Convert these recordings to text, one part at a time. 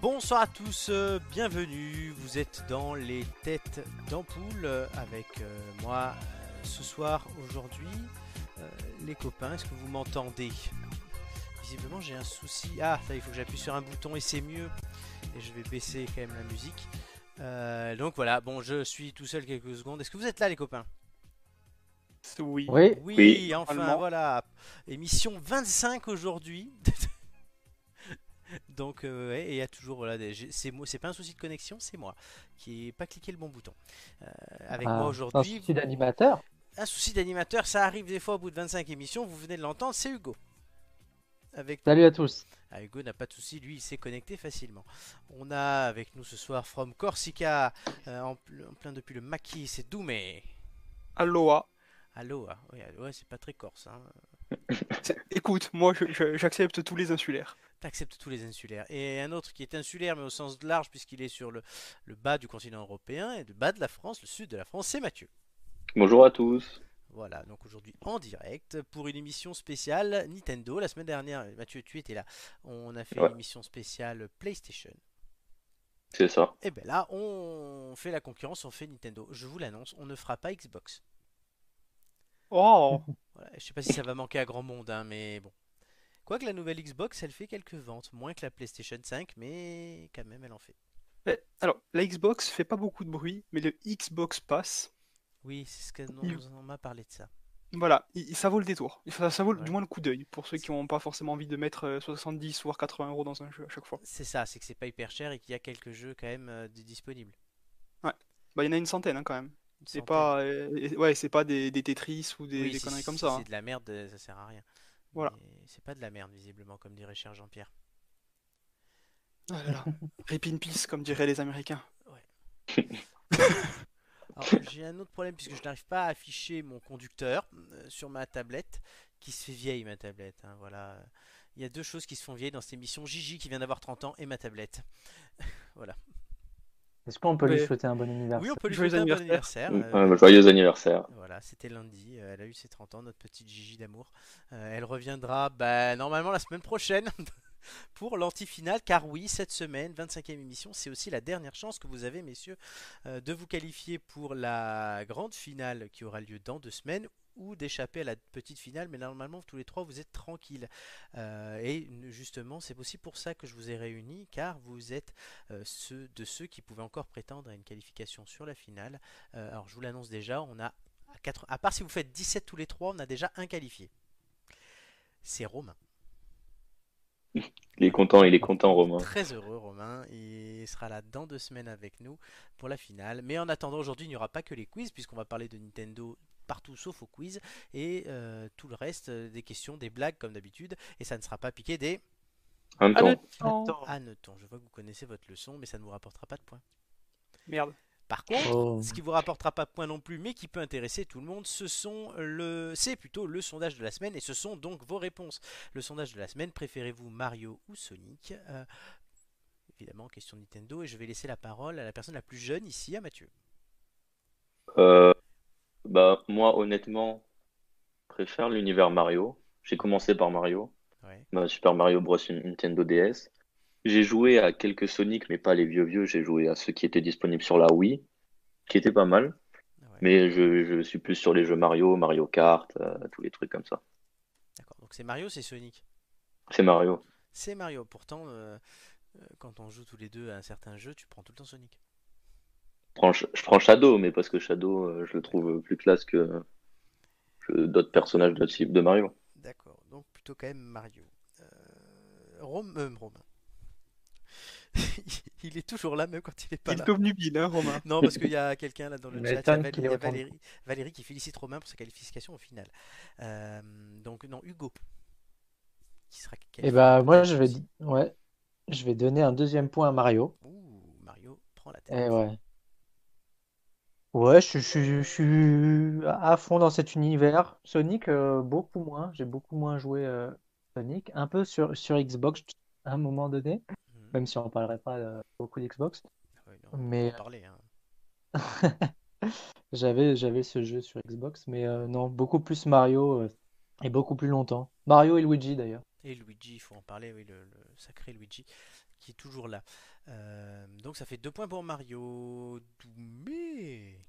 Bonsoir à tous, euh, bienvenue. Vous êtes dans les têtes d'ampoule euh, avec euh, moi euh, ce soir, aujourd'hui. Les copains, est-ce que vous m'entendez? Visiblement, j'ai un souci. Ah, ça, il faut que j'appuie sur un bouton et c'est mieux. Et je vais baisser quand même la musique. Euh, donc voilà, bon, je suis tout seul quelques secondes. Est-ce que vous êtes là, les copains? Oui. Oui, Oui, Oui, enfin voilà. Émission 25 aujourd'hui. Donc, euh, ouais, et il y a toujours, voilà, c'est moi, c'est pas un souci de connexion, c'est moi qui n'ai pas cliqué le bon bouton. Euh, avec Ah, moi un aujourd'hui, souci d'animateur. un souci d'animateur, ça arrive des fois au bout de 25 émissions, vous venez de l'entendre, c'est Hugo. Avec Salut à tous. ah, Hugo n'a pas de souci, lui il s'est connecté facilement. On a avec nous ce soir From Corsica, euh, en, pl- en plein depuis le maquis, c'est Doumé. Aloha. Aloha, oui, Aloha c'est pas très corse. Hein. Écoute, moi j'accepte tous les insulaires. T'acceptes tous les insulaires. Et un autre qui est insulaire, mais au sens large, puisqu'il est sur le, le bas du continent européen et le bas de la France, le sud de la France, c'est Mathieu. Bonjour à tous. Voilà, donc aujourd'hui en direct pour une émission spéciale Nintendo. La semaine dernière, Mathieu, tu étais là. On a fait Ouais. une émission spéciale PlayStation. C'est ça. Et bien là, on fait la concurrence, on fait Nintendo. Je vous l'annonce, on ne fera pas Xbox. Oh Voilà, je sais pas si ça va manquer à grand monde, hein, mais bon. Quoique la nouvelle Xbox, elle fait quelques ventes, moins que la PlayStation 5, mais quand même, elle en fait. Eh, Alors, la Xbox fait pas beaucoup de bruit, mais le Xbox Pass, Oui, c'est ce que Il- on m'a parlé de ça. voilà, il- ça vaut le détour. Ça, ça vaut Ouais. du moins le coup d'œil pour ceux qui n'ont pas forcément envie de mettre euh, 70 voire 80 euros dans un jeu à chaque fois. C'est ça, c'est que c'est pas hyper cher et qu'il y a quelques jeux quand même euh, di- disponibles. Bah, il y en a une centaine hein, quand même. C'est pas, euh, ouais, c'est pas des, des Tetris ou des, Oui, des si- conneries comme ça. hein. C'est de la merde, euh, ça sert à rien. Voilà. C'est pas de la merde, visiblement, comme dirait cher Jean-Pierre. Ah là là. Rip in peace, comme diraient les Américains. J'ai un autre problème puisque je n'arrive pas à afficher mon conducteur euh, sur ma tablette, qui se fait vieille, ma tablette. hein, voilà. Il y a deux choses qui se font vieilles dans cette émission Gigi qui vient d'avoir 30 ans et ma tablette. Est-ce qu'on peut lui souhaiter un bon anniversaire Oui, on peut lui Joyeux souhaiter un bon anniversaire. euh, joyeux anniversaire. Voilà, c'était lundi, euh, elle a eu ses 30 ans, notre petite Gigi d'amour. Euh, elle reviendra bah, normalement la semaine prochaine pour l'antifinale, car oui, cette semaine, 25e émission, c'est aussi la dernière chance que vous avez, messieurs, euh, de vous qualifier pour la grande finale qui aura lieu dans deux semaines ou d'échapper à la petite finale, mais normalement tous les trois vous êtes tranquilles. Euh, et justement, c'est aussi pour ça que je vous ai réunis, car vous êtes euh, ceux de ceux qui pouvaient encore prétendre à une qualification sur la finale. Euh, alors je vous l'annonce déjà, on a à, à part si vous faites 17 tous les trois, on a déjà un qualifié. C'est Romain. Il est content, il est content, Romain. Très heureux Romain. Il sera là dans deux semaines avec nous pour la finale. Mais en attendant, aujourd'hui, il n'y aura pas que les quiz, puisqu'on va parler de Nintendo partout sauf au quiz. Et euh, tout le reste, euh, des questions, des blagues comme d'habitude. Et ça ne sera pas piqué des Un le temps. temps. hannetons. Je vois que vous connaissez votre leçon, mais ça ne vous rapportera pas de points. Merde. Par contre, Oh. ce qui vous rapportera pas de points non plus, mais qui peut intéresser tout le monde, ce sont le, c'est plutôt le sondage de la semaine et ce sont donc vos réponses. Le sondage de la semaine, préférez-vous Mario ou Sonic? Euh, Évidemment, question de Nintendo et je vais laisser la parole à la personne la plus jeune ici, à Mathieu. Euh, bah, moi, honnêtement, je préfère l'univers Mario. J'ai commencé par Mario. Ouais. Bah, Super Mario Bros. Nintendo DS. J'ai joué à quelques Sonic, mais pas les vieux vieux. J'ai joué à ceux qui étaient disponibles sur la Wii, qui étaient pas mal. Ouais. Mais je, je suis plus sur les jeux Mario, Mario Kart, euh, tous les trucs comme ça. D'accord. Donc c'est Mario, c'est Sonic. C'est Mario. C'est Mario. Pourtant, euh, euh, quand on joue tous les deux à un certain jeu, tu prends tout le temps Sonic. Je prends, je prends Shadow, mais parce que Shadow, je le trouve plus classe que d'autres personnages de, type de Mario. D'accord. Donc plutôt quand même Mario. Euh, Rom- Romain. il est toujours là même quand il est pas Il là. Bill, hein, Romain. Non, parce qu'il y a quelqu'un là dans le Il chat, il y a, il Valérie, Valérie qui félicite Romain pour sa qualification au final. Euh, donc non, Hugo. Qui sera Et qualifié bah pour moi je vais ouais, je vais donner un deuxième point à Mario. Ouh, Mario prend la Et tête. ouais. Ouais, je, je- je suis à fond dans cet univers. Sonic, euh, beaucoup moins. J'ai beaucoup moins joué euh, Sonic. Un peu sur, sur Xbox à un moment donné. Même si on ne parlerait pas euh, beaucoup d'Xbox. Ouais, non, on peut Mais hein. j'avais, j'avais ce jeu sur Xbox, mais euh, non, beaucoup plus Mario euh, et beaucoup plus longtemps. Mario et Luigi d'ailleurs. Et Luigi, il faut en parler, oui, le, le sacré Luigi, qui est toujours là. Euh, donc ça fait deux points pour Mario. Doumé.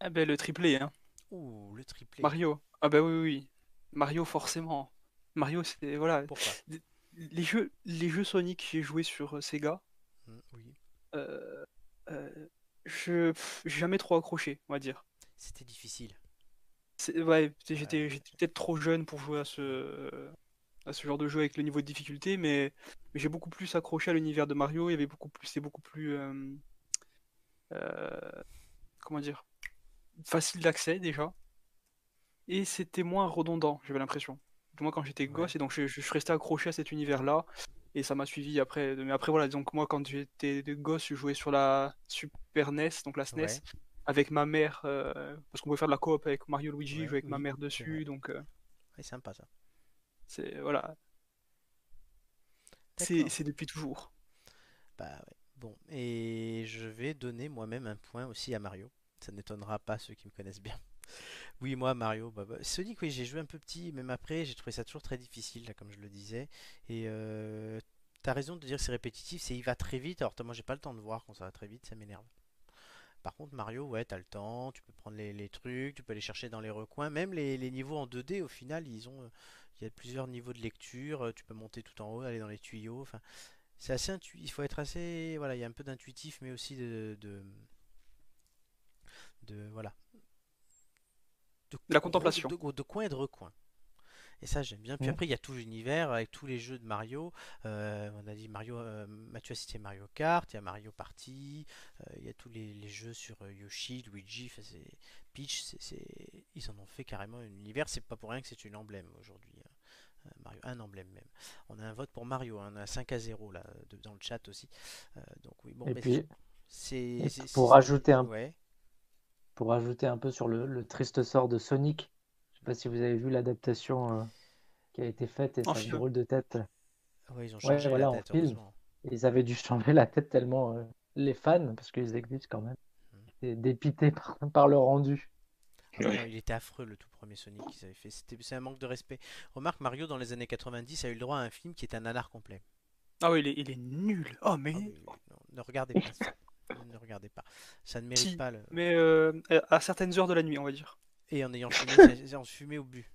Ah ben le triplé, hein. Ouh, le triplé. Mario. Ah bah oui, oui. Mario, forcément. Mario, c'est. Voilà. Pourquoi? Les jeux, les jeux Sonic que j'ai joué sur euh, Sega, Hmm, Oui, euh, euh, je j'ai jamais trop accroché, on va dire. c'était difficile. C'est- Ouais, j'étais Ouais. j'étais j'étais peut-être trop jeune pour jouer à ce, à ce genre de jeu avec le niveau de difficulté, mais, mais j'ai beaucoup plus accroché à l'univers de Mario. Il y avait beaucoup plus, c'est beaucoup plus, euh, euh, comment dire, facile d'accès déjà, et c'était moins redondant, j'avais l'impression. Moi, quand j'étais Ouais. gosse, et donc je, je suis resté accroché à cet univers-là, et ça m'a suivi après. Mais après, voilà, donc moi, quand j'étais gosse, je jouais sur la Super NES, donc la SNES Ouais. avec ma mère, euh, parce qu'on pouvait faire de la coop avec Mario Luigi, Ouais, jouer avec ma mère c'est dessus, donc euh, Ouais, sympa ça. c'est voilà, c'est c'est depuis toujours. Bah ouais. Bon, et je vais donner moi-même un point aussi à Mario. Ça n'étonnera pas ceux qui me connaissent bien. Oui, moi, Mario, bah, bah, Sonic, oui, j'ai joué un peu petit, même après, j'ai trouvé ça toujours très difficile, là, comme je le disais. Et euh, t'as raison de dire que c'est répétitif, c'est il va très vite. Alors, moi, j'ai pas le temps de voir quand ça va très vite, ça m'énerve. Par contre, Mario, ouais, t'as le temps, tu peux prendre les, les trucs, tu peux aller chercher dans les recoins. Même les, les niveaux en 2D, au final, ils ont, il y a plusieurs niveaux de lecture. euh, Tu peux monter tout en haut, aller dans les tuyaux. Enfin, c'est assez intuitif. Il faut être assez, voilà, il y a un peu d'intuitif, mais aussi de, de- voilà, de, De la contemplation. de, de- de coin et de recoin. Et ça, j'aime bien. Puis Mhm. après, il y a tout l'univers avec tous les jeux de Mario. Euh, on a dit Mario, euh, Mathieu a cité Mario Kart, il y a Mario Party, euh, il y a tous les, les jeux sur euh, Yoshi, Luigi, Peach, ils en ont fait carrément un univers. C'est pas pour rien que c'est une emblème aujourd'hui. hein. Euh, Mario, un emblème même. On a un vote pour Mario, hein, on a 5 à 0 là, de- dans le chat aussi. Euh, donc oui, bon, Et mais puis, pour rajouter un, ouais. Pour rajouter un peu sur le, le triste sort de Sonic, je sais pas si vous avez vu l'adaptation euh, qui a été faite et ça a drôle de tête. Ils ont Ouais, changé voilà, la en tête, film. Ils avaient dû changer la tête tellement euh, les fans, parce qu'ils existent quand même, étaient dépités par, par le rendu. Ah non, Ouais. non, il était affreux le tout premier Sonic qu'ils avaient fait. C'était, c'est un manque de respect. Remarque, Mario dans les années 90 a eu le droit à un film qui est un nanar complet. Ah oui, il est, il est nul. Oh mais Ah oui, oui, non, ne regardez pas ça. Ne regardez pas. Ça ne mérite Si. pas le. mais euh, à certaines heures de la nuit, on va dire. Et en ayant fumé, en fumé au but.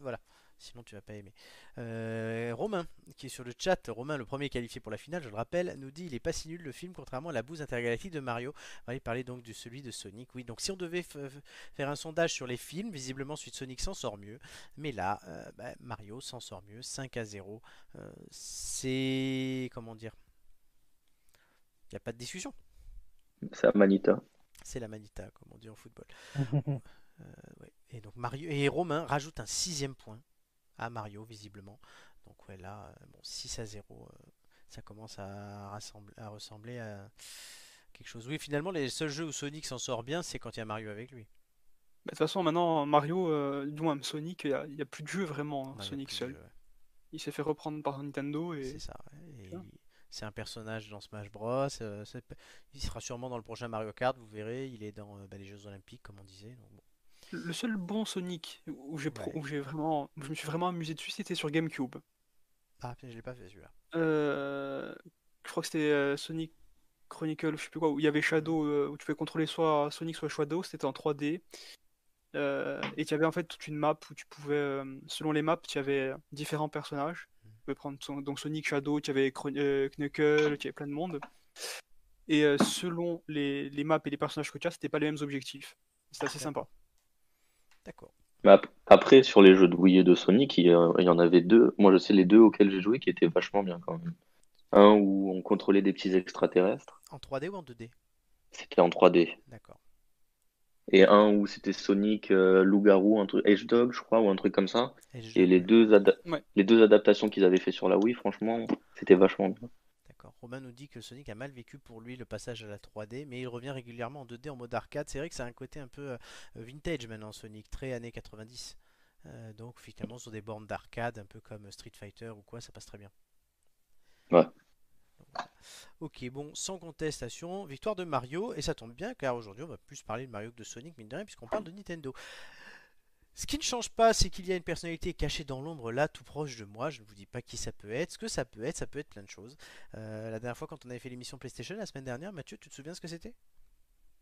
Voilà. Sinon, tu vas pas aimer. Euh, Romain, qui est sur le chat, Romain, le premier qualifié pour la finale, je le rappelle, nous dit il est pas si nul le film, contrairement à la bouse intergalactique de Mario. On va y parler donc de celui de Sonic. Oui, donc si on devait faire un sondage sur les films, visiblement celui de Sonic s'en sort mieux. Mais là, euh, bah, Mario s'en sort mieux, 5 à 0. Euh, c'est. Comment dire Il n'y a pas de discussion. C'est à Manita. C'est la manita, comme on dit en football. Ouais. Et donc Mario et Romain rajoute un sixième point à Mario visiblement. Donc ouais là, euh, bon 6 à 0, euh, ça commence à, rassembler- à ressembler à quelque chose. Oui, finalement les seuls jeux où Sonic s'en sort bien, c'est quand il y a Mario avec lui. Bah, De toute façon, maintenant, Mario, euh, du moins Sonic, il n'y a, il y a plus de jeu vraiment, hein, Sonic seul. ouais. Il s'est fait reprendre par Nintendo et C'est ça. ouais. Et Tiens. il- c'est un personnage dans Smash Bros. euh, il sera sûrement dans le prochain Mario Kart, vous verrez. Il est dans euh, bah, les Jeux Olympiques, comme on disait. donc bon. le seul bon Sonic où j'ai pro- Ouais. où j'ai vraiment, où je me suis vraiment amusé dessus, c'était sur GameCube. Ah, je l'ai pas fait celui-là. Euh, je crois que c'était Sonic Chronicle, je sais plus quoi, où il y avait Shadow, où tu pouvais contrôler soit Sonic soit Shadow, c'était en 3D. Euh, et tu avais en fait toute une map où tu pouvais, selon les maps, tu avais différents personnages. Pouvais prendre son- donc Sonic, Shadow, tu avais Chron- euh, Knuckle, tu avais plein de monde. Et euh, selon les, les maps et les personnages que tu as, c'était pas les mêmes objectifs. C'était assez sympa. D'accord. Mais après, sur les jeux de Wii et de Sonic, il y, a- il y en avait deux. Moi, je sais les deux auxquels j'ai joué qui étaient vachement bien quand même. Un où on contrôlait des petits extraterrestres, En 3D ou en 2D c'était en 3D. D'accord. Et un où c'était Sonic, euh, Loup-garou, un truc, Hedgehog, je crois, ou un truc comme ça. Et, les deux, Ouais. les deux adaptations qu'ils avaient fait sur la Wii, franchement, c'était vachement bien. D'accord. Romain nous dit que Sonic a mal vécu pour lui le passage à la 3D, mais il revient régulièrement en 2D en mode arcade. C'est vrai que ça a un côté un peu euh, vintage maintenant, Sonic, très années 90. Euh, donc finalement sur des bornes d'arcade, un peu comme Street Fighter ou quoi, ça passe très bien. Ouais. Ok, bon, sans contestation, victoire de Mario, et ça tombe bien car aujourd'hui on va plus parler de Mario que de Sonic, mine de rien, puisqu'on parle de Nintendo. Ce qui ne change pas, c'est qu'il y a une personnalité cachée dans l'ombre là, tout proche de moi. Je ne vous dis pas qui ça peut être. Ce que ça peut être, ça peut être plein de choses. Euh, la dernière fois, quand on avait fait l'émission PlayStation, la semaine dernière, Mathieu, tu te souviens ce que c'était?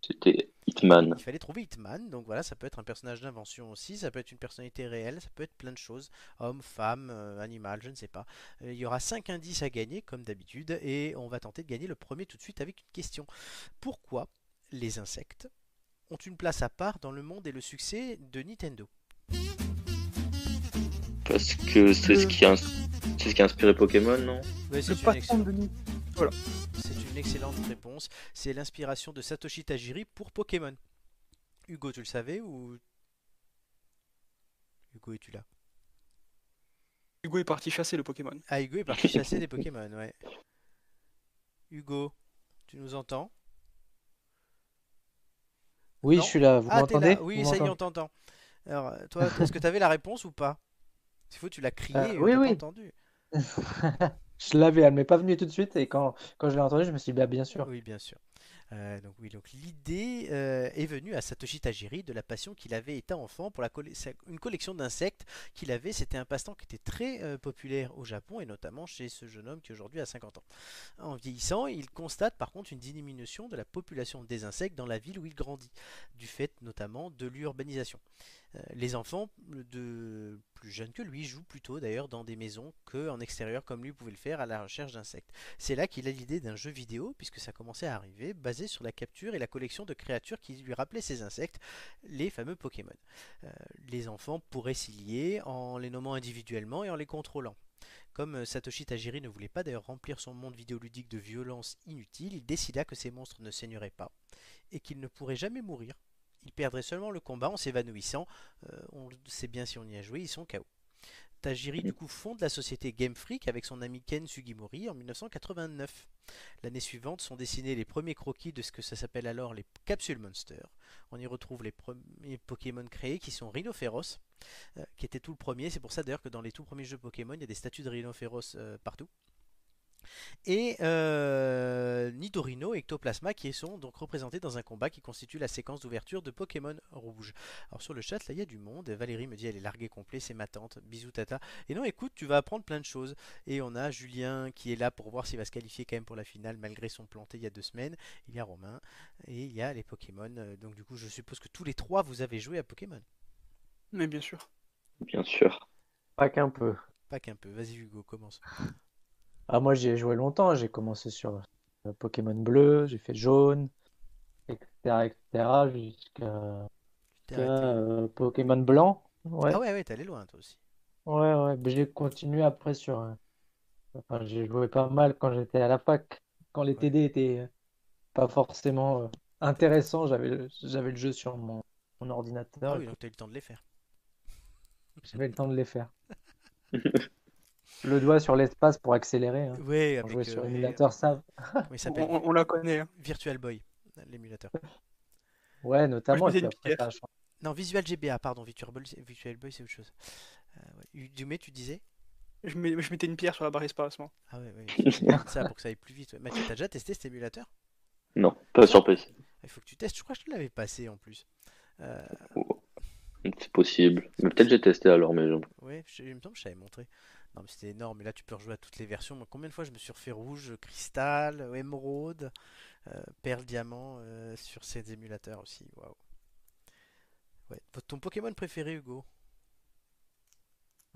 C'était Hitman. Il fallait trouver Hitman. Donc voilà, ça peut être un personnage d'invention aussi. Ça peut être une personnalité réelle. Ça peut être plein de choses. Homme, femme, euh, animal, je ne sais pas. Euh, il y aura 5 indices à gagner, comme d'habitude. Et on va tenter de gagner le premier tout de suite avec une question. Pourquoi les insectes ont une place à part dans le monde et le succès de Nintendo? Parce que c'est ce qui a, ce qui a inspiré Pokémon, non? Ouais, c'est Le une, patron excellente- de C'est une excellente réponse. C'est l'inspiration de Satoshi Tajiri pour Pokémon. Hugo, tu le savais ou Hugo, es-tu là? Hugo est parti chasser le Pokémon. Ah, Hugo est parti chasser des Pokémon, ouais. Hugo, tu nous entends? Oui, Non. je suis là. Vous Ah, m'entendez? là Oui, Vous ça y est, on t'entend. Alors, toi, est-ce que tu avais la réponse ou pas? S'il faut, tu l'as crié Euh, et oui, oui. pas entendu. Je l'avais, elle m'est pas venue tout de suite et quand, quand je l'ai entendue, je me suis dit, bah, bien sûr. Oui, bien sûr. Euh, donc oui, donc l'idée euh, est venue à Satoshi Tajiri de la passion qu'il avait étant enfant pour la une collection d'insectes qu'il avait. C'était un passe-temps qui était très euh, populaire au Japon et notamment chez ce jeune homme qui aujourd'hui a 50 ans. En vieillissant, il constate par contre une diminution de la population des insectes dans la ville où il grandit, du fait notamment de l'urbanisation. Euh, les enfants de plus jeunes que lui jouent plutôt d'ailleurs dans des maisons que en extérieur comme lui pouvait le faire à la recherche d'insectes. C'est là qu'il a l'idée d'un jeu vidéo, puisque ça commençait à arriver, basé sur la capture et la collection de créatures qui lui rappelaient ces insectes, les fameux Pokémon. Euh, les enfants pourraient s'y lier en les nommant individuellement et en les contrôlant. Comme euh, Satoshi Tajiri ne voulait pas d'ailleurs remplir son monde vidéoludique de violence inutile, il décida que ces monstres ne saigneraient pas et qu'ils ne pourraient jamais mourir. Ils perdraient seulement le combat en s'évanouissant. Euh, on sait bien si on y a joué, ils sont KO. Tajiri du coup fonde la société Game Freak avec son ami Ken Sugimori en 1989. L'année suivante sont dessinés les premiers croquis de ce que ça s'appelle alors les Capsule Monsters. On y retrouve les premiers Pokémon créés qui sont Rhinophéros, euh, qui était tout le premier. C'est pour ça d'ailleurs que dans les tout premiers jeux Pokémon, il y a des statues de Rhinophéros euh, partout. Et euh, Nidorino et Ectoplasma qui sont donc représentés dans un combat qui constitue la séquence d'ouverture de Pokémon Rouge. Alors sur le chat, là il y a du monde. Valérie me dit elle est larguée complet, c'est ma tante. Bisous tata. Et non, écoute, tu vas apprendre plein de choses. Et on a Julien qui est là pour voir s'il va se qualifier quand même pour la finale malgré son planté il y a deux semaines. Il y a Romain et il y a les Pokémon. Euh, Donc du coup, je suppose que tous les trois vous avez joué à Pokémon. Mais bien sûr. Bien sûr. Pas qu'un peu. Pas qu'un peu. Vas-y Hugo, commence. Ah, moi, j'y ai joué longtemps. J'ai commencé sur euh, Pokémon bleu, j'ai fait jaune, etc., etc., jusqu'à euh, Pokémon blanc. Ouais, Ah ouais, ouais, t'es allé loin toi aussi. ouais, ouais. J'ai continué après sur. euh, Enfin, j'ai joué pas mal quand j'étais à la fac. Quand les Ouais. TD étaient euh, pas forcément euh, intéressants, j'avais le, j'avais le jeu sur mon, mon ordinateur Ah et oui, puis donc t'as eu le temps de les faire. j'avais le temps de les faire. Le doigt sur l'espace pour accélérer. Hein. Pour avec jouer sur euh, émulateur SAV. comment il On, la connaît. hein. Virtual Boy, l'émulateur. Ouais, notamment. après. Non, Visual GBA, pardon, Virtual Boy, c'est- Virtual Boy c'est autre chose. Euh, ouais. Dumé, tu disais? Je, mets- je mettais une pierre sur la barre espace, moi. Ah ouais, ouais, ça pour que ça aille plus vite. ouais. Mathieu, t'as déjà testé cet émulateur? Non, pas sur PC. Il faut que tu testes, je crois que je te l'avais passé en plus. Euh, C'est possible. Mais peut-être j'ai testé alors, mais je- ouais, je- il me semble que je t'avais montré. Non, mais c'était énorme, et là tu peux rejouer à toutes les versions. Moi, combien de fois je me suis refait rouge, cristal, euh, émeraude, euh, perle, diamant euh, sur ces émulateurs aussi. Waouh. Ouais. Ton Pokémon préféré, Hugo?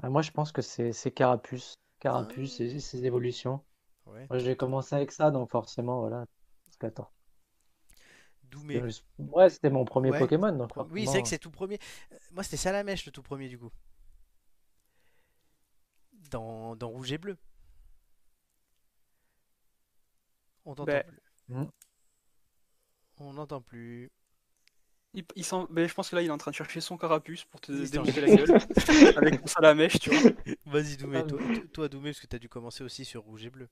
Ah, moi, je pense que c'est Carapuce. Carapuce et ses évolutions. Ouais. Moi, j'ai commencé avec ça, donc forcément, voilà. Attends. Doumé. Ouais, c'était mon premier Ouais. Pokémon, donc Oui, c'est vrai que c'est tout premier. Moi, c'était Salamèche le tout premier du coup. Dans, dans Rouge et Bleu. On t'entend Ben. plus. Hmm. On n'entend plus. Il, il mais je pense que là, il est en train de chercher son carapuce pour te démonter la gueule. avec son salamèche, tu vois. Vas-y, Doumé. Ah, Toi, toi, Doumé, parce que t'as dû commencer aussi sur Rouge et Bleu.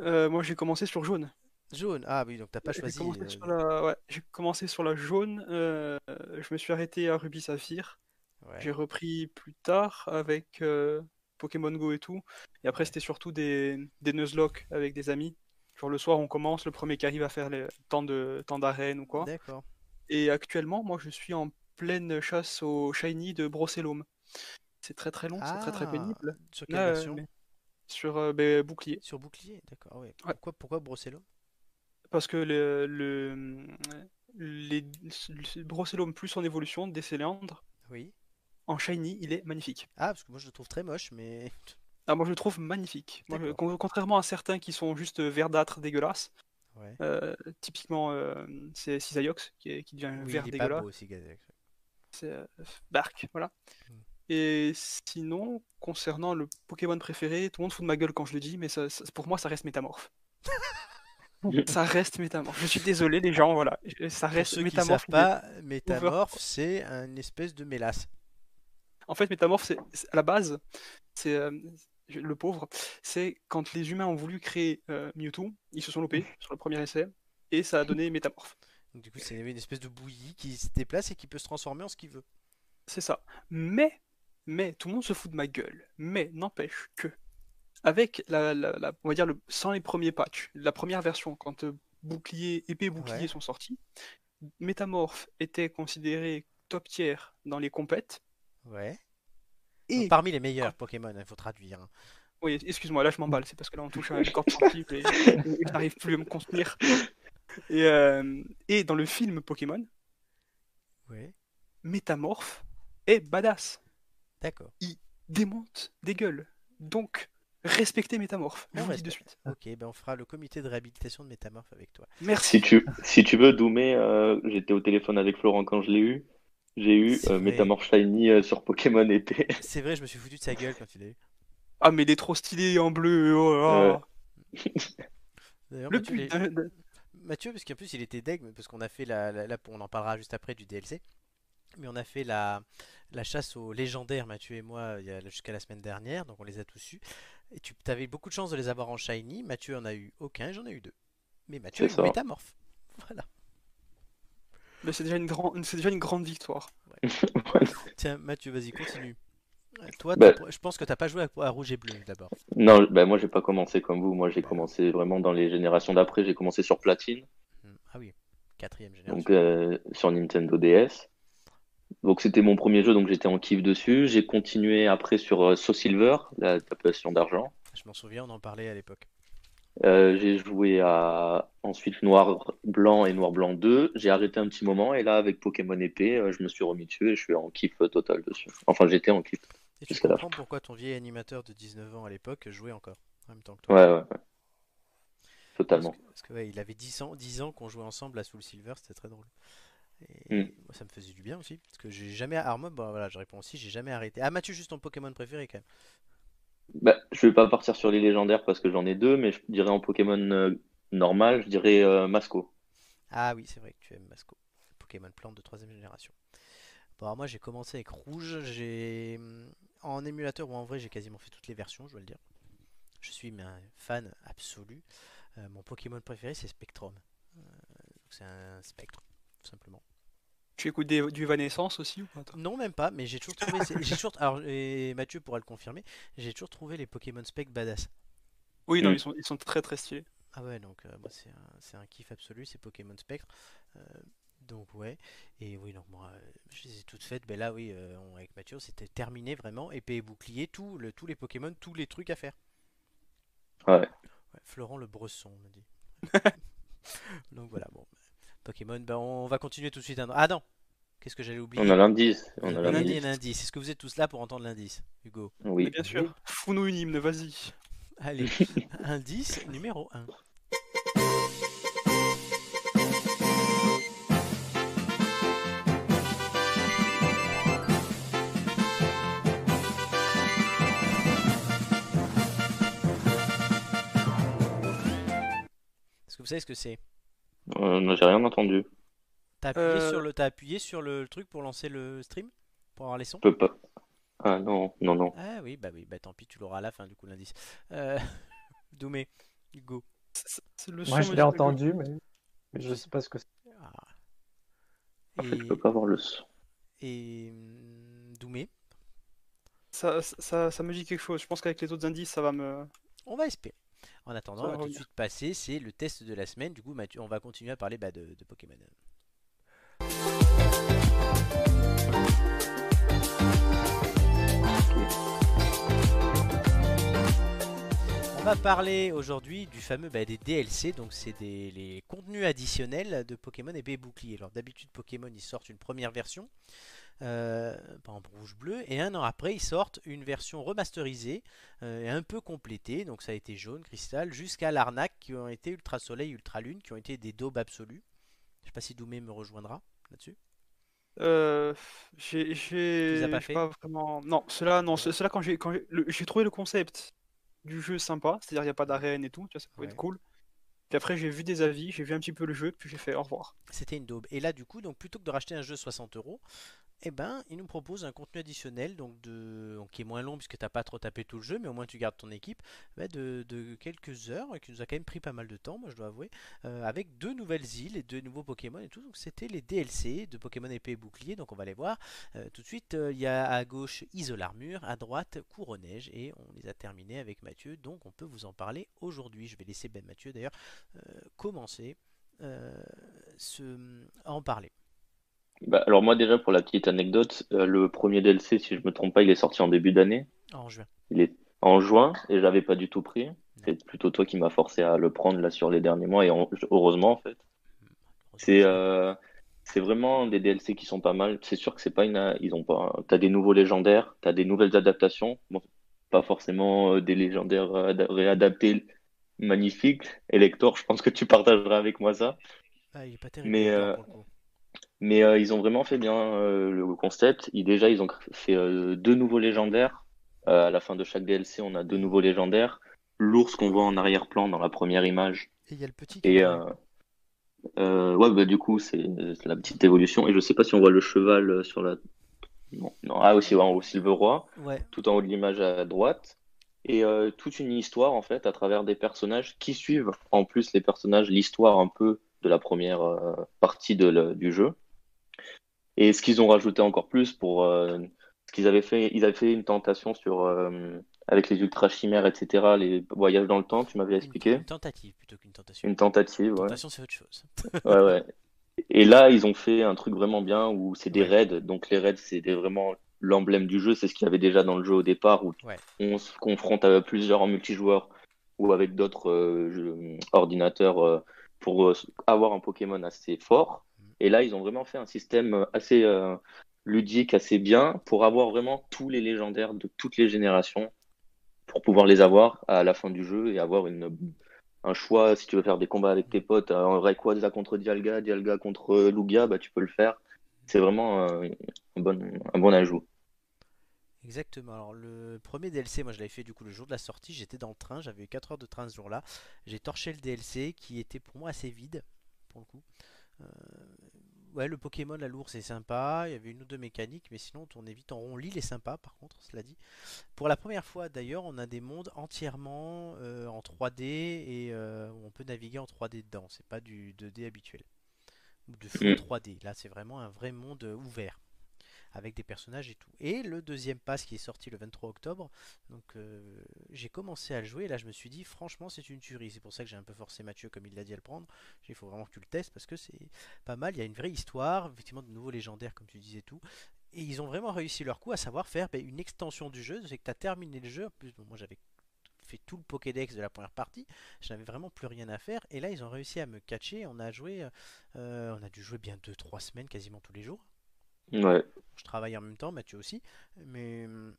Euh, moi, j'ai commencé sur jaune. Jaune. Ah oui, donc t'as pas J'ai choisi. commencé, euh, sur la... ouais, j'ai commencé sur la jaune. euh, je me suis arrêté à Ruby Saphir. ouais. J'ai repris plus tard avec euh, Pokémon Go et tout. Et après, c'était surtout des, des Nuzlocke avec des amis. Genre le soir, on commence, le premier qui arrive à faire les temps de temps d'arène ou quoi. D'accord. Et actuellement, moi, je suis en pleine chasse au shiny de Brocellum. C'est très très long, c'est très très Ah, pénible. Sur quelle ouais, version? mais- Sur euh, ben, bouclier. Sur bouclier, d'accord. Ouais. Ouais. Pourquoi, pourquoi Brocellum Parce que le, le, les, le Brocellum plus son évolution des cylindres, Oui. En shiny, il est magnifique. Ah, parce que moi je le trouve très moche, mais. Ah, moi je le trouve magnifique. Moi, je- contrairement à certains qui sont juste verdâtres, dégueulasses, Ouais. euh, typiquement euh, c'est Cisaiox qui, qui devient Oui, vert il est pas dégueulasse. beau aussi, Gazex. C'est euh, Bark, voilà. Mm. Et sinon, concernant le Pokémon préféré, tout le monde fout de ma gueule quand je le dis, mais ça- ça- pour moi ça reste Métamorphe. ça reste Métamorphe. Je suis désolé les gens, voilà. Ça Pour reste ceux qui ne Métamorphe. savent pas, Métamorphe, c'est une espèce de mélasse. En fait, Métamorphe, c'est à la base, c'est euh, le pauvre, c'est quand les humains ont voulu créer euh, Mewtwo, ils se sont loupés sur le premier essai, et ça a donné Métamorphe. Donc, du coup, c'est une espèce de bouillie qui se déplace et qui peut se transformer en ce qu'il veut. C'est ça. Mais, mais, tout le monde se fout de ma gueule. Mais, n'empêche que, avec la, la- la- on va dire, le, sans les premiers patchs, la première version, quand euh, bouclier, épée bouclier Ouais. sont sortis, Métamorphe était considéré top tier dans les compètes. Ouais. Et, Donc, parmi les meilleurs Pokémon, il faut traduire. hein. oui, excuse-moi, là je m'emballe, c'est parce que là on touche à une corde sensible et, et je n'arrive plus à me contenir. Et, euh, et dans le film Pokémon, Ouais. Métamorphe est badass. D'accord. démonte des gueules. Donc, respectez Métamorphe. Je On vous le dis de suite. Ok, ben on fera le comité de réhabilitation de Métamorphe avec toi. Merci. Si tu, si tu veux, Doumé, euh, j'étais au téléphone avec Florent quand je l'ai eu. J'ai eu euh, vrai. Métamorphe Shiny euh, sur Pokémon épée. C'est vrai, je me suis foutu de sa gueule quand il a eu. Ah, mais il est trop stylé en bleu. oh là là. D'ailleurs, Le Mathieu, les- Mathieu, parce qu'en plus il était deg, parce qu'on a fait la, la- la- on en parlera juste après du DLC, mais on a fait la, la chasse aux légendaires, Mathieu et moi, il y a- jusqu'à la semaine dernière, donc on les a tous eus. Et tu avais beaucoup de chance de les avoir en shiny. Mathieu en a eu aucun, j'en ai eu deux. Mais Mathieu C'est ça. métamorphe. Voilà. Mais c'est déjà, une grande- c'est déjà une grande victoire. Tiens, Mathieu, vas-y, continue. Euh, Toi, Bah. je pense que t'as pas joué à, à rouge et bleu d'abord. Non, ben moi j'ai pas commencé comme vous. Moi j'ai commencé vraiment dans les générations d'après. J'ai commencé sur Platine, Hmm, Ah oui, quatrième génération. donc euh, sur Nintendo DS. Donc c'était mon premier jeu, donc j'étais en kiff dessus. J'ai continué après sur euh, Soul Silver, la tapation d'argent. Je m'en souviens, on en parlait à l'époque. Euh, j'ai joué à ensuite Noir Blanc et Noir Blanc 2. J'ai arrêté un petit moment et là avec Pokémon épée, euh, je me suis remis dessus et je suis en kiff total dessus. Enfin j'étais en kiff. Et tu comprends pourquoi ton vieil animateur de 19 ans à l'époque jouait encore en même temps que toi? Ouais ouais, ouais. Parce totalement. que, parce que, ouais, il avait 10 ans, 10 ans qu'on jouait ensemble à Soul Silver, c'était très drôle. Et Mm. moi, ça me faisait du bien aussi. Parce que j'ai jamais. Alors, moi, bah, voilà, je réponds aussi, j'ai jamais arrêté. Ah, Mathieu, juste ton Pokémon préféré quand même. Bah, je vais pas partir sur les légendaires parce que j'en ai deux, mais je dirais en Pokémon euh, normal, je dirais euh, Masco. Ah oui, c'est vrai que tu aimes Masco. Pokémon plante de troisième génération. Bon, alors moi, j'ai commencé avec Rouge. J'ai. hum, En émulateur ou en vrai, j'ai quasiment fait toutes les versions, je dois le dire. Je suis un fan absolu. Euh, mon Pokémon préféré, c'est Spectrum. C'est un spectre, tout simplement. Tu écoutes des- du Evanescence aussi ou pas toi? Non, même pas, mais j'ai toujours trouvé. c'est- j'ai toujours, alors, et Mathieu pourra le confirmer, j'ai toujours trouvé les Pokémon Spec badass. Oui, non, Mm. ils sont, ils sont très très stylés. Ah ouais, donc euh, moi c'est un, c'est un kiff absolu, c'est Pokémon Spectre. Euh, donc ouais, et oui, donc moi euh, je les ai toutes faites. Ben là, oui, euh, on- avec Mathieu, c'était terminé vraiment. Épée et bouclier, tout, le, tous les Pokémon, tous les trucs à faire. Ouais. Ouais, Florent le Bresson, on me dit. donc voilà, bon. Pokémon, ben on va continuer tout de suite. Ah non Qu'est-ce que j'allais oublier On a l'indice. On a l'indice. l'indice. Est-ce que vous êtes tous là pour entendre l'indice, Hugo Mais Oui. bien sûr. Fous-nous une hymne, vas-y. Allez, indice numéro 1. Est-ce que vous savez ce que c'est? Euh, non, j'ai rien entendu. T'as appuyé, Euh. sur le, t'as appuyé sur le truc pour lancer le stream? Pour avoir les sons? Je peux pas. Ah non, non, non. Ah oui, bah oui, bah tant pis, tu l'auras à la fin du coup l'indice. Euh... Doumé, Hugo. C'est- c'est le Moi, son je l'ai entendu, mais, mais je sais pas ce que c'est. Ah. Je Et, peux pas voir le son. et hum, Doumé, Ça, ça, ça me dit quelque chose. Je pense qu'avec les autres indices, ça va me. on va espérer. En attendant, on va tout de suite passer, c'est le test de la semaine. Du coup, on va continuer à parler bah, de, Pokémon. On va parler aujourd'hui du fameux bah, des DLC, donc c'est les contenus additionnels de Pokémon et bouclier. Alors d'habitude Pokémon ils sortent une première version, euh, par exemple rouge-bleu, et un an après ils sortent une version remasterisée euh, et un peu complétée, donc ça a été jaune, cristal, jusqu'à l'arnaque qui ont été ultra soleil, ultra lune, qui ont été des daubes absolues. Je sais pas si Doumé me rejoindra là-dessus. Euh, j'ai, j'ai, as pas fait pas vraiment. Non, cela, non, ce- cela quand j'ai, quand j'ai, trouvé le concept du jeu sympa, c'est-à-dire il n'y a pas d'arène et tout, tu vois, ça pouvait Ouais. être cool. Puis après j'ai vu des avis, j'ai vu un petit peu le jeu, puis j'ai fait au revoir. C'était une daube. Et là, du coup, donc plutôt que de racheter un jeu 60 euros, eh ben, il nous propose un contenu additionnel, donc de, qui est moins long puisque t'as pas trop tapé tout le jeu, mais au moins tu gardes ton équipe, bah, de, quelques heures qui nous a quand même pris pas mal de temps, moi je dois avouer, euh, avec deux nouvelles îles et deux nouveaux Pokémon et tout. Donc c'était les DLC de Pokémon épée et bouclier, donc on va les voir Euh, tout de suite. euh, Il y a à gauche Isole Armure, à droite Couronneige, et on les a terminés avec Mathieu, donc on peut vous en parler aujourd'hui. Je vais laisser Ben Mathieu d'ailleurs commencer ce- à en parler. Bah, alors moi déjà pour la petite anecdote, euh, le premier DLC, si je me trompe pas, il est sorti en début d'année. En juin. Il est en juin et j'avais pas du tout pris. C'est plutôt toi qui m'as forcé à le prendre là sur les derniers mois et en- heureusement en fait. C'est euh, c'est vraiment des DLC qui sont pas mal. C'est sûr que c'est pas une ils ont pas t'as des nouveaux légendaires, t'as des nouvelles adaptations. Bon, pas forcément euh, des légendaires ada- réadaptés magnifiques. Elector, je pense que tu partageras avec moi ça. Ah, il est pas terrible. Mais, euh. Mais euh, ils ont vraiment fait bien euh, le concept. Ils, déjà, ils ont fait euh, deux nouveaux légendaires. À la fin de chaque DLC, on a deux nouveaux légendaires. L'ours qu'on voit en arrière-plan dans la première image. Et il y a le petit Et ouais, bah, du coup, c'est la petite évolution. Et je sais pas si on voit le cheval sur la. Non, non. Ah, aussi, ouais, en haut, Ouais, tout en haut de l'image à droite. Et toute une histoire, en fait, à travers des personnages qui suivent, en plus, les personnages, l'histoire un peu de la première partie de le- du jeu. Et ce qu'ils ont rajouté encore plus pour euh, ce qu'ils avaient fait, ils avaient fait une tentation sur euh, avec les ultra chimères, etc., les voyages dans le temps, tu m'avais une, expliqué. une tentative plutôt qu'une tentation. Une tentative, ouais. Tentation, c'est autre chose. Ouais, ouais. Et là, ils ont fait un truc vraiment bien où c'est des Ouais. raids. Donc les raids, c'est vraiment l'emblème du jeu. C'est ce qu'il y avait déjà dans le jeu au départ où Ouais. on se confronte à plusieurs en multijoueur ou avec d'autres euh, jeux- ordinateurs euh, pour euh, avoir un Pokémon assez fort. Et là, ils ont vraiment fait un système assez euh, ludique, assez bien pour avoir vraiment tous les légendaires de toutes les générations pour pouvoir les avoir à la fin du jeu et avoir un choix. Si tu veux faire des combats avec tes potes, un Rayquaza contre Dialga, Dialga contre Lugia, bah, tu peux le faire. C'est vraiment euh, un bon, un bon ajout. Exactement. Alors le premier DLC, moi je l'avais fait du coup le jour de la sortie. J'étais dans le train, j'avais eu 4 heures de train ce jour-là. J'ai torché le DLC qui était pour moi assez vide pour le coup. Euh, Ouais, le Pokémon, la l'ours est sympa. Il y avait une ou deux mécaniques, mais sinon on tournait vite en rond. L'île est sympa par contre, cela dit. Pour la première fois d'ailleurs, on a des mondes entièrement euh, en 3D et euh, on peut naviguer en 3D dedans. C'est pas du 2D habituel ou de full Mm. 3D. Là, c'est vraiment un vrai monde ouvert avec des personnages et tout. Et le deuxième pass qui est sorti le 23 octobre, donc euh, j'ai commencé à le jouer. Là, je me suis dit, franchement, c'est une tuerie. C'est pour ça que j'ai un peu forcé Mathieu, comme il l'a dit, à le prendre. Il faut vraiment que tu le testes parce que c'est pas mal. Il y a une vraie histoire, effectivement, de nouveaux légendaires, comme tu disais tout. Et ils ont vraiment réussi leur coup à savoir faire ben, une extension du jeu. C'est que tu as terminé le jeu. En plus, moi j'avais fait tout le Pokédex de la première partie. Je n'avais vraiment plus rien à faire. Et là, ils ont réussi à me catcher. On a joué, euh, on a dû jouer bien 2-3 semaines quasiment tous les jours. Ouais. Je travaille en même temps, Mathieu aussi. Mais hum,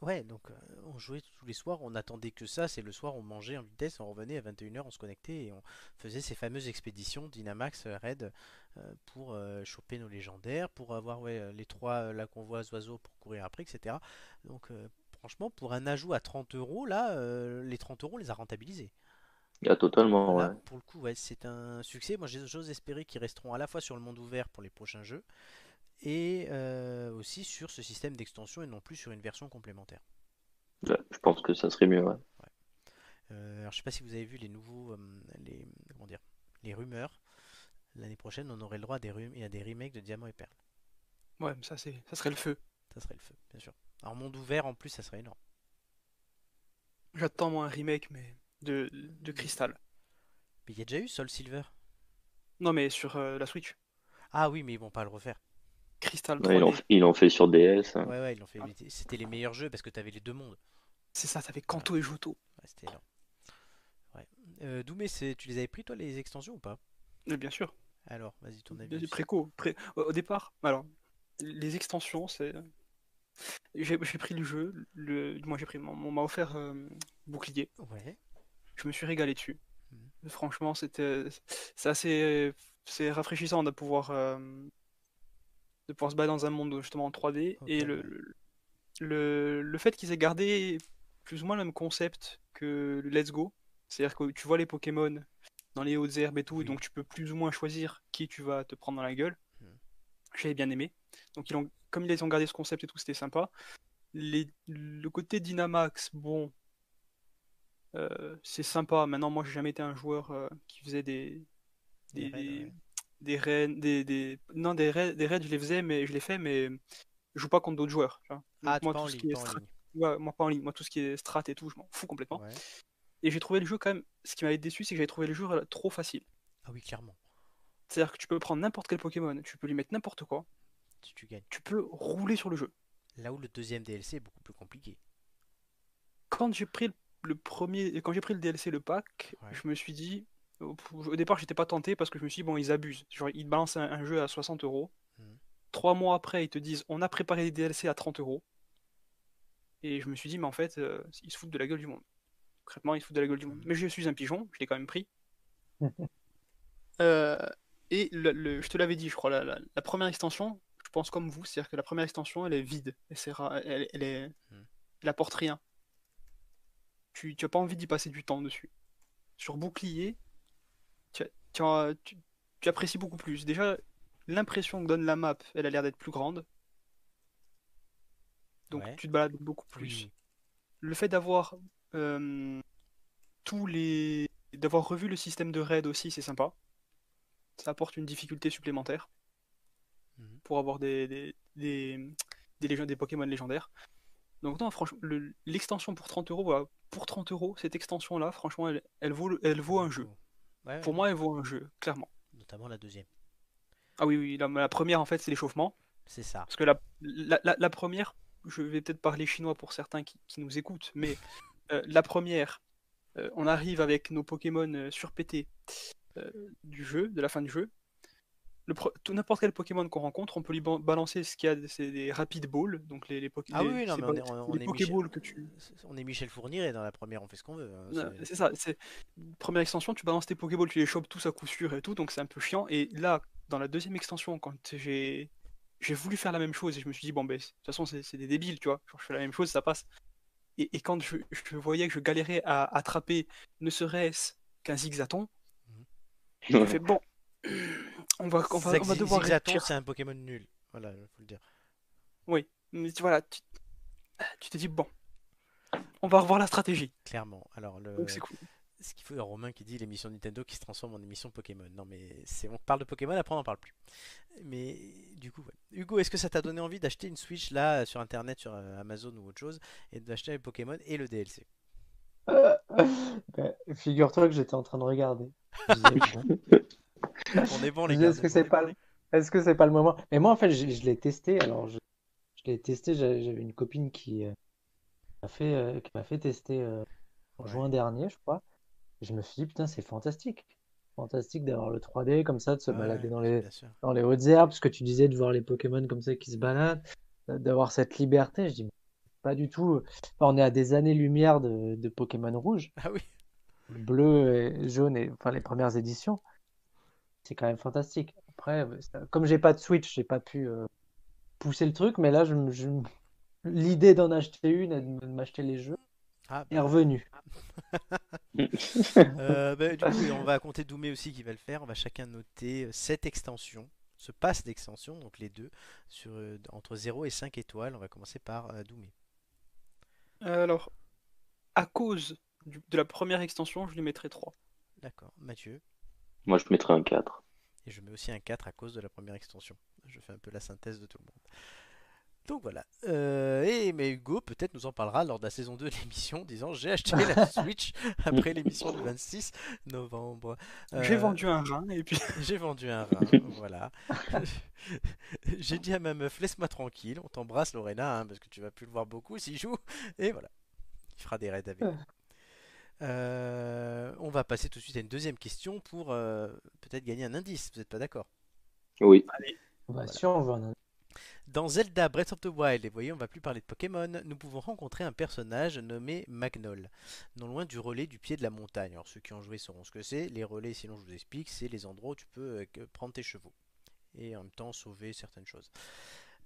ouais, donc euh, on jouait tous les soirs, on attendait que ça. C'est le soir, on mangeait en vitesse, on revenait à 21h, on se connectait et on faisait ces fameuses expéditions Dynamax euh, Raid euh, pour euh, choper nos légendaires, pour avoir ouais, euh, les trois euh, qu'on voit oiseaux pour courir après, etc. Donc euh, franchement, pour un ajout à 30 euros, là, euh, les 30 euros, on les a rentabilisés. Il y a totalement, Là, ouais. pour le coup, ouais, c'est un succès. Moi, j'ai- j'ose espérer qu'ils resteront à la fois sur le monde ouvert pour les prochains jeux et euh, aussi sur ce système d'extension et non plus sur une version complémentaire. Ouais, Je pense que ça serait mieux, ouais. Euh, alors, je sais pas si vous avez vu les nouveaux, euh, les, comment dire, les rumeurs. L'année prochaine, on aurait le droit à des, à des remakes de Diamant et Perle. Ouais, mais ça, c'est, ça serait le feu. Ça serait le feu, bien sûr. Alors, monde ouvert, en plus, ça serait énorme. J'attends moi un remake, mais de, de Crystal. Mais il y a déjà eu Soul Silver? Non, mais sur euh, la Switch. Ah oui, mais ils vont pas le refaire. Crystal Ouais, ils 3D. l'ont ils l'ont fait sur DS. hein. Ouais, ouais, ils l'ont fait. C'était les meilleurs jeux parce que tu avais les deux mondes. C'est ça, t'avais Kanto et Johto. Ouais, c'était énorme. Ouais. Euh, Doumé, c'est- tu les avais pris toi les extensions ou pas? Mais bien sûr. Alors, vas-y, ton avis. Préco. pré- Au départ, alors, les extensions, c'est. J'ai j'ai pris le jeu, le... moi j'ai pris, on m'a offert euh, bouclier, Ouais. je me suis régalé dessus. Mhm. Franchement, c'était, c'est assez, c'est rafraîchissant de pouvoir, euh, de pouvoir se balader dans un monde justement en 3D Ok, et le, le, le, le fait qu'ils aient gardé plus ou moins le même concept que le Let's Go, c'est-à-dire que tu vois les Pokémon dans les hautes herbes et tout, Oui. donc tu peux plus ou moins choisir qui tu vas te prendre dans la gueule. Mhm. J'avais bien aimé. Donc ils ont, comme ils ont gardé ce concept et tout, c'était sympa. Les, le côté Dynamax, bon, euh, c'est sympa. Maintenant, moi, j'ai jamais été un joueur euh, qui faisait des Des des, raids, ouais. Des raids, des, des- non des raids, des raids, je les faisais, mais je les fais, mais je joue pas contre d'autres joueurs. tu vois. Ah, moi, pas en tout ce ligne, qui est strat- ouais, moi pas en ligne. Moi, tout ce qui est strat et tout, je m'en fous complètement. Ouais. Et j'ai trouvé le jeu quand même. Ce qui m'avait déçu, c'est que j'avais trouvé le jeu trop facile. Ah oui, clairement. C'est-à-dire que tu peux prendre n'importe quel Pokémon, tu peux lui mettre n'importe quoi, Tu, tu gagnes. tu peux rouler sur le jeu. Là où le deuxième DLC est beaucoup plus compliqué. quand j'ai pris le- le premier, quand j'ai pris le DLC, le pack, Ouais. je me suis dit, au départ, j'étais pas tenté parce que je me suis dit, bon, ils abusent. Genre, ils te balancent un, un jeu à 60 euros. Mhm. Trois mois après, ils te disent, on a préparé des DLC à 30 euros. Et je me suis dit, mais en fait, euh, ils se foutent de la gueule du monde. Concrètement, ils se foutent de la gueule du monde. Mhm. Mais je suis un pigeon, je l'ai quand même pris. Euh, et le- le- je te l'avais dit, je crois, la, la- la première extension, je pense comme vous, c'est-à-dire que la première extension, elle est vide. Elle, sert à- elle, elle est, Mhm. elle apporte rien. Tu n'as pas envie d'y passer du temps dessus. Sur bouclier, tu, apprécies beaucoup plus. Déjà, l'impression que donne la map, elle a l'air d'être plus grande. Donc Ouais. tu te balades beaucoup plus. Le fait d'avoir euh, tous les. d'avoir revu le système de raid aussi, c'est sympa. Ça apporte une difficulté supplémentaire Mhm. pour avoir des, des, des, des, Pokémon légendaires. Donc non, franchement, le- l'extension pour 30 euros, voilà, pour 30 euros, cette extension-là, franchement, elle, elle vaut, le- elle vaut un jeu. Ouais, Pour ouais. moi, elle vaut un jeu, clairement. Notamment la deuxième. Ah oui, oui, la, la première, en fait, c'est l'échauffement. C'est ça. Parce que la, la, la- la première, je vais peut-être parler chinois pour certains qui, qui nous écoutent, mais euh, la première, euh, on arrive avec nos Pokémon euh, surpétés euh, du jeu, de la fin du jeu. N'importe quel Pokémon qu'on rencontre, on peut lui balancer ce qu'il y a, c'est des rapid balls, donc les, les, Ah oui, non, mais on est, on, les on est Michel... Que tu, on est Michel Fournier et dans la première on fait ce qu'on veut. hein, c'est- ça, c'est première extension, tu balances tes Pokéballs, tu les chopes tous à coup sûr et tout, donc c'est un peu chiant. Et là, dans la deuxième extension, quand j'ai j'ai voulu faire la même chose et je me suis dit, bon, ben, de toute façon, c'est des débiles, tu vois, genre, je fais la même chose, ça passe. Et, et quand je, je voyais que je galérais à attraper ne serait-ce qu'un zigzaton, j'ai fait, bon, on va, on va, on va devoir Zigzaton, réfléchir. c'est un Pokémon nul. Voilà, faut le dire. Mais tu- voilà, tu tu t'es dit, bon, on va revoir la stratégie. Clairement. Alors, le... Donc c'est cool. ce qu'il faut, Romain qui dit l'émission Nintendo qui se transforme en émission Pokémon. Non, mais c'est on parle de Pokémon, après on n'en parle plus. Mais du coup, ouais. Hugo, est-ce que ça t'a donné envie d'acheter une Switch là sur internet, sur euh, Amazon ou autre chose, et d'acheter un Pokémon et le DLC Ben, Figure-toi que j'étais en train de regarder. On est bon, les gars. Est-ce que c'est pas, le- est-ce que c'est pas le moment? Mais moi, en fait, je, je l'ai testé. Alors, je, je l'ai testé. J'avais une copine qui euh, m'a fait, euh, qui m'a fait tester euh, en Ouais. juin dernier, je crois. Et je me suis dit, putain, c'est fantastique. Fantastique d'avoir le 3D comme ça, de se Ouais, balader dans les, dans les hautes herbes, ce que tu disais de voir les Pokémon comme ça qui se baladent, d'avoir cette liberté. Je dis, pas du tout. Enfin, on est à des années-lumière de, de Pokémon rouge, Ah oui. bleu et jaune, et enfin les premières éditions. C'est quand même fantastique. Après, euh, comme j'ai pas de Switch, j'ai pas pu euh, pousser le truc, mais là, je, je l'idée d'en acheter une et de m'acheter les jeux Ah, est revenue. Euh, bah, du coup, on va compter Doumé aussi qui va le faire. On va chacun noter cette extension, ce pass d'extension, donc les deux, sur, entre 0 et 5 étoiles. On va commencer par euh, Doumé. Alors, à cause du- de la première extension, je lui mettrais 3. D'accord. Mathieu. Moi, je mettrais un 4. Et je mets aussi un 4 à cause de la première extension. Je fais un peu la synthèse de tout le monde. Donc voilà. Euh, et mais Hugo peut-être nous en parlera lors de la saison 2 de l'émission, disant j'ai acheté la Switch après l'émission du 26 novembre. J'ai Euh, vendu un rein et puis J'ai vendu un rein, voilà. J'ai dit à ma meuf, laisse-moi tranquille, on t'embrasse Lorena, hein, parce que tu vas plus le voir beaucoup s'il joue. Et voilà, il fera des raids avec. Euh, on va passer tout de suite à une deuxième question pour euh, peut-être gagner un indice. Vous n'êtes pas d'accord? Oui. Bah, si on veut un Dans Zelda Breath of the Wild, et vous voyez, on va plus parler de Pokémon, nous pouvons rencontrer un personnage nommé Magnol, non loin du relais du pied de la montagne. Alors ceux qui ont joué sauront ce que c'est. Les relais, sinon je vous explique, c'est les endroits où tu peux euh, prendre tes chevaux et en même temps sauver certaines choses.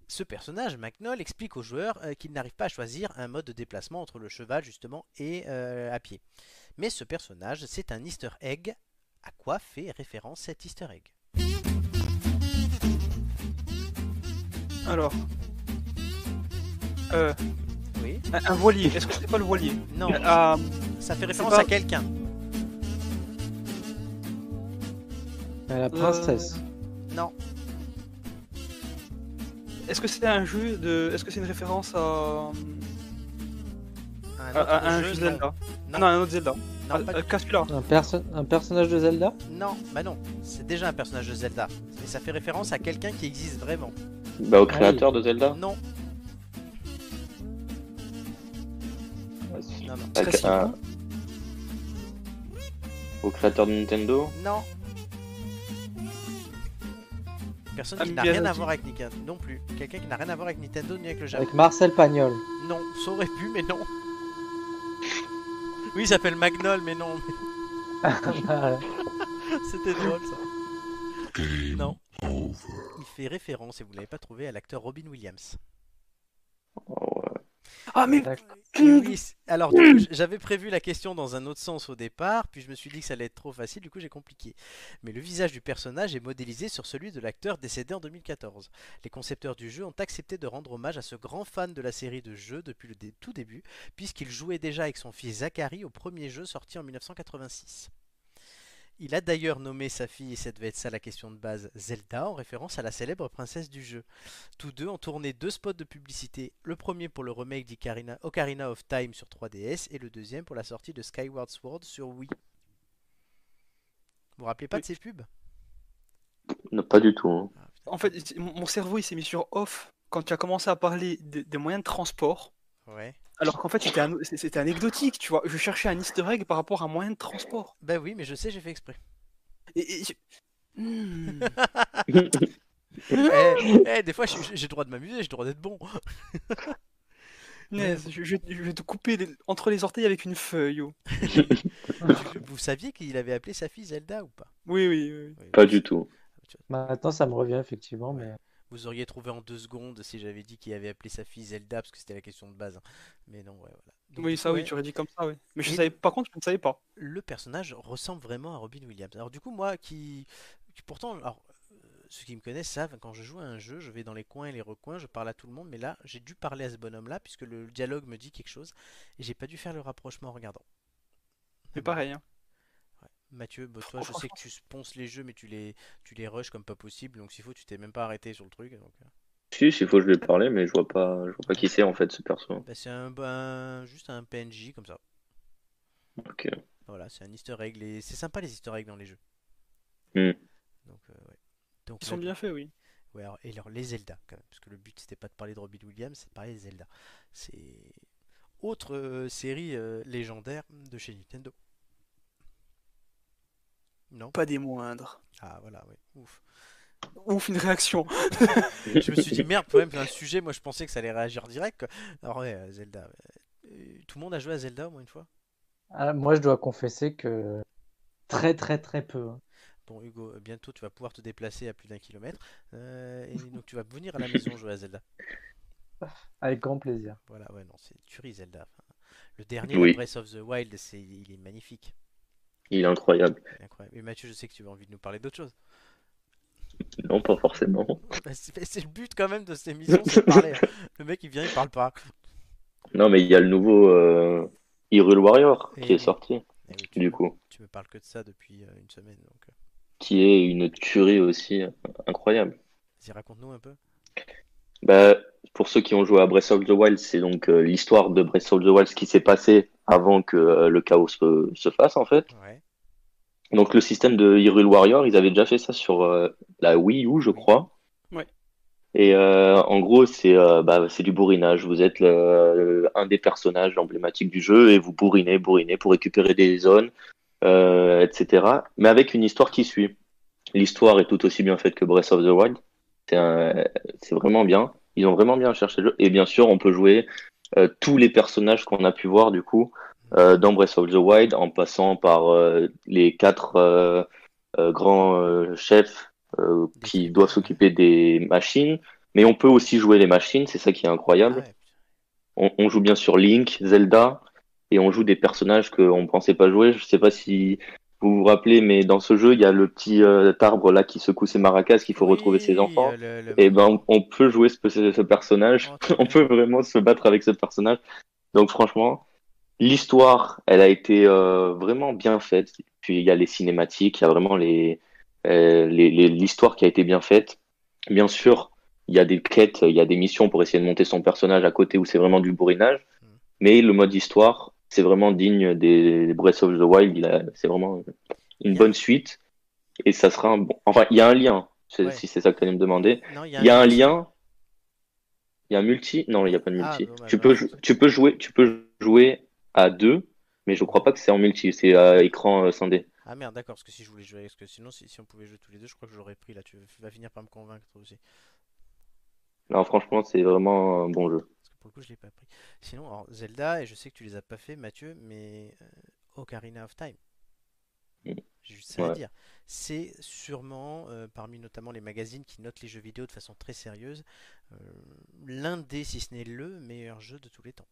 Ce personnage, Magnol, explique aux joueurs euh, qu'il n'arrive pas à choisir un mode de déplacement entre le cheval justement et euh, à pied. Mais ce personnage, c'est un Easter egg. À quoi fait référence cet Easter egg? Alors. Euh, Oui un, un voilier. Est-ce que c'est pas le voilier? Non, Ah, ça fait référence pas- à quelqu'un. À la princesse. Non, Est-ce que c'est un jeu de. Est-ce que c'est une référence à. un à, jeu. Zelda? Non. Non, un autre Zelda. Non, pas Casse-celui-là. Un, perso- un personnage de Zelda? Non, bah non, c'est déjà un personnage de Zelda. Mais ça fait référence à quelqu'un qui existe vraiment. Bah, au créateur de Zelda? Non, non, non, Au créateur de Nintendo? Non. Personne qui n'a rien à voir avec Nintendo non plus. Quelqu'un qui n'a rien à voir avec Nintendo ni avec le Japon. Avec Marcel Pagnol. Non, ça aurait pu, mais non. Oui, il s'appelle Magnol, mais non. C'était drôle ça. Non. Il fait référence, et vous l'avez pas trouvé, à l'acteur Robin Williams. Oh. Ah, mais. Oui, c- alors du coup, j- j'avais prévu la question dans un autre sens au départ, puis je me suis dit que ça allait être trop facile, du coup j'ai compliqué. Mais le visage du personnage est modélisé sur celui de l'acteur décédé en 2014. Les concepteurs du jeu ont accepté de rendre hommage à ce grand fan de la série de jeux depuis le dé- tout début, puisqu'il jouait déjà avec son fils Zachary au premier jeu sorti en 1986. Il a d'ailleurs nommé sa fille, et ça devait être ça la question de base, Zelda, en référence à la célèbre princesse du jeu. Tous deux ont tourné deux spots de publicité, le premier pour le remake d'Ocarina Ocarina of Time sur 3DS et le deuxième pour la sortie de Skyward Sword sur Wii. Vous vous rappelez pas Oui. de ces pubs? Non, pas du tout. hein. Ah. En fait, mon cerveau il s'est mis sur off quand tu as commencé à parler des, des moyens de transport. Ouais. Alors qu'en fait, c'était un- c'était anecdotique, tu vois. Je cherchais un easter egg par rapport à un moyen de transport. Bah oui, mais je sais, j'ai fait exprès. Et, et je- Hmm. Eh, eh, des fois, j'ai j'ai le droit de m'amuser, j'ai le droit d'être bon. Punaise, je, je- je vais te couper les- entre les orteils avec une feuille. oh. Vous saviez qu'il avait appelé sa fille Zelda ou pas? Oui, oui, oui. Oui, Pas du tout. Maintenant, ça me revient effectivement, mais Vous auriez trouvé en deux secondes si j'avais dit qu'il avait appelé sa fille Zelda, parce que c'était la question de base. hein. Mais non, ouais, voilà. Donc, Oui, ça, oui, tu aurais dit comme ça, oui. Mais je Et- savais, par contre, je ne savais pas. le personnage ressemble vraiment à Robin Williams. Alors du coup, moi qui, qui pourtant, alors, euh, ceux qui me connaissent savent, quand je joue à un jeu, je vais dans les coins et les recoins, je parle à tout le monde, mais là, j'ai dû parler à ce bonhomme-là, puisque le dialogue me dit quelque chose, et j'ai pas dû faire le rapprochement en regardant. Mais pareil, hein. Mathieu, bah, toi, je sais que tu ponces les jeux, mais tu les, tu les rushes comme pas possible, donc s'il faut, tu t'es même pas arrêté sur le truc. Donc, euh, Si, s'il faut, je vais parler, mais je vois pas, je vois pas qui c'est en fait ce perso. bah, c'est un, un- juste un PNJ comme ça. Ok. Voilà, c'est un Easter egg. Les... C'est sympa les Easter eggs dans les jeux. Hmm. Donc, euh, ouais. Donc, Ils sont bien faits, oui. Ouais, alors, et alors les Zelda, quand même, parce que le but c'était pas de parler de Robin Williams, c'est de parler des Zelda. C'est autre euh, série euh, légendaire de chez Nintendo. Non Pas des moindres. Ah voilà, ouais, ouf. Ouf, une réaction. Je me suis dit merde, quand même, c'est un sujet, moi je pensais que ça allait réagir direct. quoi. Alors ouais, euh, Zelda. euh, tout le monde a joué à Zelda au moins une fois? Ah, moi, je dois confesser que très, très, très peu. hein. Bon Hugo, euh, bientôt tu vas pouvoir te déplacer à plus d'un kilomètre. euh, et donc tu vas venir à la maison jouer à Zelda. Avec grand plaisir. Voilà, ouais, non, c'est tuerie Zelda. Enfin, le dernier, Oui. Breath of the Wild, c'est, il est magnifique. Il est incroyable. Est incroyable. Et Mathieu, je sais que tu as envie de nous parler d'autre chose. Non, pas forcément. Bah, c'est, le but quand même de cette émission, c'est de parler. Le mec il vient, il parle pas. Non, mais il y a le nouveau euh, Hyrule Warrior Et qui est oui. sorti, Eh oui, tu, du me, coup, tu me parles que de ça depuis euh, une semaine, donc euh, qui est une tuerie aussi euh, incroyable. vas-y, raconte-nous un peu. Bah, pour ceux qui ont joué à Breath of the Wild, c'est donc l'histoire de Breath of the Wild, ce qui s'est passé avant que euh, le chaos se, se fasse en fait. Ouais. Donc le système de Hyrule Warrior, ils avaient déjà fait ça sur euh, la Wii U, je crois. Ouais. Et euh, en gros, c'est euh, bah, c'est du bourrinage. Vous êtes le- un des personnages emblématiques du jeu et vous bourrinez, bourrinez pour récupérer des zones, etc. Mais avec une histoire qui suit. L'histoire est tout aussi bien faite que Breath of the Wild. C'est vraiment bien. Ils ont vraiment bien cherché le jeu. Et bien sûr, on peut jouer tous les personnages qu'on a pu voir du coup euh, dans Breath of the Wild, en passant par euh, les quatre euh, euh, grands euh, chefs euh, qui doivent s'occuper des machines. Mais on peut aussi jouer les machines, c'est ça qui est Ah incroyable. On, on joue bien sûr Link, Zelda, et on joue des personnages qu'on ne pensait pas jouer. Je sais pas si vous vous rappelez, mais dans ce jeu, il y a le petit euh, arbre là qui secoue ses maracas, qu'il faut retrouver ses enfants. euh, le- le- Et ben, on, on peut jouer ce, personnage. On peut vraiment se battre avec ce personnage. Donc franchement, l'histoire, elle a été euh, vraiment bien faite. Puis il y a les cinématiques, il y a vraiment les, euh, les, les- l'histoire qui a été bien faite. Bien sûr, il y a des quêtes, il y a des missions pour essayer de monter son personnage à côté où c'est vraiment du bourrinage. Mm. Mais le mode histoire, c'est vraiment digne des Breath of the Wild. C'est vraiment une bonne suite. Et ça sera un bon. Enfin, il y a un lien, Ouais. si c'est ça que tu allais me demander. Il y a un lien. Il y a un multi. Non, il n'y a pas de Ah, multi. dommage, tu, ouais, peux, ça. tu, peux jouer, tu peux jouer à deux, mais je crois pas que c'est en multi. C'est à écran euh, scindé. Ah merde, d'accord, parce que si je voulais jouer, parce que sinon, si, si on pouvait jouer tous les deux, je crois que j'aurais pris là. Tu vas finir par me convaincre toi aussi. Non, franchement, c'est vraiment un bon jeu. Pour le coup, je l'ai pas pris. Sinon, alors, Zelda, et je sais que tu les as pas fait, Mathieu, mais euh, Ocarina of Time. J'ai juste ça à dire. C'est sûrement, euh, parmi notamment les magazines qui notent les jeux vidéo de façon très sérieuse, euh, l'un des, si ce n'est le meilleur jeu de tous les temps.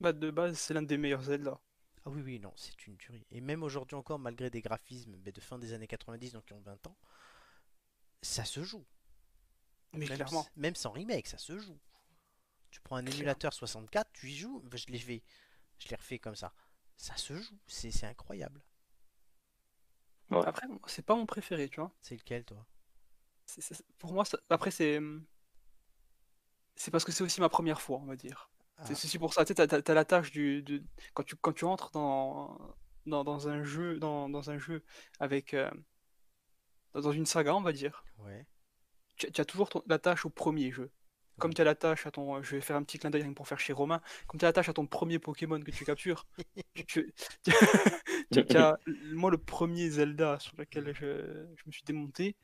Bah, de base, c'est l'un des meilleurs Zelda. Ah oui, oui, non, c'est une tuerie. Et même aujourd'hui encore, malgré des graphismes mais de fin des années 90, donc qui ont 20 ans, ça se joue. Mais Même, clairement. même sans remake, ça se joue. Tu prends un Clairement. émulateur 64, tu y joues. Je l'ai fait, je l'ai refait comme ça. Ça se joue, c'est c'est incroyable. Ouais. Après, c'est pas mon préféré, tu vois. C'est lequel, toi? C'est- c'est- pour moi, ça- après, c'est. hum, C'est parce que c'est aussi ma première fois, on va dire. Ah, C'est aussi pour ça. Tu sais, t'as, t'as- t'as la tâche du, de... quand tu quand tu entres dans dans, dans un jeu dans, dans un jeu avec euh, dans une saga, on va dire. Ouais. Tu, tu as toujours ton- la tâche au premier jeu. Comme tu as la tâche à ton, je vais faire un petit clin d'œil pour faire chez Romain. Comme tu as la tâche à ton premier Pokémon que tu captures, tu, tu- tu- tu as- moi le premier Zelda sur lequel je, je me suis démonté,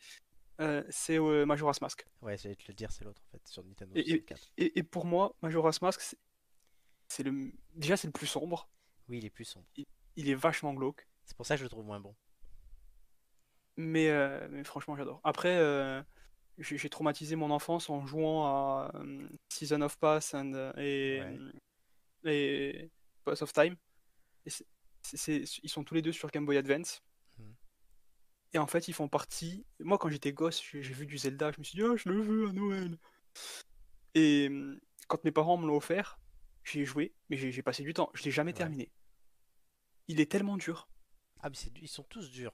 euh, c'est euh, Majora's Mask. Ouais, j'allais te le dire, c'est l'autre en fait, sur Nintendo Et- et- 64. Et, et pour moi, Majora's Mask, c'est- le, déjà c'est le plus sombre. Oui, il est plus sombre. Il est vachement glauque. C'est pour ça que je le trouve moins bon. Mais, euh, mais franchement, j'adore. Après, euh, j'ai traumatisé mon enfance en jouant à euh, Season of Pass and, euh, et, et Pass of Time. Et ils sont tous les deux sur Game Boy Advance. Mhm. Et en fait, ils font partie. Moi, quand j'étais gosse, j'ai vu du Zelda, je me suis dit, ah, je le veux à Noël. Et euh, quand mes parents me l'ont offert, j'ai joué, mais j'ai passé du temps. Je l'ai jamais Ouais. terminé. Il est tellement dur. Ah, mais ils sont tous durs.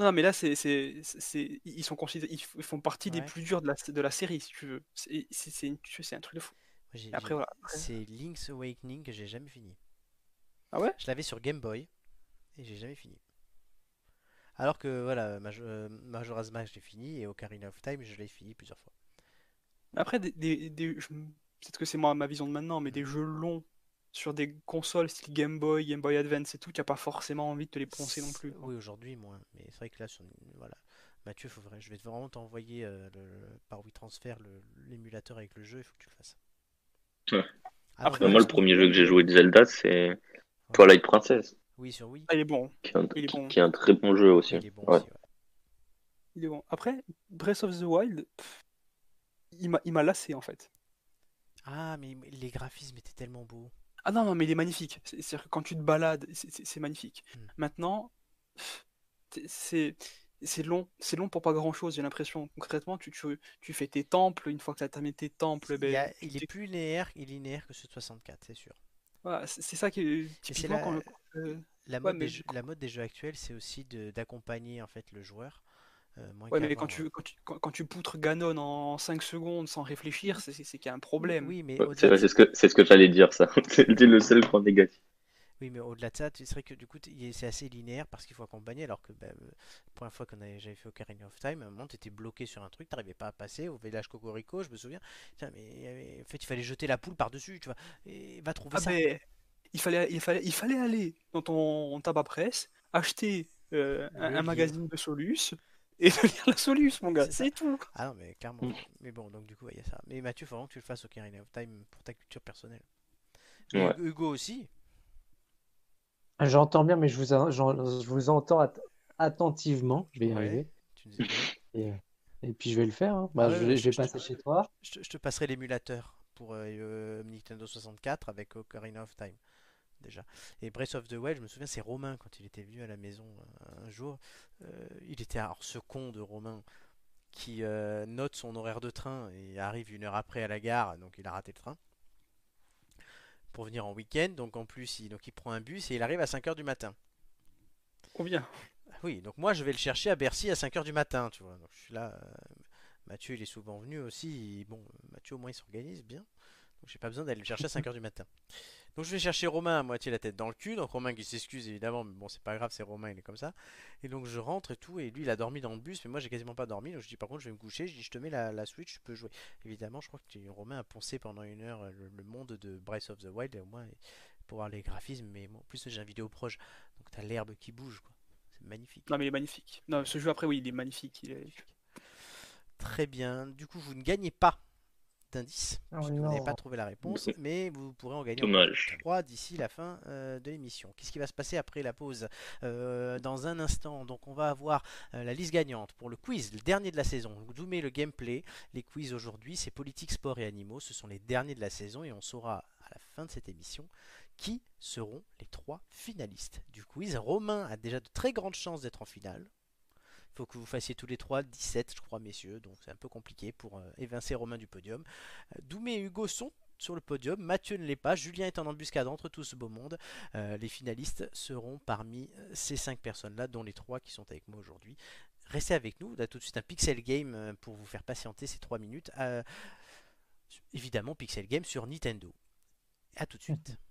Non, non, mais là, c'est, c'est, c'est- c'est- ils sont considérés, ils font partie des plus durs de la, de la série, si tu veux. C'est, c'est, c'est une- c'est un truc de fou. J'ai- après, j'ai- voilà. C'est Link's Awakening que j'ai jamais fini. Ah ouais? Je l'avais sur Game Boy et j'ai jamais fini. Alors que voilà, Majo- euh, Majora's Mask j'ai fini et Ocarina of Time je l'ai fini plusieurs fois. Après, des, des- des- je- peut-être que c'est moi, ma vision de maintenant, mais des jeux longs sur des consoles style Game Boy, Game Boy Advance et tout, tu n'as pas forcément envie de te les poncer non plus. Oui, aujourd'hui moins, mais c'est vrai que là, sur, voilà. Mathieu, faut vrai, je vais vraiment t'envoyer euh, le- par WeTransfer le- l'émulateur avec le jeu, il faut que tu le fasses. Ouais. Après, Moi, le premier jeu que j'ai joué de Zelda, c'est Twilight Princess, Oui, sur Wii. Ah, il est bon, qui est un, Il est bon. qui est un très bon jeu aussi. Il est bon Ouais. aussi, ouais. il est bon. Après, Breath of the Wild, pff, il m'a, il m'a lassé en fait. Ah, mais les graphismes étaient tellement beaux. Ah non, non, mais il est magnifique. C'est- C'est-à-dire que quand tu te balades, c'est magnifique. Mm. Maintenant, c'est- c'est long, c'est long pour pas grand-chose, j'ai l'impression. Concrètement, tu, tu, tu fais tes temples, une fois que tu as terminé tes temples, Il, ben, a- tu il est plus linéaire, il est linéaire que de 64, c'est sûr. voilà, c'est ça qui est typiquement là, quand le- euh, La Ouais, mode, des je- jeux, la mode des jeux actuels, c'est aussi d'accompagner en fait le joueur. Euh, moins Ouais, mais quand tu, quand, tu, quand, quand tu poutres Ganon en 5 secondes sans réfléchir, c'est c'est- c'est qu'il y a un problème. Oui, mais Ouais, au-delà C'est de- vrai, c'est ce que, c'est ce que j'allais dire, ça. C'était le seul point négatif. Oui, mais au-delà de ça, tu serais que du coup, c'est assez linéaire parce qu'il faut accompagner. Alors que bah, la première fois qu'on avait- j'avais fait Ocarina of Time, à un moment, tu étais bloqué sur un truc, tu n'arrivais pas à passer au village Cocorico, je me souviens. Tiens, mais il y avait- en fait, il fallait jeter la poule par-dessus, tu vois. Et va trouver Ah ça. il fallait, il fallait, il fallait aller dans ton tabac presse, acheter euh, un, magazine de Solus et de lire la Solus, mon gars, C'est tout. Ah non, mais clairement. Mm. Mais bon, donc du coup, ouais, il y a ça. Mais Mathieu, il faut vraiment que tu le fasses Ocarina of Time pour ta culture personnelle. Ouais. Hugo- aussi. J'entends bien, mais je vous, je vous entends at- attentivement. Je vais y Ouais. arriver. Et, et puis je vais le faire. hein. Bah, Ah ouais, je, vais passer chez toi. Je te, je te passerai l'émulateur pour euh, euh, Nintendo 64 avec Ocarina of Time. Déjà. Et Breath of the Wild, je me souviens, c'est Romain quand il était venu à la maison euh, un jour. euh, il était alors ce con de Romain qui euh, note son horaire de train et arrive une heure après à la gare, donc il a raté le train pour venir en week-end. Donc en plus, il, donc il prend un bus et il arrive à 5h du matin. Combien Ah Oui, donc moi je vais le chercher à Bercy à 5h du matin, tu vois. Donc je suis là. euh, Mathieu il est souvent venu aussi. et bon, Mathieu au moins il s'organise bien. Donc j'ai pas besoin d'aller le chercher à 5h du matin. Donc je vais chercher Romain à moitié la tête dans le cul. Donc Romain qui s'excuse évidemment, mais bon c'est pas grave, c'est Romain, il est comme ça. Et donc je rentre et tout, et lui il a dormi dans le bus, mais moi j'ai quasiment pas dormi. Donc je dis par contre je vais me coucher, je dis je te mets la, la Switch, tu peux jouer. Évidemment, je crois que Romain a poncé pendant une heure euh, le, le monde de Breath of the Wild, et au moins pour voir les graphismes, mais bon, en plus j'ai un vidéo proche, donc t'as l'herbe qui bouge quoi. C'est magnifique. Non, mais il est magnifique. Non, ce jeu après, oui, il est magnifique. Il est... Très bien. Du coup, vous ne gagnez pas d'indice, Oh vous n'avez pas trouvé la réponse, mais vous pourrez en gagner Dommage. 3 d'ici la fin euh, de l'émission. Qu'est-ce qui va se passer après la pause Euh, Dans un instant, donc on va avoir euh, la liste gagnante pour le quiz, le dernier de la saison. Doumé le gameplay. Les quiz aujourd'hui, c'est politique, sport et animaux. Ce sont les derniers de la saison et on saura à la fin de cette émission qui seront les trois finalistes du quiz. Romain a déjà de très grandes chances d'être en finale. Faut que vous fassiez tous les trois 17, je crois, messieurs. Donc c'est un peu compliqué pour euh, évincer Romain du podium. Euh, Doumé et Hugo sont sur le podium. Mathieu ne l'est pas. Julien est en embuscade entre tout ce beau monde. Euh, les finalistes seront parmi ces cinq personnes-là, dont les trois qui sont avec moi aujourd'hui. Restez avec nous. On a tout de suite un Pixel Game pour vous faire patienter ces trois minutes. Évidemment, Pixel Game sur Nintendo. A tout de suite.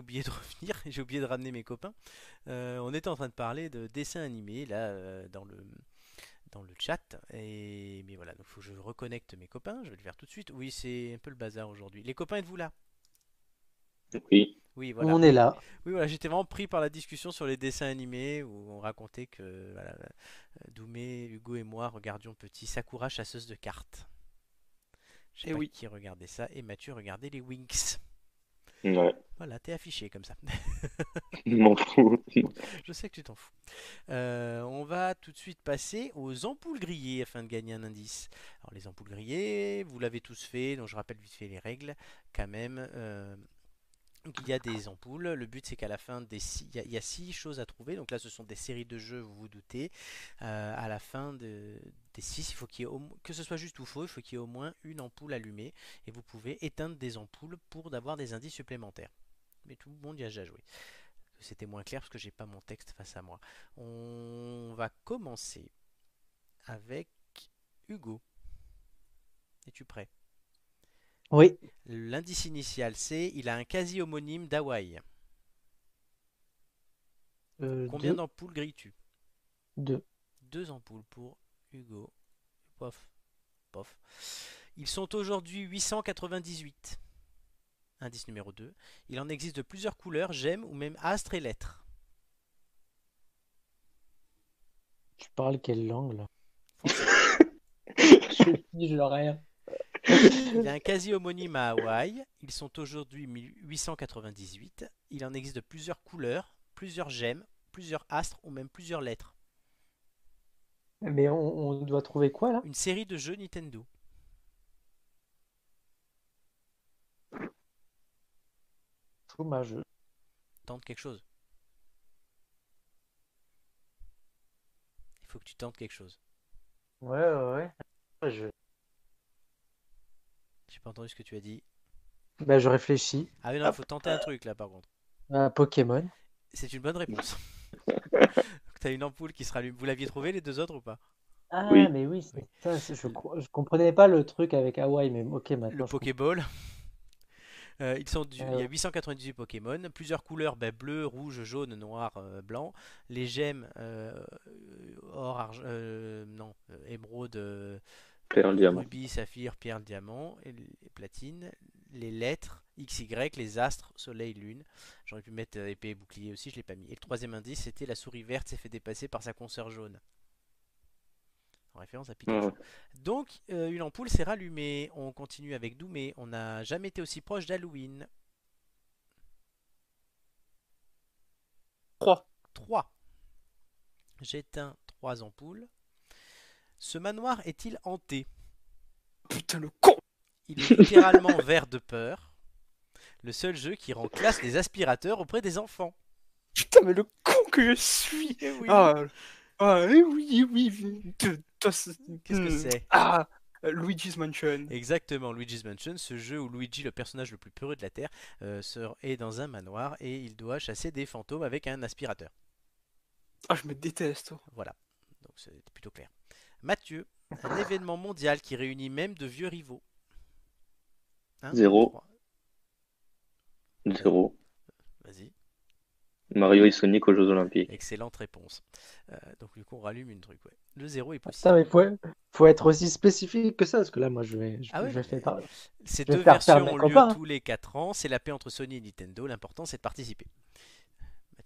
oublié de revenir, j'ai oublié de ramener mes copains. Euh, on était en train de parler de dessins animés là euh, dans le dans le chat et mais voilà, donc faut que je reconnecte mes copains, je vais le faire tout de suite. Oui, c'est un peu le bazar aujourd'hui. Les copains, êtes-vous là? Oui. Oui, voilà. On est là. Oui, voilà, j'étais vraiment pris par la discussion sur les dessins animés où on racontait que voilà, euh, Doumé, Hugo et moi regardions petit Sakura chasseuse de cartes. Je sais Eh pas oui. qui regardait ça et Mathieu regardait les Winx. Ouais. Voilà, t'es affiché comme ça. Je m'en fous. Je sais que tu t'en fous. Euh, on va tout de suite passer aux ampoules grillées afin de gagner un indice. Alors les ampoules grillées, vous l'avez tous fait, donc je rappelle vite fait les règles quand même. Euh, donc il y a des ampoules. Le but c'est qu'à la fin des six, il y, a, six choses à trouver. Donc là ce sont des séries de jeux, vous vous doutez. Euh, à la fin de- des six, il faut qu'il y ait au que ce soit juste ou faux, il faut qu'il y ait au moins une ampoule allumée et vous pouvez éteindre des ampoules pour avoir des indices supplémentaires. Mais tout le monde y a déjà joué c'était moins clair parce que j'ai pas mon texte face à moi. On va commencer avec Hugo. Es-tu prêt? Oui. L'indice initial c'est il a un quasi homonyme d'Hawaï. Euh, Combien deux, d'ampoules grilles-tu? Deux. Deux ampoules pour Hugo. Pof. Pof. Ils sont aujourd'hui 898. Indice numéro 2. Il en existe de plusieurs couleurs, gemmes ou même astres et lettres. Tu parles quelle langue là? Je je rien. Il a un quasi homonyme à Hawaï. Ils sont aujourd'hui 898. Il en existe de plusieurs couleurs, plusieurs gemmes, plusieurs astres ou même plusieurs lettres. Mais on, on doit trouver quoi là? Une série de jeux Nintendo. Fromage. Tente quelque chose. Il faut que tu tentes quelque chose. Ouais, ouais, ouais. Je... J'ai pas entendu ce que tu as dit. Bah, je réfléchis. Ah oui, non, il faut tenter un truc là par contre. Un Pokémon. C'est une bonne réponse. T'as une ampoule qui se rallume. Vous l'aviez trouvé les deux autres ou pas? Ah, Oui. mais oui, ça. Je, je comprenais pas le truc avec Hawaï, mais ok, Le maintenant. je Pokéball. Euh, ils sont du- Il y a ouais. 898 Pokémon, plusieurs couleurs, ben, bleu, rouge, jaune, noir, euh, blanc. Les gemmes, euh, or, argent, euh, non, euh, émeraude, Claire diamant. rubis, saphir, pierre, diamant, et les platines. Les lettres, XY, les astres, soleil, lune. J'aurais pu mettre euh, épée et bouclier aussi, je l'ai pas mis. Et le troisième indice, c'était la souris verte s'est fait dépasser par sa consoeur jaune. En référence à Pikachu. Ouais. Donc, euh, une ampoule s'est rallumée. On continue avec Doumé. On n'a jamais été aussi proche d'Halloween. 3. 3. J'éteins 3 ampoules. Ce manoir est-il hanté? Putain, le con Il est littéralement vert de peur. Le seul jeu qui rend classe les aspirateurs auprès des enfants. Putain, mais le con que je suis Eh oui. Ah, ah eh oui, oui, oui. Qu'est-ce que hmm. c'est? Ah, Luigi's Mansion. Exactement, Luigi's Mansion, ce jeu où Luigi, le personnage le plus peureux de la Terre, euh, se- est dans un manoir et il doit chasser des fantômes avec un aspirateur. Ah, je me déteste. Voilà, donc c'est plutôt clair. Mathieu, un événement mondial qui réunit même de vieux rivaux. Un, Zéro. trois. Zéro. Vas-y, Mario et Sonic aux Jeux Olympiques. excellente réponse. Euh, donc du coup, on rallume une truc. Ouais. Le zéro est possible. Putain, mais faut, faut être aussi spécifique que ça, parce que là, moi, je vais, je, Ah ouais, je vais faire Ces je vais deux faire versions faire ont lieu copains, hein. tous les 4 ans. C'est la paix entre Sony et Nintendo. L'important, c'est de participer.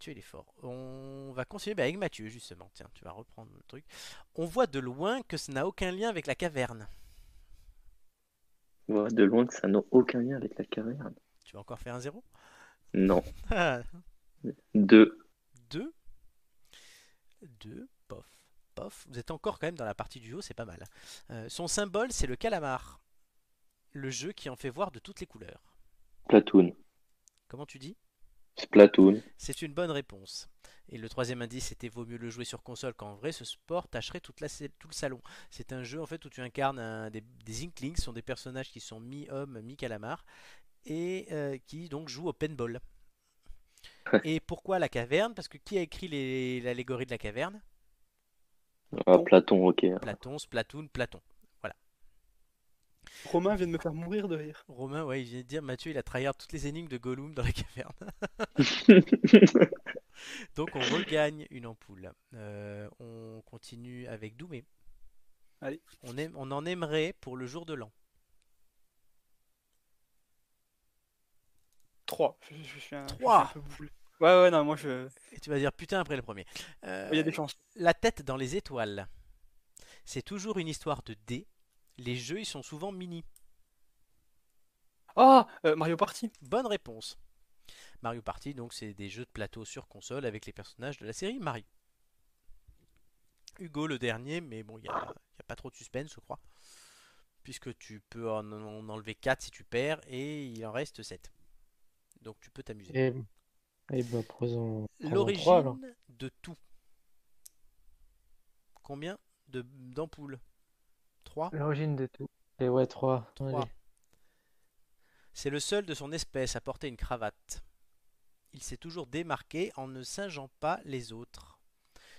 Mathieu, il est fort. On va continuer bah, avec Mathieu, justement. Tiens, tu vas reprendre le truc. On voit de loin que ça n'a aucun lien avec la caverne. Je vois de loin que ça n'a aucun lien avec la caverne. Tu vas encore faire un zéro? Non. Ah, Deux. Deux? Deux. Pof. Pof. Vous êtes encore quand même dans la partie du haut, c'est pas mal. Euh, son symbole, c'est le calamar. Le jeu qui en fait voir de toutes les couleurs. Platoon. Comment tu dis? Splatoon. C'est une bonne réponse. Et le troisième indice, c'était vaut mieux le jouer sur console qu'en vrai, ce sport tâcherait toute la, tout le salon. C'est un jeu en fait où tu incarnes un- des, des Inklings, ce sont des personnages qui sont mi-homme, mi-calamar, et euh, qui donc jouent au paintball. et pourquoi la caverne? Parce que qui a écrit l'allégorie de la caverne? Ah, Platon, ok. Platon, Splatoon, Platon. Romain vient de me faire mourir de rire. Romain, ouais, il vient de dire Mathieu, il a tryhard toutes les énigmes de Gollum dans la caverne. Donc on regagne une ampoule. Euh, on continue avec Doumé. Allez. On, aime, on en aimerait pour le jour de l'an. 3. Je, je suis un, je suis Trois. un peu boule. Ouais, ouais, non, moi je. Et tu vas dire putain après le premier. Euh, Il y a des chances. La tête dans les étoiles. C'est toujours une histoire de dés. Les jeux, ils sont souvent mini. Ah euh, Mario Party Bonne réponse. Mario Party, donc c'est des jeux de plateau sur console avec les personnages de la série Mario. Hugo le dernier, mais bon, il n'y a, y a pas trop de suspense, je crois. Puisque tu peux en, en enlever 4 si tu perds, et il en reste 7. Donc tu peux t'amuser. Et, et bah, prenons, prenons L'origine de tout. Combien de d'ampoules? 3 L'origine de tout. Et ouais, 3. Trois. C'est le seul de son espèce à porter une cravate. Il s'est toujours démarqué en ne singeant pas les autres.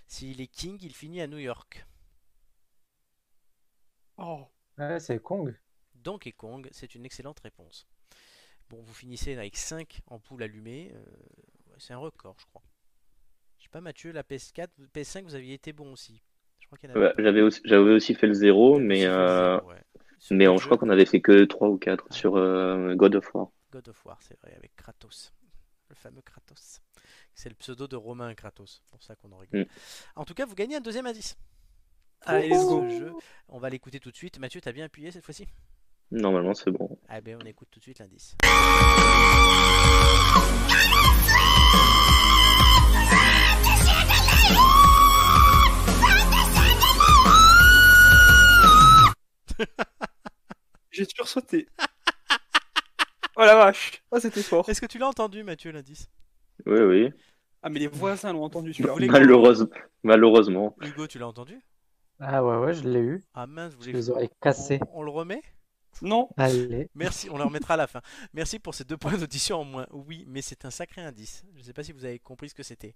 S'il est king, il finit à New York. Oh Ouais, c'est Kong. Donkey Kong, c'est une excellente réponse. Bon, vous finissez avec 5 ampoules allumées. euh, c'est un record, je crois. Je sais pas, Mathieu, la PS4, vous- PS5, vous aviez été bon aussi. Je crois qu'il y en avait Ouais, J'avais aussi, j'avais aussi fait le zéro, mais, aussi fait le euh, zéro, ouais. Sur mais on, je crois qu'on avait fait que 3 ou 4 sur euh, God of War. God of War, c'est vrai, avec Kratos. Le fameux Kratos. C'est le pseudo de Romain Kratos. C'est pour ça qu'on en rigole. Mm. En tout cas, vous gagnez un deuxième indice. Allez, let's go. Ce jeu, on va l'écouter tout de suite. Mathieu, t'as bien appuyé cette fois-ci? Normalement, c'est bon. Ah ben, on écoute tout de suite l'indice. J'ai sursauté. oh la vache Oh, c'était fort. Est-ce que tu l'as entendu, Mathieu, l'indice? Oui, oui. Ah, mais les voisins l'ont entendu celui-là. voulez- Malheureuse- Malheureusement. Hugo, tu l'as entendu? Ah ouais, ouais, je l'ai eu. Ah mince, vous Je voulez les on le remet? Non Allez. Merci, on le remettra à la fin. Merci pour ces deux points d'audition en moins. Oui, mais c'est un sacré indice. Je ne sais pas si vous avez compris ce que c'était.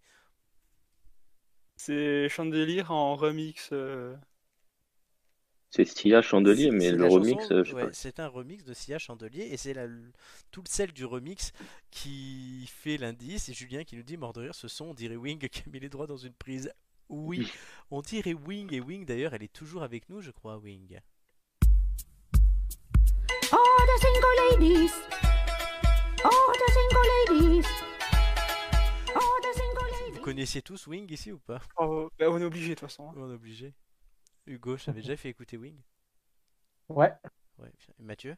C'est Chandelier en remix. euh, C'est Sia Chandelier, mais le remix, euh, ouais, c'est un remix de Sia Chandelier et c'est la- tout le sel du remix qui fait l'indice. Et Julien qui nous dit mort de rire, ce son, on dirait Wing qui a mis les doigts dans une prise. Oui, on dirait Wing et Wing d'ailleurs, elle est toujours avec nous, je crois, Wing. All the single ladies. All the single ladies. All the single Vous ladies. connaissiez tous Wing ici ou pas? Oh, bah, on est obligé de toute façon. hein. On est obligé. Hugo, je t'avais déjà fait écouter Wing? Ouais. Ouais. Et Mathieu?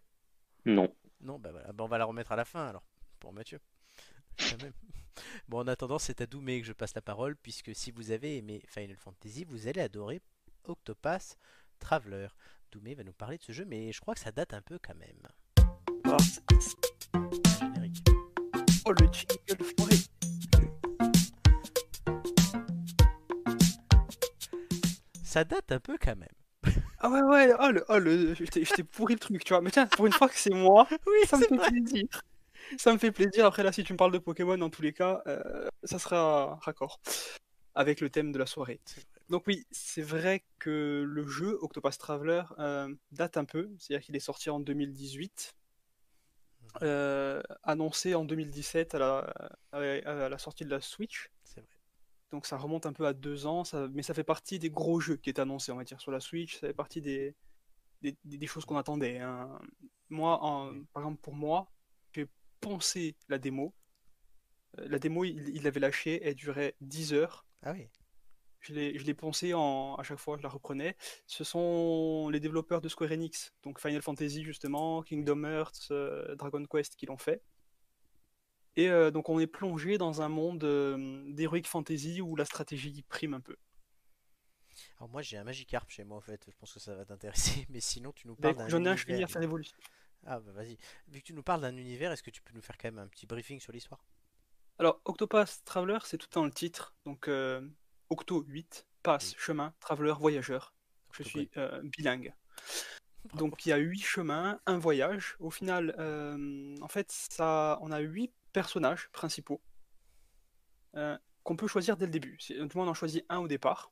Non. Non, bah voilà, Bah, on va la remettre à la fin alors, pour Mathieu. Quand même. Bon, en attendant, c'est à Doumé que je passe la parole, puisque si vous avez aimé Final Fantasy, vous allez adorer Octopath Traveler. Doumé va nous parler de ce jeu, mais je crois que ça date un peu quand même. Ah. Générique. Oh, le jingle Ça date un peu quand même. Ah ouais, ouais, oh, le, oh, le, je t'ai pourri le truc, tu vois. Mais tiens, pour une fois que c'est moi, Oui, ça me fait vrai. plaisir. Ça me fait plaisir. Après, là, si tu me parles de Pokémon, dans tous les cas, euh, ça sera raccord avec le thème de la soirée. Donc oui, c'est vrai que le jeu Octopath Traveler euh, date un peu, c'est-à-dire qu'il est sorti en 2018, euh, annoncé en 2017 à la, à sortie de la Switch. C'est vrai. Donc ça remonte un peu à deux ans, ça- mais ça fait partie des gros jeux qui étaient annoncés, on va dire, sur la Switch. Ça fait partie des, des, des- des choses qu'on attendait. hein. Moi, en- par exemple, pour moi, j'ai poncé la démo. Euh, La démo, il, l'avait lâchée, elle durait 10 heures. Ah oui. Je l'ai, poncé en, à chaque fois, je la reprenais. Ce sont les développeurs de Square Enix, donc Final Fantasy justement, Kingdom Hearts, euh, Dragon Quest qui l'ont fait. Et euh, donc on est plongé dans un monde euh, d'heroic fantasy où la stratégie prime un peu. Alors moi j'ai un Magikarp chez moi en fait, je pense que ça va t'intéresser, mais sinon tu nous Bah, parles d'un J'en ai un, je finis univers. à faire l'évolution. Ah bah vas-y. Vu que tu nous parles d'un univers, est-ce que tu peux nous faire quand même un petit briefing sur l'histoire? Alors, Octopath Traveler, c'est tout dans le titre. Donc, euh, Octo 8, passe, Oui. chemin, traveler, voyageur. Je suis euh, bilingue. Donc, il y a huit chemins, un voyage. Au final, en fait, ça, on a huit personnages principaux euh, qu'on peut choisir dès le début. Du moins, on en choisit un au départ.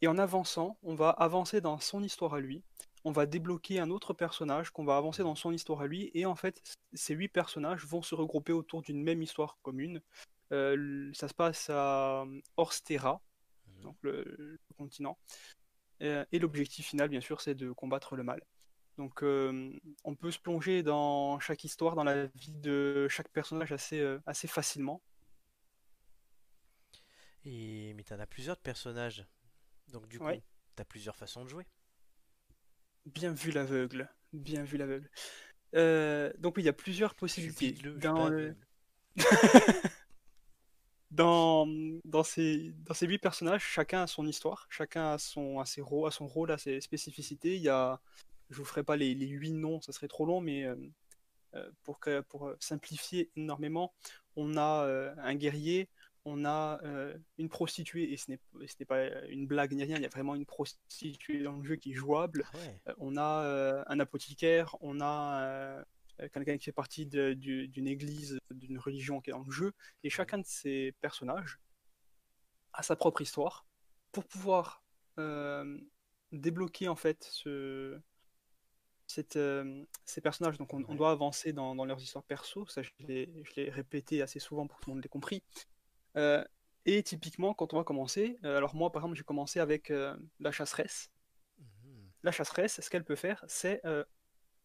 Et en avançant, on va avancer dans son histoire à lui, on va débloquer un autre personnage qu'on va avancer dans son histoire à lui. Et en fait, ces huit personnages vont se regrouper autour d'une même histoire commune. Euh, ça se passe à Orstera, Mhm. donc le, le continent. Euh, et l'objectif final, bien sûr, c'est de combattre le mal. Donc, euh, on peut se plonger dans chaque histoire, dans la vie de chaque personnage assez, euh, assez facilement. Et mais t'en as plusieurs de personnages. Donc du coup, Ouais. t'as plusieurs façons de jouer. Bien vu l'aveugle, bien vu l'aveugle. Euh, donc, oui, il y a plusieurs possibilités. Dans le- dans, dans ces, dans ces huit personnages, chacun a son histoire, chacun a son, a ses a son rôle, a ses spécificités. Il y a, je vous ferai pas les, les huit noms, ça serait trop long, mais euh, euh, pour, que- pour euh, simplifier énormément, on a un guerrier, on a une prostituée, et ce n'est pas une blague ni rien, il y a vraiment une prostituée dans le jeu qui est jouable. Ah ouais. On a un apothicaire, on a quelqu'un qui fait partie d'une église, d'une religion qui est dans le jeu, et chacun de ces personnages a sa propre histoire pour pouvoir euh, débloquer en fait ce, cette, euh, ces personnages. Donc on, doit avancer dans, dans leurs histoires perso, ça je l'ai répété assez souvent pour que tout le monde l'ait compris. Euh, et typiquement, quand on va commencer, euh, alors moi par exemple j'ai commencé avec la chasseresse Mhm. la chasseresse, ce qu'elle peut faire, c'est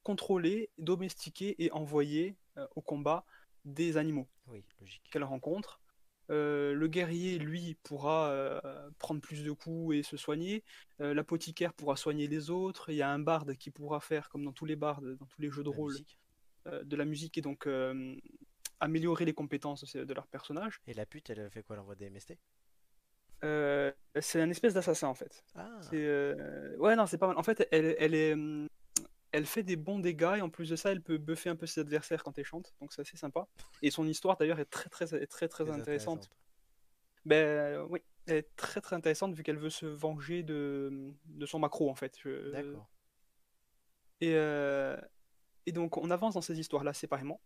contrôler, domestiquer et envoyer au combat des animaux Oui, qu'elle rencontre. Euh, le guerrier, lui, pourra euh, prendre plus de coups et se soigner. Euh, L'apothicaire pourra soigner les autres. Il y a un barde qui pourra faire, comme dans tous les bardes, dans tous les jeux de La rôle, de la musique et donc améliorer les compétences de, leur personnage. Et la pute, elle fait quoi? Elle envoie des MST c'est un espèce d'assassin en fait. Ah, Ouais, non, c'est pas mal. En fait, elle, elle est, hum, elle fait des bons dégâts et en plus de ça, elle peut buffer un peu ses adversaires quand elle chante, donc c'est assez sympa. Et son histoire d'ailleurs est très très très très, très intéressante. Ben oui, elle est très très intéressante vu qu'elle veut se venger de, de son macro en fait. Je- D'accord. Et, euh, et donc on avance dans ces histoires-là séparément.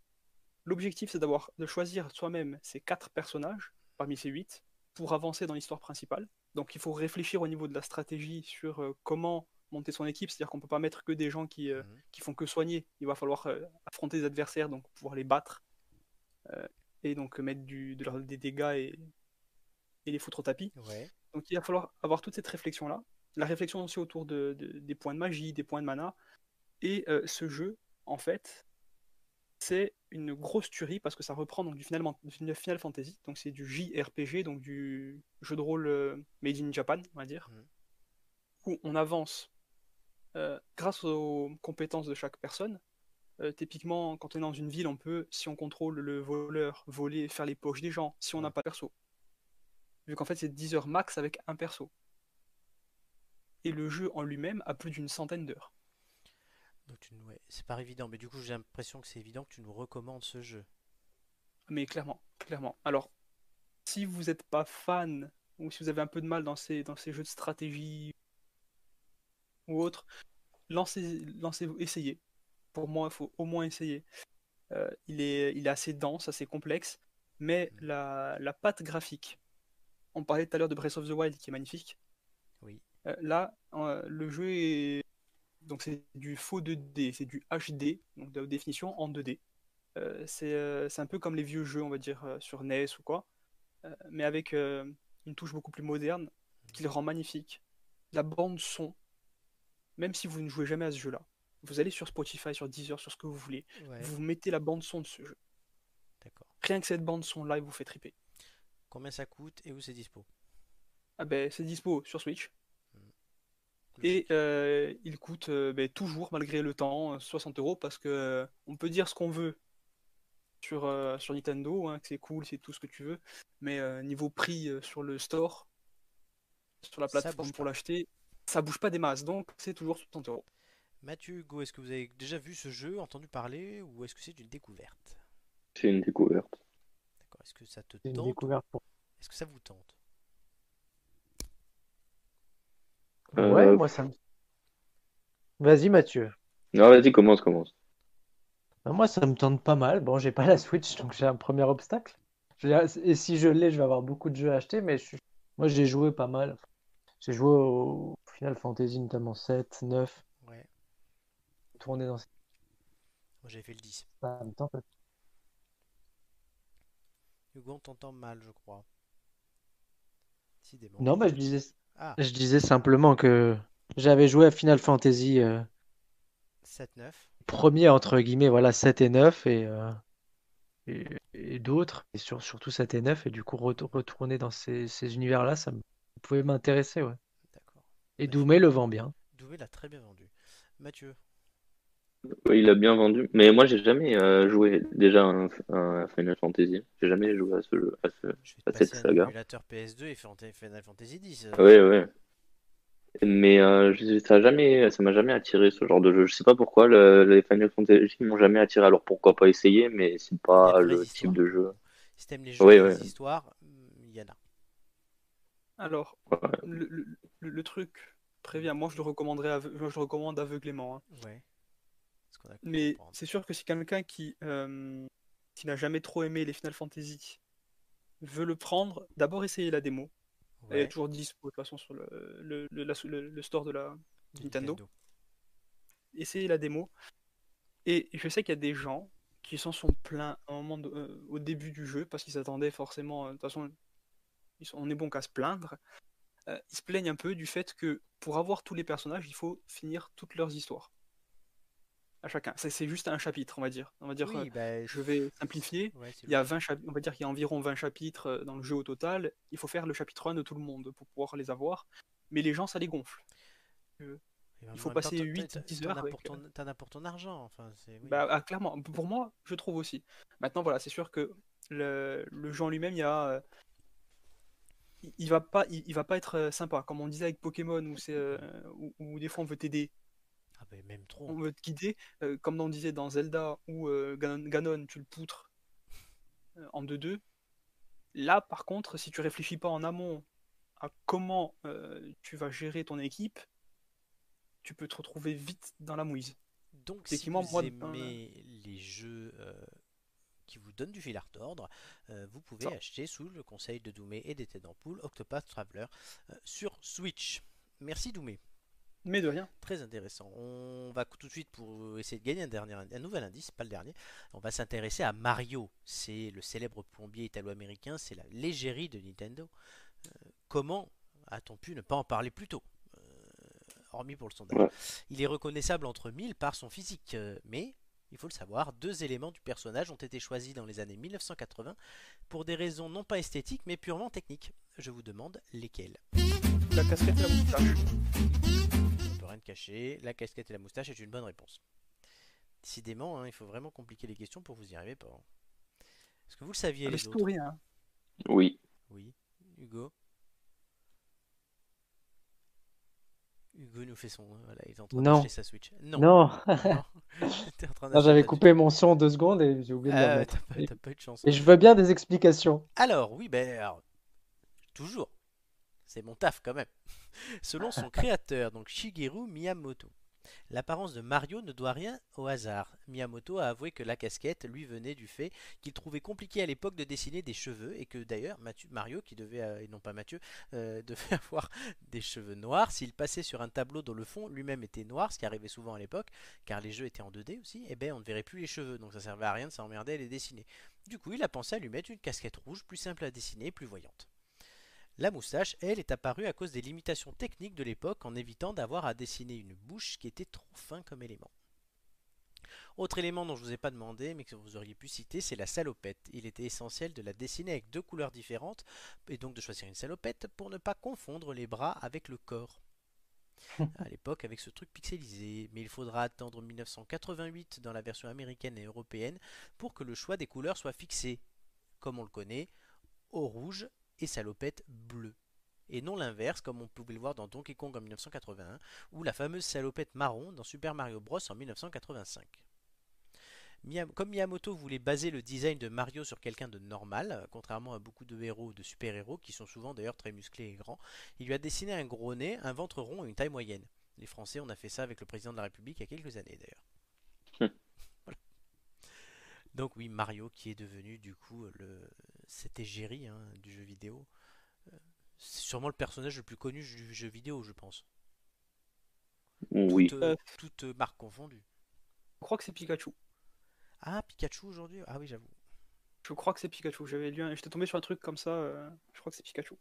L'objectif c'est d'avoir de choisir soi-même ces quatre personnages parmi ces huit pour avancer dans l'histoire principale. Donc il faut réfléchir au niveau de la stratégie sur euh, comment monter son équipe, c'est-à-dire qu'on peut pas mettre que des gens qui, euh, Mhm. qui font que soigner. Il va falloir euh, affronter des adversaires, donc pouvoir les battre euh, et donc mettre du, de leur- des dégâts et, et les foutre au tapis. Ouais. Donc il va falloir avoir toute cette réflexion-là. La réflexion aussi autour de, de- des points de magie, des points de mana. Et ce jeu, en fait, c'est une grosse tuerie parce que ça reprend donc du Final, du Final Fantasy. Donc c'est du JRPG, donc du jeu de rôle made in Japan, on va dire. Mhm. Où on avance euh, grâce aux compétences de chaque personne. Euh, typiquement, quand on est dans une ville, on peut, si on contrôle le voleur, voler, faire les poches des gens, si on n'a Ouais. pas de perso. Vu qu'en fait, c'est 10 heures max avec un perso. Et le jeu en lui-même a plus d'une centaine d'heures. Donc tu ouais, c'est pas évident, mais du coup j'ai l'impression que c'est évident que tu nous recommandes ce jeu. Mais clairement, clairement. Alors, si vous n'êtes pas fan, ou si vous avez un peu de mal dans ces, dans ces jeux de stratégie ou autres, lancez, lancez-vous, essayez. Pour moi, il faut au moins essayer. Euh, il est, il est assez dense, assez complexe, mais la, la patte graphique, on parlait tout à l'heure de Breath of the Wild qui est magnifique. Oui. Euh, là, euh, le jeu est. Donc, c'est du faux 2D, c'est du HD, donc de haute définition en 2D. Euh, c'est euh, c'est un peu comme les vieux jeux, on va dire, euh, sur NES ou quoi, mais avec une touche beaucoup plus moderne qui le rend magnifique. La bande son, même si vous ne jouez jamais à ce jeu-là, vous allez sur Spotify, sur Deezer, sur ce que vous voulez, Ouais, vous mettez la bande son de ce jeu. d'accord. Rien que cette bande son live vous fait triper. Combien ça coûte et où c'est dispo? Ah ben, c'est dispo sur Switch. Et Logique. euh, il coûte euh, ben, toujours, malgré le temps, euh, 60 euros parce que euh, on peut dire ce qu'on veut sur, sur Nintendo, hein, que c'est cool, c'est tout ce que tu veux, mais niveau prix sur le store, sur la plateforme pour l'acheter, ça bouge pas des masses, donc c'est toujours 60 euros. Mathieu Hugo, est-ce que vous avez déjà vu ce jeu, entendu parler, ou est-ce que c'est une découverte? C'est une découverte. D'accord. Est-ce que ça te C'est une tente? découverte pour. Est-ce que ça vous tente? Euh, Ouais, moi ça me. Vas-y Mathieu. Non, vas-y, commence, commence. Ben, moi ça me tente pas mal. Bon, j'ai pas la Switch donc j'ai un premier obstacle. Et si je l'ai, je vais avoir beaucoup de jeux à acheter, mais je suis- moi j'ai joué pas mal. J'ai joué au Final Fantasy notamment 7, 9. Ouais. retourner dans Moi j'avais fait le 10. ça en même temps. Hugo, on t'entend mal, je crois. Décidément. Non, bah, je disais, Ah, je disais simplement que j'avais joué à Final Fantasy euh, 7-9. premier, entre guillemets, voilà, 7 et 9 et, euh, et, et d'autres, et sur- surtout 7 et 9, et du coup, retour- retourner dans ces, ces univers-là, ça me- pouvait m'intéresser, ouais. Et Doumé le vend bien. Doué l'a très bien vendu. Mathieu, Oui, il a bien vendu. Mais moi, j'ai jamais euh, joué déjà un, un Final Fantasy. J'ai jamais joué à ce jeu. À ce... je vais te cette saga. émulateur PS2 et Final Fantasy 10. Ouais, ouais. Mais euh, ça a jamais, ça m'a jamais attiré ce genre de jeu. Je sais pas pourquoi le- les Final Fantasy m'ont jamais attiré. Alors pourquoi pas essayer, mais c'est pas le type de jeu. Si t'aimes les jeux Oui, les oui. histoires. Alors, Ouais. le, le- le- le truc, prévient, moi je le recommanderais, moi, je le recommande aveuglément. hein. Ouais. Ce qu'on a pu Mais c'est sûr que si quelqu'un qui, euh, qui n'a jamais trop aimé les Final Fantasy veut le prendre, d'abord essayer la démo. Elle est Ouais, toujours dispo de toute façon sur le, le, le- la- le- le store de la de Nintendo. Essayez la démo. Et je sais qu'il y a des gens qui s'en sont plaints à un moment de- euh, au début du jeu parce qu'ils s'attendaient forcément. euh, De toute façon, ils sont- on est bon qu'à se plaindre. Euh, ils se plaignent un peu du fait que pour avoir tous les personnages, il faut finir toutes leurs histoires. À chacun. C'est juste un chapitre, on va dire. On va dire, euh, bah, je vais simplifier. ouais, Il y a 20 chapitres, on va dire qu'il y a environ 20 chapitres euh, dans le jeu au total. Il faut faire le chapitre 1 de tout le monde pour pouvoir les avoir. Mais les gens, ça les gonfle. Et en il faut passer temps, t'en- 8, t'en- 10 t'en heures T'en as pour ton argent. Enfin, oui. Bah, ah, clairement, pour moi, je trouve aussi. Maintenant, voilà, c'est sûr que le, le jeu en lui-même, il y a. il, va pas, il, il va pas être euh, sympa. Comme on disait avec Pokémon, où, c'est, euh, où, où des fois on veut t'aider, Ah, bah, même trop. on veut te guider. euh, comme on disait dans Zelda, où euh, Ganon, Ganon, tu le poutres en 2-2. Là, par contre, si tu réfléchis pas en amont à comment tu vas gérer ton équipe, tu peux te retrouver vite dans la mouise. Donc, si vous moi, aimez les jeux qui vous donnent du fil à retordre, euh, vous pouvez Ça. acheter sous le conseil de Doumé et des têtes d'ampoule Octopath Traveler euh, sur Switch. Merci Doumé, Mais de rien. très intéressant. On va tout de suite pour essayer de gagner un, dernier, un nouvel indice, pas le dernier. On va s'intéresser à Mario. C'est le célèbre plombier italo-américain, c'est la légérie de Nintendo. Euh, comment a-t-on pu ne pas en parler plus tôt Euh, Hormis pour le sondage? Ouais. Il est reconnaissable entre mille par son physique, mais il faut le savoir, deux éléments du personnage ont été choisis dans les années 1980 pour des raisons non pas esthétiques mais purement techniques. Je vous demande lesquels. La casquette et la moustache. On peut rien te cacher, la casquette et la moustache est une bonne réponse. Décidément, hein, il faut vraiment compliquer les questions pour vous y arriver pas. hein. Est-ce que vous le saviez Ah, les autres hein. Oui. Oui. Hugo? Hugo nous fait son. Voilà, il est en train Non. sa Switch. Non. J'avais coupé mon son deux secondes et j'ai oublié de le remettre. t'as pas, t'as pas eu de chance. Et je veux bien des explications. Alors, oui, ben, alors, toujours. C'est mon taf quand même. Selon son créateur, donc Shigeru Miyamoto, l'apparence de Mario ne doit rien au hasard. Miyamoto a avoué que la casquette lui venait du fait qu'il trouvait compliqué à l'époque de dessiner des cheveux et que d'ailleurs Mario, qui devait, euh, et non pas Mathieu, euh, devait avoir des cheveux noirs, s'il passait sur un tableau dont le fond lui-même était noir, ce qui arrivait souvent à l'époque, car les jeux étaient en 2D aussi, et ben on ne verrait plus les cheveux, donc ça servait à rien de s'emmerder à les dessiner. Du coup, il a pensé à lui mettre une casquette rouge plus simple à dessiner plus voyante. La moustache, elle, est apparue à cause des limitations techniques de l'époque en évitant d'avoir à dessiner une bouche qui était trop fin comme élément. Autre élément dont je ne vous ai pas demandé, mais que vous auriez pu citer, c'est la salopette. Il était essentiel de la dessiner avec deux couleurs différentes, et donc de choisir une salopette pour ne pas confondre les bras avec le corps. à l'époque avec ce truc pixelisé, mais il faudra attendre 1988 dans la version américaine et européenne pour que le choix des couleurs soit fixé, comme on le connaît, au rouge et salopette bleu. Et non l'inverse, comme on pouvait le voir dans Donkey Kong en 1981, ou la fameuse salopette marron dans Super Mario Bros en 1985. Miyam- Comme Miyamoto voulait baser le design de Mario sur quelqu'un de normal, contrairement à beaucoup de héros ou de super-héros qui sont souvent d'ailleurs très musclés et grands, il lui a dessiné un gros nez, un ventre rond et une taille moyenne. Les Français, on a fait ça avec le président de la République il y a quelques années d'ailleurs. Voilà. Donc oui, Mario qui est devenu du coup le cette égérie hein, du jeu vidéo. Euh, C'est sûrement le personnage le plus connu du jeu vidéo, je pense. Oui. Toute, euh, Euh. toute marque confondue. crois que c'est Pikachu. Ah, Pikachu aujourd'hui? Ah oui, j'avoue. Je crois que c'est Pikachu. J'avais lu, un- j'étais tombé sur un truc comme ça. euh, Je crois que c'est Pikachu.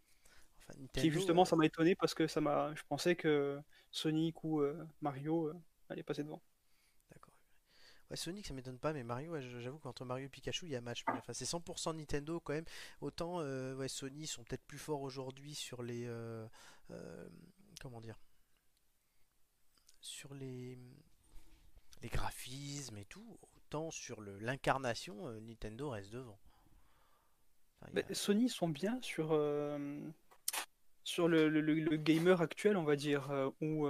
Enfin, Qui justement, euh, ça m'a étonné parce que ça m'a. Je pensais que Sonic ou euh, Mario euh, allaient passer devant. Ouais, Sonic, ça m'étonne pas, mais Mario, j'avoue qu'entre Mario et Pikachu, il y a match. Enfin, c'est 100% Nintendo quand même. Autant euh, ouais, Sony sont peut-être plus forts aujourd'hui sur les. euh, euh, comment dire Sur les. Les graphismes et tout. Autant sur l'incarnation, Nintendo reste devant. Sony sont bien sur, sur le, le- gamer actuel, on va dire, où,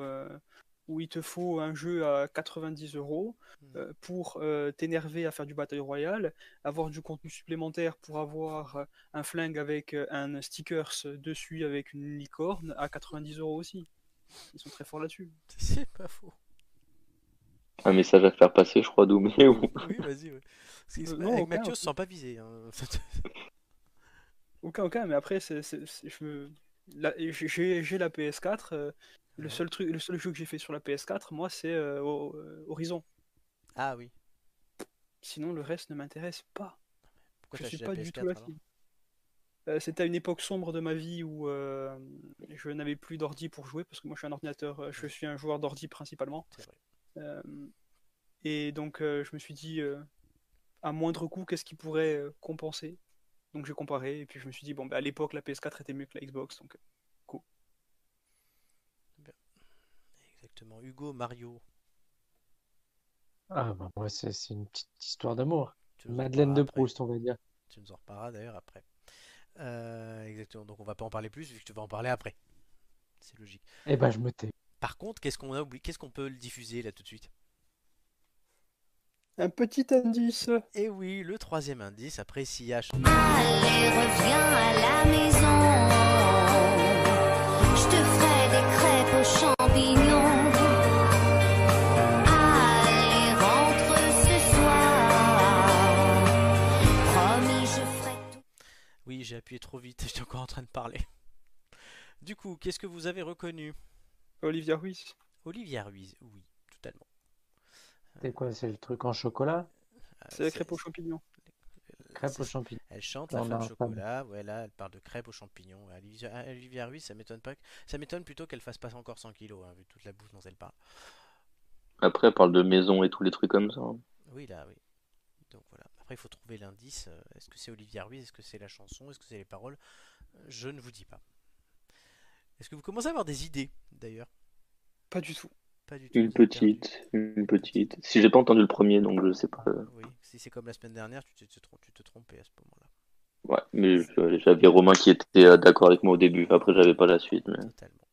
où il te faut un jeu à 90 euros Hmm. euh, pour euh, t'énerver à faire du Battle Royale, avoir du contenu supplémentaire pour avoir euh, un flingue avec un stickers dessus avec une licorne à 90 euros aussi. Ils sont très forts là-dessus. C'est pas faux. Un message à faire passer, je crois, bon. Oui, vas-y. ouais. Euh, non, avec aucun, Mathieu, on se sent pas visé. hein. Aucun, aucun, mais après, c'est, c'est- c'est- je me... la- j'ai, j'ai la PS4. Le, seul truc, le seul jeu que j'ai fait sur la PS4, moi, c'est euh, euh, Horizon. ah oui. Sinon, le reste ne m'intéresse pas. Pourquoi je t'as suis acheté pas du tout PS4 la alors? cible. Euh, C'était à une époque sombre de ma vie où euh, je n'avais plus d'ordi pour jouer parce que moi je suis un ordinateur, euh, je suis un joueur d'ordi principalement. C'est vrai. Euh, et donc euh, je me suis dit euh, à moindre coût qu'est-ce qui pourrait euh, compenser? Donc j'ai comparé et puis je me suis dit bon bah, à l'époque la PS4 était mieux que la Xbox donc euh, Exactement. Hugo, Mario. Ah, bah, moi, c'est c'est une petite histoire d'amour. Madeleine de. Proust, on va dire. Tu nous en reparleras d'ailleurs après. Euh, exactement. Donc on va pas en parler plus vu que tu vas en parler après. C'est logique. Eh ben, je me tais. Par contre, qu'est-ce qu'on a oublié Qu'est-ce qu'on peut le diffuser là tout de suite? Un petit indice. Et oui, le troisième indice. Après, s'il y a Allez, reviens à la maison. Je te ferai des crêpes aux champignons. J'ai appuyé trop vite. J'étais encore en train de parler. Du coup, qu'est-ce que vous avez reconnu? Olivia Ruiz. Olivia Ruiz. Oui, totalement. C'est quoi? C'est le truc en chocolat? Euh, C'est la crêpe aux champignons. Crêpe aux champignons. Elle chante On la a femme chocolat, voilà, elle parle de crêpes aux champignons. Olivia, Olivia Ruiz, ça m'étonne pas. que- Ça m'étonne plutôt qu'elle fasse pas encore 100 kilos, hein, vu toute la bouffe dont elle parle. Après, elle parle de maison et tous les trucs comme ça. Oui, là, oui. Donc voilà. Après, il faut trouver l'indice. Euh, Est-ce que c'est Olivia Ruiz Est-ce que c'est la chanson Est-ce que c'est les paroles? Je ne vous dis pas. Est-ce que vous commencez à avoir des idées, d'ailleurs? Pas du tout. Pas du tout. Une petite, une petite. Si j'ai pas entendu le premier, donc je sais pas. Oui, si c'est comme la semaine dernière, tu te, tu te trompais à ce moment-là. Ouais, mais j'avais Romain qui était euh, d'accord avec moi au début. Après, j'avais pas la suite. Mais... Totalement.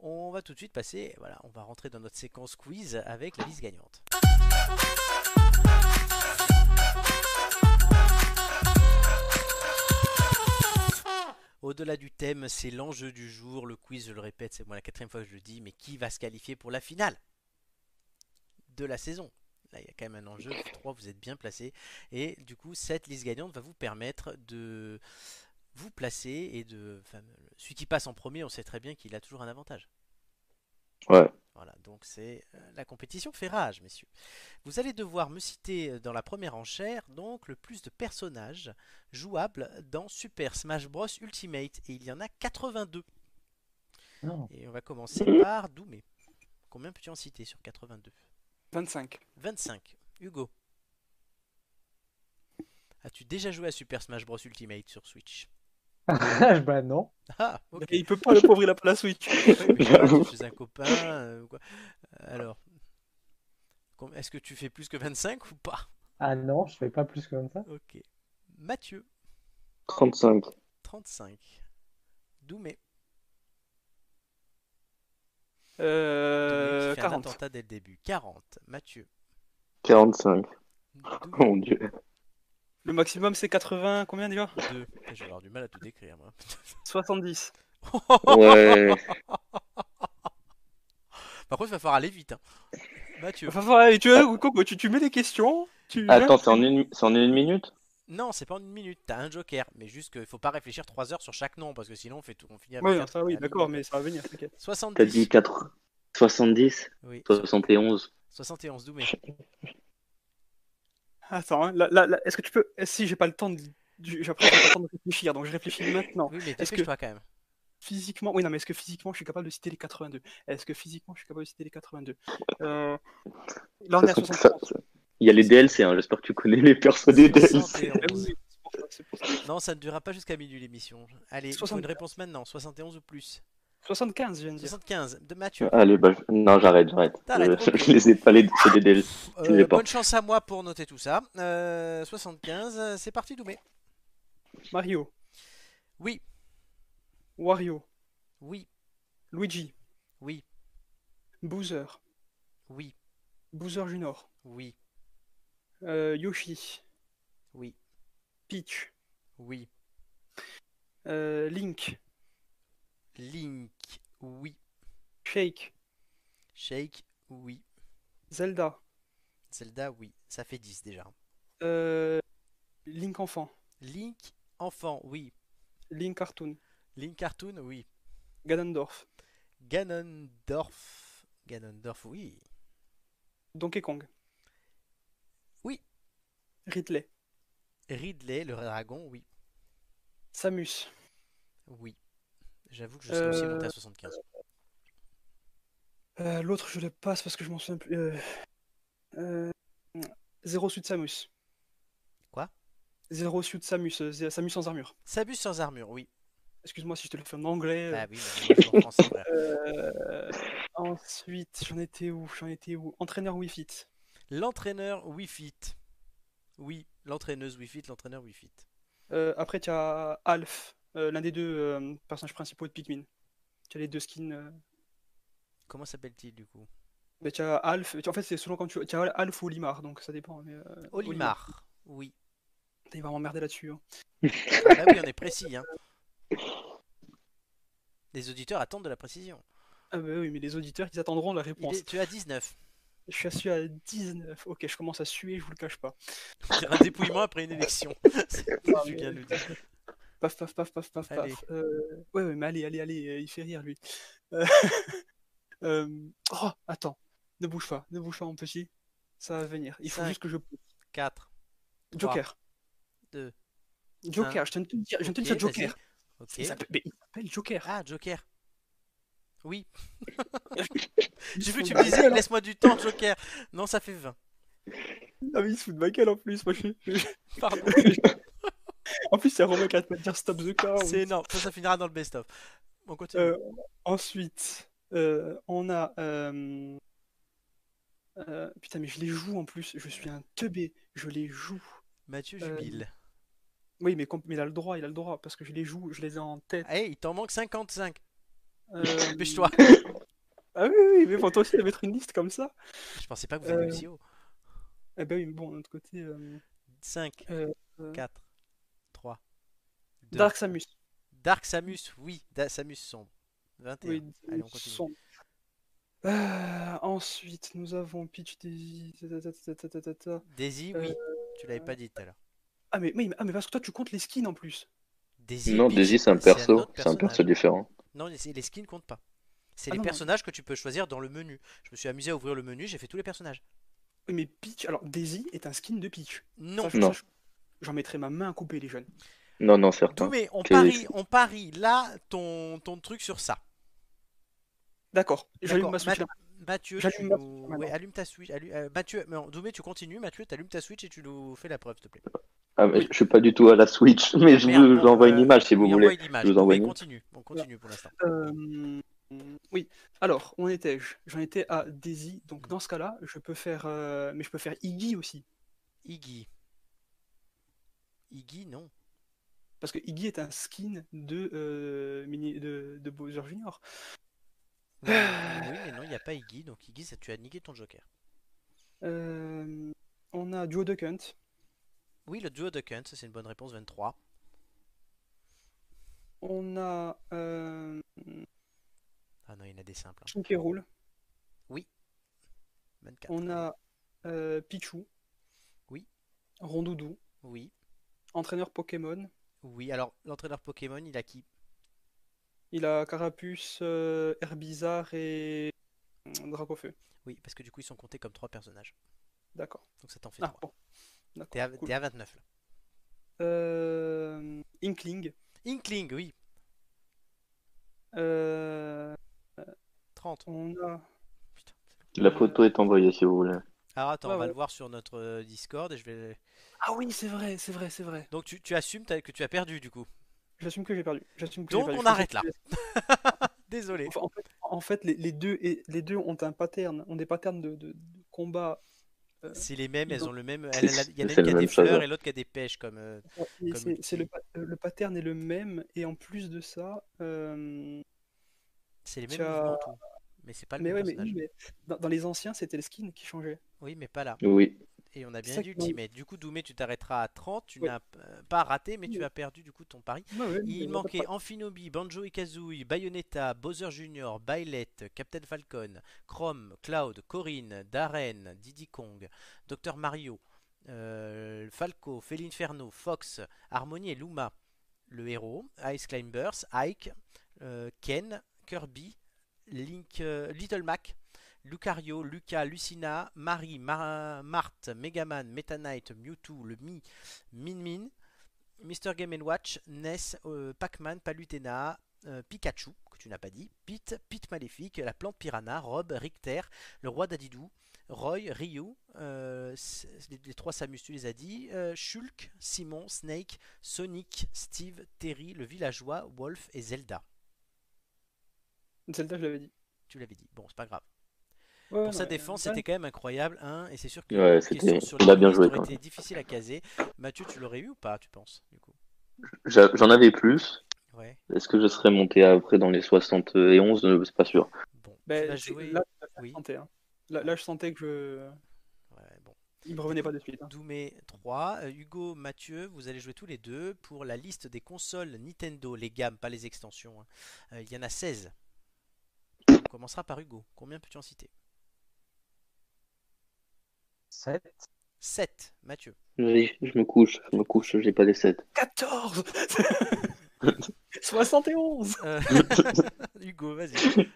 On va tout de suite passer, voilà, on va rentrer dans notre séquence quiz avec la liste gagnante. Au-delà du thème, c'est l'enjeu du jour. Le quiz, je le répète, c'est moi la quatrième fois que je le dis, mais qui va se qualifier pour la finale de la saison? Là, il y a quand même un enjeu. Vous êtes bien placés. Et du coup, cette liste gagnante va vous permettre de vous placer et de. enfin, celui qui passe en premier, on sait très bien qu'il a toujours un avantage. Ouais. Voilà, donc c'est euh, la compétition fait rage, messieurs. Vous allez devoir me citer euh, dans la première enchère donc le plus de personnages jouables dans Super Smash Bros Ultimate et il y en a 82. Non. Et on va commencer par Doumé. Combien peux-tu en citer sur 82 25. 25. Hugo. As-tu déjà joué à Super Smash Bros Ultimate sur Switch? Bah non. Ah, ok. Il peut pas le pauvre, il a pas la Switch. Ouais, mais je chez un copain. euh, ou quoi. Alors, com- est-ce que tu fais plus que 25 ou pas? Ah non, je fais pas plus que ça. Ok. Mathieu, 35. 35. Doumé, Euh, Doumé qui fait un 40. attentat dès le début. 40. Mathieu. 45. Doumé, Mon dieu. Le maximum c'est 80, combien déjà 2. Je vais avoir du mal à tout décrire, moi. 70. Ouais. Par contre, il va falloir aller vite. hein. Mathieu. Enfin, voilà, et tu, vois, Coco, tu, tu mets des questions. Tu... Attends, c'est en une, c'est en une minute? Non, c'est pas en une minute. T'as un joker. Mais juste qu'il faut pas réfléchir 3 heures sur chaque nom. Parce que sinon, on, fait tout, on finit avec Ouais, quatre- ça oui, à d'accord, mais ça va venir, t'inquiète. 70. T'as dit 4... 70 Oui. 71 71, Doumé. Attends, hein, là, là, là, est-ce que tu peux. eh, Si j'ai pas le temps de. du- j'ai pas le temps de réfléchir, donc je réfléchis maintenant. Oui, mais Est-ce que- dépêche-toi quand même. Physiquement, oui, non, mais est-ce que physiquement je suis capable de citer les 82 Est-ce que physiquement je suis capable de citer les 82 euh... Là, on est à 71. Il y a les DLC, hein, j'espère que tu connais les persos des DLC. 71. Ça. Non, ça ne durera pas jusqu'à minuit l'émission. Allez, il faut une 75. réponse maintenant. 71 ou plus 75, je viens de dire. 75 de Mathieu. Allez, bah, je- non, j'arrête, j'arrête. T'arrêtes, Je, ok. je les ai pas, les c'est des DLC. Euh, je l'ai pas. bonne chance à moi pour noter tout ça. Euh, 75, euh, c'est parti Doumé. Mario, Oui, Wario, oui, Luigi, oui, Bowser, oui, Bowser Junior, oui, euh, Yoshi, oui, Peach, oui. euh, Link, Link, oui. Shake, Shake, oui. Zelda, Zelda, oui. Ça fait 10 déjà. euh, Link enfant, Link, enfant, oui. Link cartoon, Link cartoon, oui. Ganondorf, Ganondorf, Ganondorf, oui. Donkey Kong, Oui. Ridley, Ridley, le dragon, oui. Samus, Oui. J'avoue que je serais aussi Euh, monté à 75. euh, l'autre je le passe parce que je m'en souviens plus. Euh, euh, Zero Suit Samus. Quoi? Zero Suit Samus, euh, Samus sans armure. Samus sans armure, oui. Excuse-moi si je te le fais en anglais. euh. Ah oui, mais moi, je suis en français, frère. Euh, ensuite, j'en étais où? J'en étais où? Entraîneur Wii Fit. L'entraîneur Wii Fit. Oui, l'entraîneuse Wii Fit, l'entraîneur Wii Fit. Euh, après, tu as Alf, euh, l'un des deux euh, personnages principaux de Pikmin. Tu as les deux skins. euh. Comment s'appelle-t-il du coup? Mais tu as Alf. En fait, c'est selon quand tu. Tu as Alf ou Olimar, donc ça dépend. Mais, euh, Olimar. Oui. Il va m'emmerder là-dessus. hein. Ah bah oui, on est précis. Hein. Les auditeurs attendent de la précision. Ah bah oui, mais les auditeurs, ils attendront la Il réponse. est- tu as 19. Je suis à 19. Ok, je commence à suer, je vous le cache pas. C'est un dépouillement après une élection. C'est Julien mais-. Paf, paf, paf, paf, paf, Allez. paf. Euh, Ouais, ouais, mais allez, allez, allez, euh, il fait rire lui. Euh, Oh, attends, ne bouge pas, ne bouge pas mon petit. Ça va venir. Il faut Cinq. juste que je. 4, Joker. 2. Joker, je viens de te dire, je te dire Joker. Ok. Il s'appelle- mais il s'appelle Joker. Ah, Joker. Oui. J'ai vu que tu me disais, gueule, laisse-moi du temps, Joker. Non, ça fait 20. hein. Ah, mais il se fout de ma gueule en plus. Moi, je... Pardon. En plus, c'est Romain qui va dire stop the car. C'est énorme. Ça, ça finira dans le best-of. On continue. Euh, ensuite, euh, on a. euh, putain, mais je les joue en plus. Je suis un teubé. Je les joue. Mathieu jubile. Oui, mais, il a le droit, il a le droit. Parce que je les joue, je les ai en tête. Hey, il t'en manque 55. Euh, Dépêche-toi. Ah oui, oui, mais pour toi aussi de mettre une liste comme ça. Je pensais pas que vous alliez aussi haut. Eh ben oui, mais bon, d'un autre côté. euh, 5, euh, euh, 4, 3, 2. Dark Samus. Dark Samus, oui. Da- Samus sombre. 21. Oui, Allez, on continue. sombre. Euh, ensuite, nous avons Peach Daisy. Daisy, oui. Tu l'avais pas dit tout à l'heure. Ah, mais, mais, ah, mais parce que toi, tu comptes les skins en plus. Daisy, Non, Peach, Daisy, c'est un perso. C'est un perso différent. Non, les, les skins comptent pas. C'est Ah les non, non. personnages que tu peux choisir dans le menu. Je me suis amusé à ouvrir le menu, j'ai fait tous les personnages. Oui, mais Peach. Alors, Daisy est un skin de Peach. Non. Ça, je- Non. ça, je- J'en mettrai ma main à couper, les jeunes. Non, non, certain. Doumé, on parie, on parie là ton, ton truc sur ça. D'accord, j'allume ma Switch. Ma- Mathieu, tu nous- ouais, allume ta Switch. allume- euh, Mathieu, non, Doumé, tu continues. Mathieu, t'allumes ta Switch et tu nous fais la preuve, s'il te plaît. Ah, mais je suis pas du tout à la Switch, mais je Merde, vous envoie euh, une image si vous voulez. envoie je vous envoie une. continue. On continue pour l'instant. Euh, Oui, alors, où en étais-je? J'en étais à Daisy, donc dans ce cas-là, je peux faire. euh, Mais je peux faire Iggy aussi. Iggy. Iggy, non. Parce que Iggy est un skin de, euh, mini... de... de Bowser Junior. Oui, oui, mais non, il n'y a pas Iggy. Donc Iggy, ça, tu as niqué ton joker. Euh, On a Duo Duck Hunt. Oui, le duo Duck Hunt, c'est une bonne réponse, 23. On a euh... Ah non, il y en a des simples. hein. Kinky Rool. 24. On a euh, Pichu. Oui. Rondoudou. Oui. Entraîneur Pokémon. Oui, alors l'entraîneur Pokémon, il a qui? Il a Carapuce, euh, Herbizarre et. Dracofeu. Oui, parce que du coup, ils sont comptés comme 3 personnages. D'accord. Donc ça t'en fait Ah, 3. bon. D'accord, T'es à, cool. t'es à 29 là. Euh, Inkling. Inkling, oui. Euh, 30. on a. Putain. La photo est envoyée si vous voulez. Alors attends, Ouais, on va ouais. le voir sur notre euh, Discord et je vais. Ah oui, c'est vrai, c'est vrai, c'est vrai. Donc tu, tu assumes que tu as perdu du coup? J'assume que j'ai perdu. J'assume que Donc, j'ai perdu. on arrête là. Désolé. Enfin, en fait, en fait, les, les deux, et- les deux ont un pattern, ont des patterns de, de- de combat. euh, C'est les mêmes, elles ont- le même. Il y en a une qui a des fleurs et l'autre qui a des pêches comme. euh, c'est- le, le pattern est le même, et en plus de ça, euh, C'est les mêmes as- mouvements tout. Mais c'est pas le mais même ouais, mais, personnage. oui, mais dans, dans les anciens, c'était le skin qui changeait. Oui, mais pas là. Oui. Et on a bien dit Ultimate. Du coup, Doumé, tu t'arrêteras à 30. Tu Ouais. n'as euh, pas raté, mais tu as perdu du coup ton pari. Ouais, ouais, mais Il manquait. Amphinobi, Banjo et Kazooie, Bayonetta, Bowser Jr., Byleth, Captain Falcon, Chrome, Cloud, Corinne, Darren, Diddy Kong, Dr Mario, euh, Falco, Felinferno, Fox, Harmony et Luma, le héros, Ice Climbers, Ike, euh, Ken, Kirby, Link, euh, Little Mac, Lucario, Lucas, Lucina, Marie, Mar- Marthe, Megaman, Meta Knight, Mewtwo, le Mi, Min Min, Mr. Game Watch, Ness, euh, Pac-Man, Palutena, euh, Pikachu, que tu n'as pas dit, Pete, Pete Maléfique, la plante Piranha, Rob, Richter, le roi d'Adidou, Roy, Ryu, les, trois Samus, tu les as dit, Shulk, Simon, Snake, Sonic, Steve, Terry, le villageois, Wolf et Zelda. Zelda, je l'avais dit. Tu l'avais dit. Bon, c'est pas grave. Ouais, Pour sa défense, ouais. c'était quand même incroyable. Hein, et c'est sûr que Ouais, c'était- sur il a bien joué, été difficile à caser. Mathieu, tu l'aurais eu ou pas, tu penses du coup? J'en avais plus. Ouais. Est-ce que je serais monté après dans les 71 Euh, C'est pas sûr. Bon, Ben, tu c'est- jouer. là, je Oui. sentais, hein. Là, là, je sentais que je... Ouais, bon. il me revenait pas de suite. hein. Doumé 3, euh, Hugo, Mathieu, vous allez jouer tous les deux pour la liste des consoles Nintendo, les gammes, pas les extensions. hein. Euh, il y en a 16. On commencera par Hugo. Combien peux-tu en citer? 7. 7, Mathieu. Oui, je me couche, je me couche, j'ai pas les 7. 14 71 Euh, Hugo, vas-y.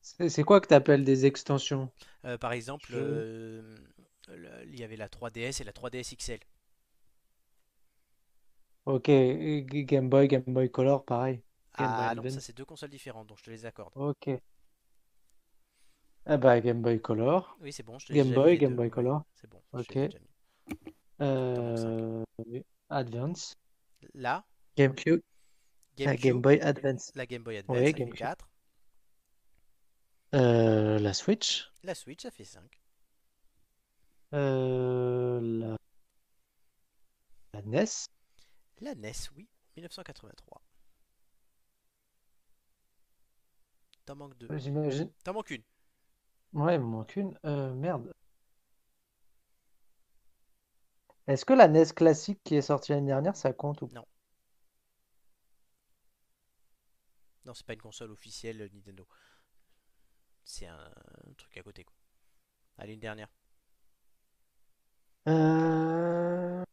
C'est quoi que t'appelles des extensions? Euh, par exemple, Je- euh, le- il y avait la 3DS et la 3DS XL. Ok, Game Boy, Game Boy Color, pareil. Game Boy Ah non, ça c'est deux consoles différentes, donc je te les accorde. Ok. Ah bah Game Boy Color. Oui, c'est bon, je te Game Boy, Game deux, Boy Color. C'est bon, Ok. Euh, Advance. Là, GameCube. Ah, GameCube, Game Boy Advance. la Game Boy Advance, fait GameCube. 4. Euh, la Switch. La Switch, ça fait 5. Euh, la... la NES. La NES, oui, 1983. T'en manques deux. J'imagine. T'en manques une. Ouais, il me manque une. Euh, merde. Est-ce que la NES classique qui est sortie l'année dernière, ça compte ou pas? Non, c'est pas une console officielle euh, Nintendo. C'est un truc à côté, quoi. Allez, une dernière. Euh...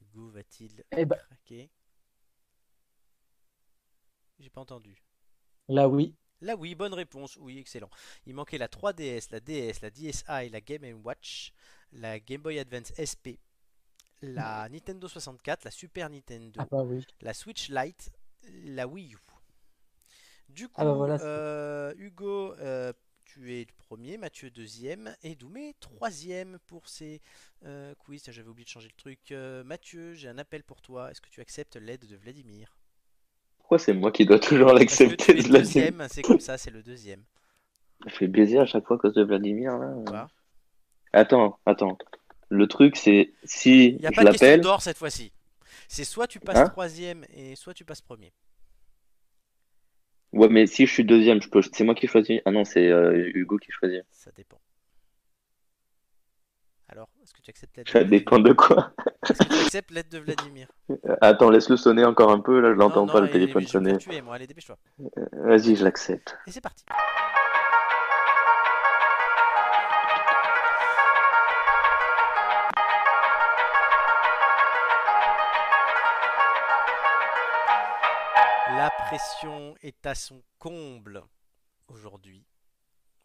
Hugo va-t-il Eh ben- craquer? J'ai pas entendu. Là, oui. Là oui, bonne réponse, oui, excellent. Il manquait la 3DS, la DS, la DSi, la Game Watch, la Game Boy Advance SP, la Nintendo 64, la Super Nintendo, Ah bah oui. la Switch Lite, la Wii U. Du coup, Ah bah voilà, euh, Hugo, euh, tu es le premier, Mathieu deuxième et Doumé troisième pour ces euh, quiz. J'avais oublié de changer le truc. Euh, Mathieu, j'ai un appel pour toi. Est-ce que tu acceptes l'aide de Vladimir? Pourquoi c'est moi qui dois toujours l'accepter de Vladimir? c'est comme ça, c'est le deuxième. Je fais baiser à chaque fois à cause de Vladimir. Là. Attends, attends. Le truc, c'est si Il n'y a je pas de question d'or cette fois-ci. C'est soit tu passes Hein? troisième et soit tu passes premier. Ouais, mais si je suis deuxième, je peux... c'est moi qui choisis. Ah non, c'est euh, Hugo qui choisit. Ça dépend. Alors, est-ce que tu acceptes l'aide de Ça dépend de quoi. Est-ce que tu acceptes l'aide de Vladimir? Attends, laisse-le sonner encore un peu. Là, je l'entends pas le téléphone sonner. tuer, moi. Allez, dépêche-toi. Vas-y, je l'accepte. Et c'est parti. La pression est à son comble aujourd'hui,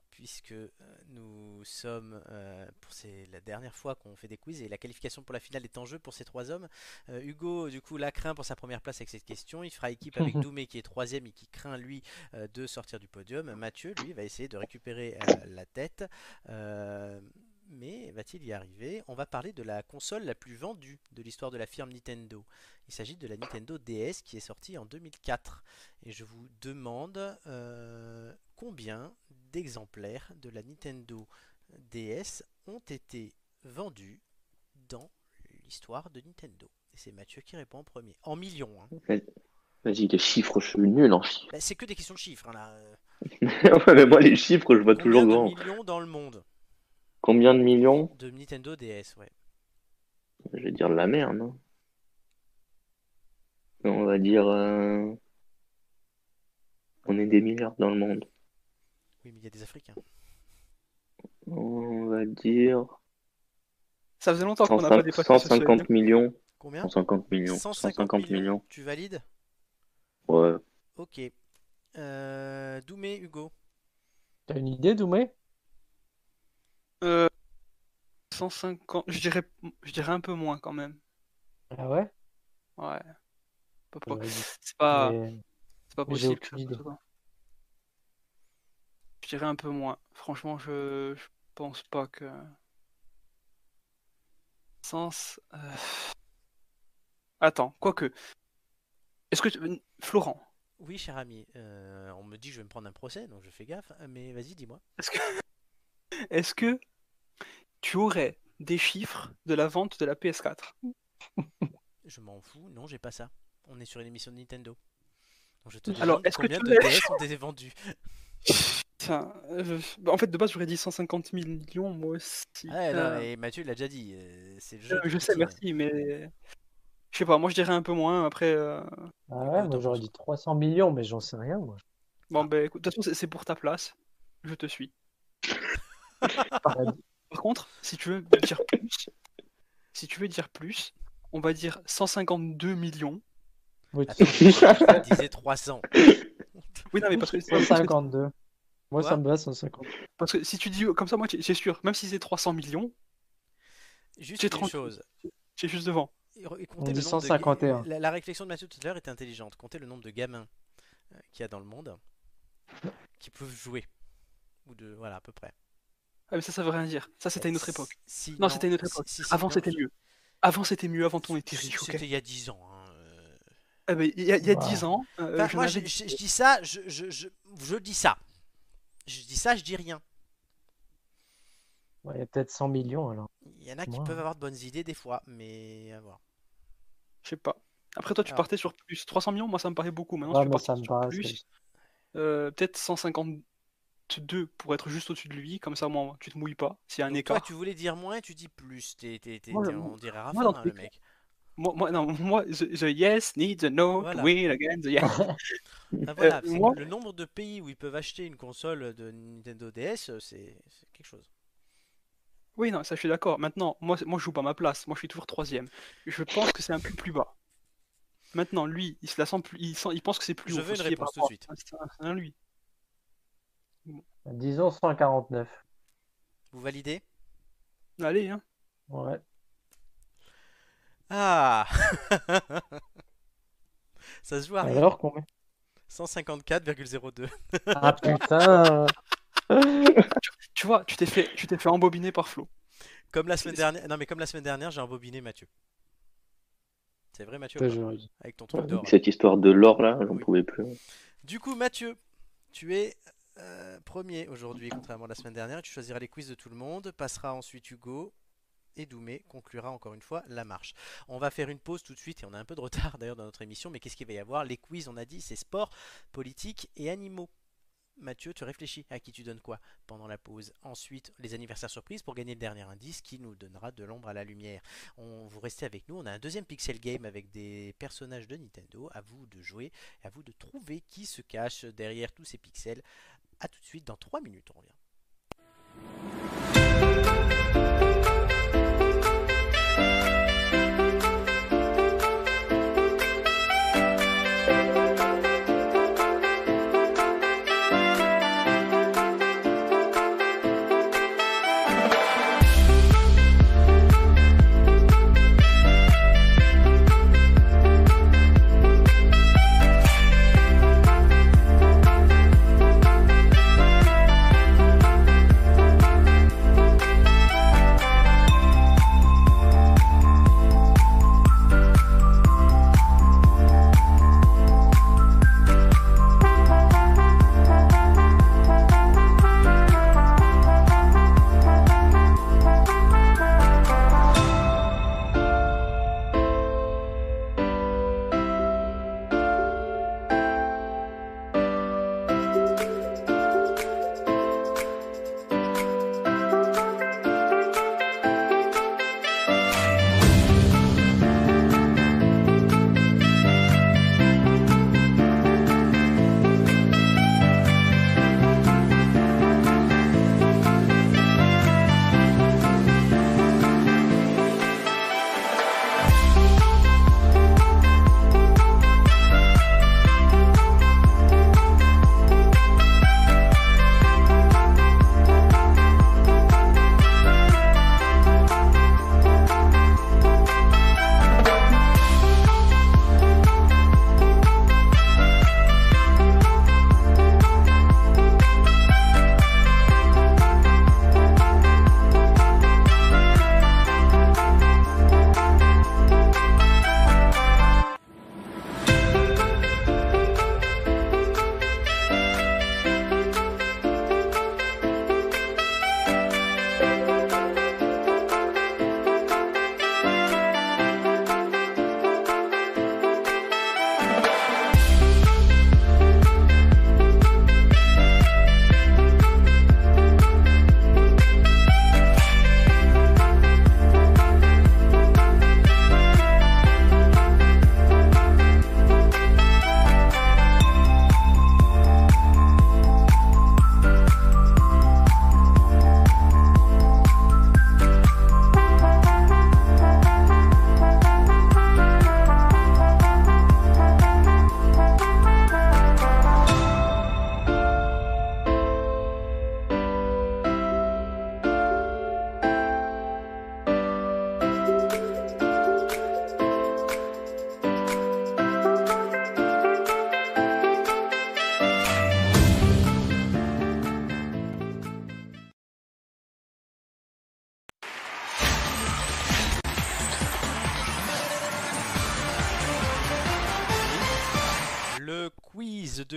puisque euh, nous sommes, euh, pour c'est la dernière fois qu'on fait des quiz et la qualification pour la finale est en jeu pour ces trois hommes. Euh, Hugo, du coup, la craint pour sa première place avec cette question. Il fera équipe avec Doumé qui est troisième et qui craint lui euh, de sortir du podium. Mathieu, lui, va essayer de récupérer la tête. Mais va-t-il y arriver? On va parler de la console la plus vendue de l'histoire de la firme Nintendo. Il s'agit de la Nintendo DS qui est sortie en 2004. Et je vous demande euh, combien d'exemplaires de la Nintendo DS ont été vendus dans l'histoire de Nintendo? Et c'est Mathieu qui répond en premier. En millions. hein. Vas-y, les chiffres, je suis nul en chiffres. Bah, c'est que des questions de chiffres. hein, là. Euh, ouais, mais moi, les chiffres, je vois toujours grand. millions dans le monde? Combien de millions de Nintendo DS ouais. Je vais dire de la merde. hein. On va dire. euh, On est des milliards dans le monde. Oui, mais il y a des Africains. On va dire. Ça faisait longtemps qu'on n'a pas 150 dépassé ce seuil. 150 millions. Combien 150 millions. 150 150 millions. millions. Tu valides? Ouais. Ok. Euh, Doumé, Hugo. T'as une idée, Doumé? Euh, 150, je dirais, je dirais un peu moins quand même. Ah ouais? Ouais. C'est pas, mais- c'est pas possible. Je dirais un peu moins. Franchement, je, je pense pas que. Sens. euh, Attends, quoique. Est-ce que. tu- Florent, Oui, cher ami. euh, on me dit que je vais me prendre un procès, donc je fais gaffe. Mais vas-y, dis-moi. est-ce que. Est-ce que tu aurais des chiffres de la vente de la PS4? Je m'en fous. Non, j'ai pas ça. On est sur une émission de Nintendo. Donc je te demande Alors, est-ce que combien tu de DS ont été vendus? Tiens, euh, bah, en fait, de base, j'aurais dit 150 millions, moi aussi. Ah ouais, non, Euh, mais Mathieu l'a déjà dit. euh, c'est le jeu. euh, je sais, merci, mais. Je sais pas, moi je dirais un peu moins. Après, euh, Ah ouais, moi j'aurais dit 300 millions, mais j'en sais rien, moi. bon, ben écoute, de toute façon, c'est- c'est pour ta place. Je te suis. Par contre, si tu veux dire plus, si tu veux dire plus, on va dire 152 millions. Oui, Attends, je disais 300. Oui, non, mais parce que, parce que- 152. Moi, ça me va, 150. parce que si tu dis comme ça, moi, c'est sûr, même si c'est 300 millions, Juste J'ai une 30. chose. j'ai juste devant. Et re- et On comptez dit le nombre de ga- 151. La, la réflexion de Mathieu tout à l'heure était intelligente. Comptez le nombre de gamins euh, qu'il y a dans le monde qui peuvent jouer. Ou de. Voilà, à peu près. Ah, mais ça, ça veut rien dire. Ça, c'était une autre époque. Si- Non, c'était une autre époque. si- si, Avant, c'était mieux. Avant, c'était mieux. Avant, on était riche, C'était il y a 10 ans. hein, euh. Ah, ben, Il y a, il y a Wow. 10 ans, euh, Enfin, je moi, je, je- je dis ça, je, je, je, je dis ça. Je dis ça, je dis rien. Ouais, Il y a peut-être 100 millions alors. Il y en a qui Moi, peuvent avoir de bonnes idées des fois, mais à voir. je sais pas. Après, toi, tu Alors. partais sur plus. 300 millions, moi, ça me paraît beaucoup. Maintenant, Ouais, tu partais ça me sur paraît. plus. Euh, peut-être 152 pour être juste au-dessus de lui, comme ça moi tu te mouilles pas s'il y a un Donc écart. toi, tu voulais dire moins, tu dis plus. T'es, t'es- t'es- Moi, je- on dirait Rafa, hein, le mec. Moi, moi, non, moi the, the yes needs a no Voilà. to win against the yes. Ah, voilà, Euh, moi- le nombre de pays où ils peuvent acheter une console de Nintendo DS, c'est, c'est quelque chose. Oui, non, ça je suis d'accord. Maintenant, moi, moi je joue pas ma place. Moi je suis toujours troisième. Je pense que c'est un peu plus bas. Maintenant, lui, il se la sent plus, il, sent, il pense que c'est plus Je haut. veux faut une réponse tout de suite. c'est un lui. Disons 149. Vous validez? Allez, hein. Ouais. Ah Ça se joue à rien. Alors combien 154,02. Ah putain Tu vois, tu t'es fait, tu t'es fait embobiner par Flo. Comme la semaine dernière. Non, mais comme la semaine dernière, j'ai embobiné Mathieu. C'est vrai, Mathieu ou pas. Avec ton truc d'or. Cette histoire de l'or là, j'en Oui. pouvais plus. Du coup, Mathieu, tu es euh, premier aujourd'hui, contrairement à la semaine dernière. Tu choisiras les quiz de tout le monde. Passera ensuite Hugo. Et Doumé conclura encore une fois la marche. On va faire une pause tout de suite et on a un peu de retard d'ailleurs dans notre émission. Mais qu'est-ce qu'il va y avoir? Les quiz, on a dit, c'est sport, politique et animaux. Mathieu, tu réfléchis à qui tu donnes quoi pendant la pause. Ensuite, les anniversaires surprises pour gagner le dernier indice qui nous donnera de l'ombre à la lumière. On, vous restez avec nous. On a un deuxième pixel game avec des personnages de Nintendo. À vous de jouer à vous de trouver qui se cache derrière tous ces pixels. A tout de suite dans 3 minutes, on revient.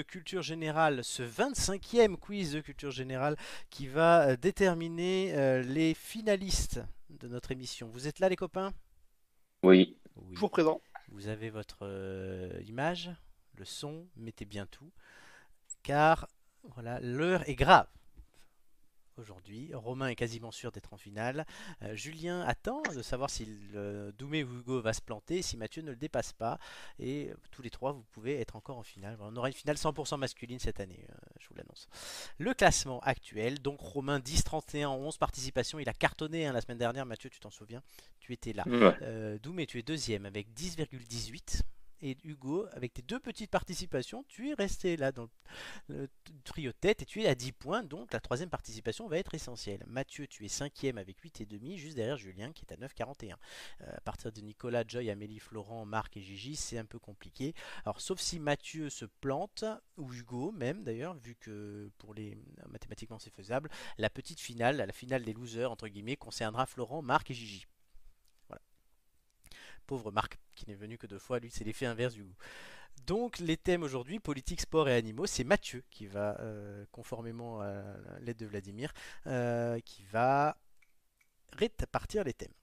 De culture générale, ce 25e quiz de culture générale qui va euh, déterminer euh, les finalistes de notre émission. Vous êtes là les copains? Oui. Oui. Toujours présent. Vous avez votre euh, image, le son, mettez bien tout, car voilà, l'heure est grave. Aujourd'hui, Romain est quasiment sûr d'être en finale. Euh, Julien attend de savoir si le Doumé ou Hugo va se planter, si Mathieu ne le dépasse pas. Et tous les trois, vous pouvez être encore en finale. Voilà, on aura une finale 100% masculine cette année, euh, je vous l'annonce. Le classement actuel, donc Romain 10, 31, 11 participations. Il a cartonné hein, la semaine dernière, Mathieu, tu t'en souviens? Tu étais là. Ouais. Euh, Doumé, tu es deuxième avec 10,18. Et Hugo, avec tes deux petites participations, tu es resté là dans le, trio tête et tu es à 10 points. Donc la troisième participation va être essentielle. Mathieu, tu es cinquième avec 8,5, juste derrière Julien qui est à 9,41. Euh, à partir de Nicolas, Joy, Amélie, Florent, Marc et Gigi, c'est un peu compliqué. Alors sauf si Mathieu se plante, ou Hugo même d'ailleurs, vu que pour les mathématiquement c'est faisable, la petite finale, la finale des losers, entre guillemets, concernera Florent, Marc et Gigi. Pauvre Marc, qui n'est venu que deux fois, lui c'est l'effet inverse du goût. Donc les thèmes aujourd'hui, politique, sport et animaux, c'est Mathieu qui va, euh, conformément à l'aide de Vladimir, euh, qui va répartir les thèmes.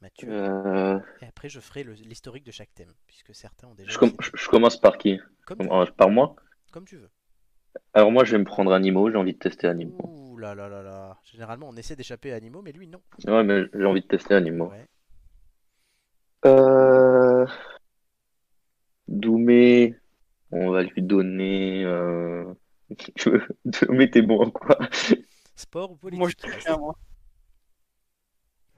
Mathieu. Euh, Et après je ferai l'historique de chaque thème, puisque certains ont déjà... je, com- commence par qui? Comme, Par moi? Comme tu veux. Alors moi, je vais me prendre Animaux. J'ai envie de tester Animaux. Ouh là là là là. Généralement on essaie d'échapper à animaux, mais lui non. Ouais, mais j'ai envie de tester Animaux. Ouais. Euh... Doumé, on va lui donner. Euh... Doumé, t'es bon en quoi? Sport ou politique Moi, je te reste. tiens, moi.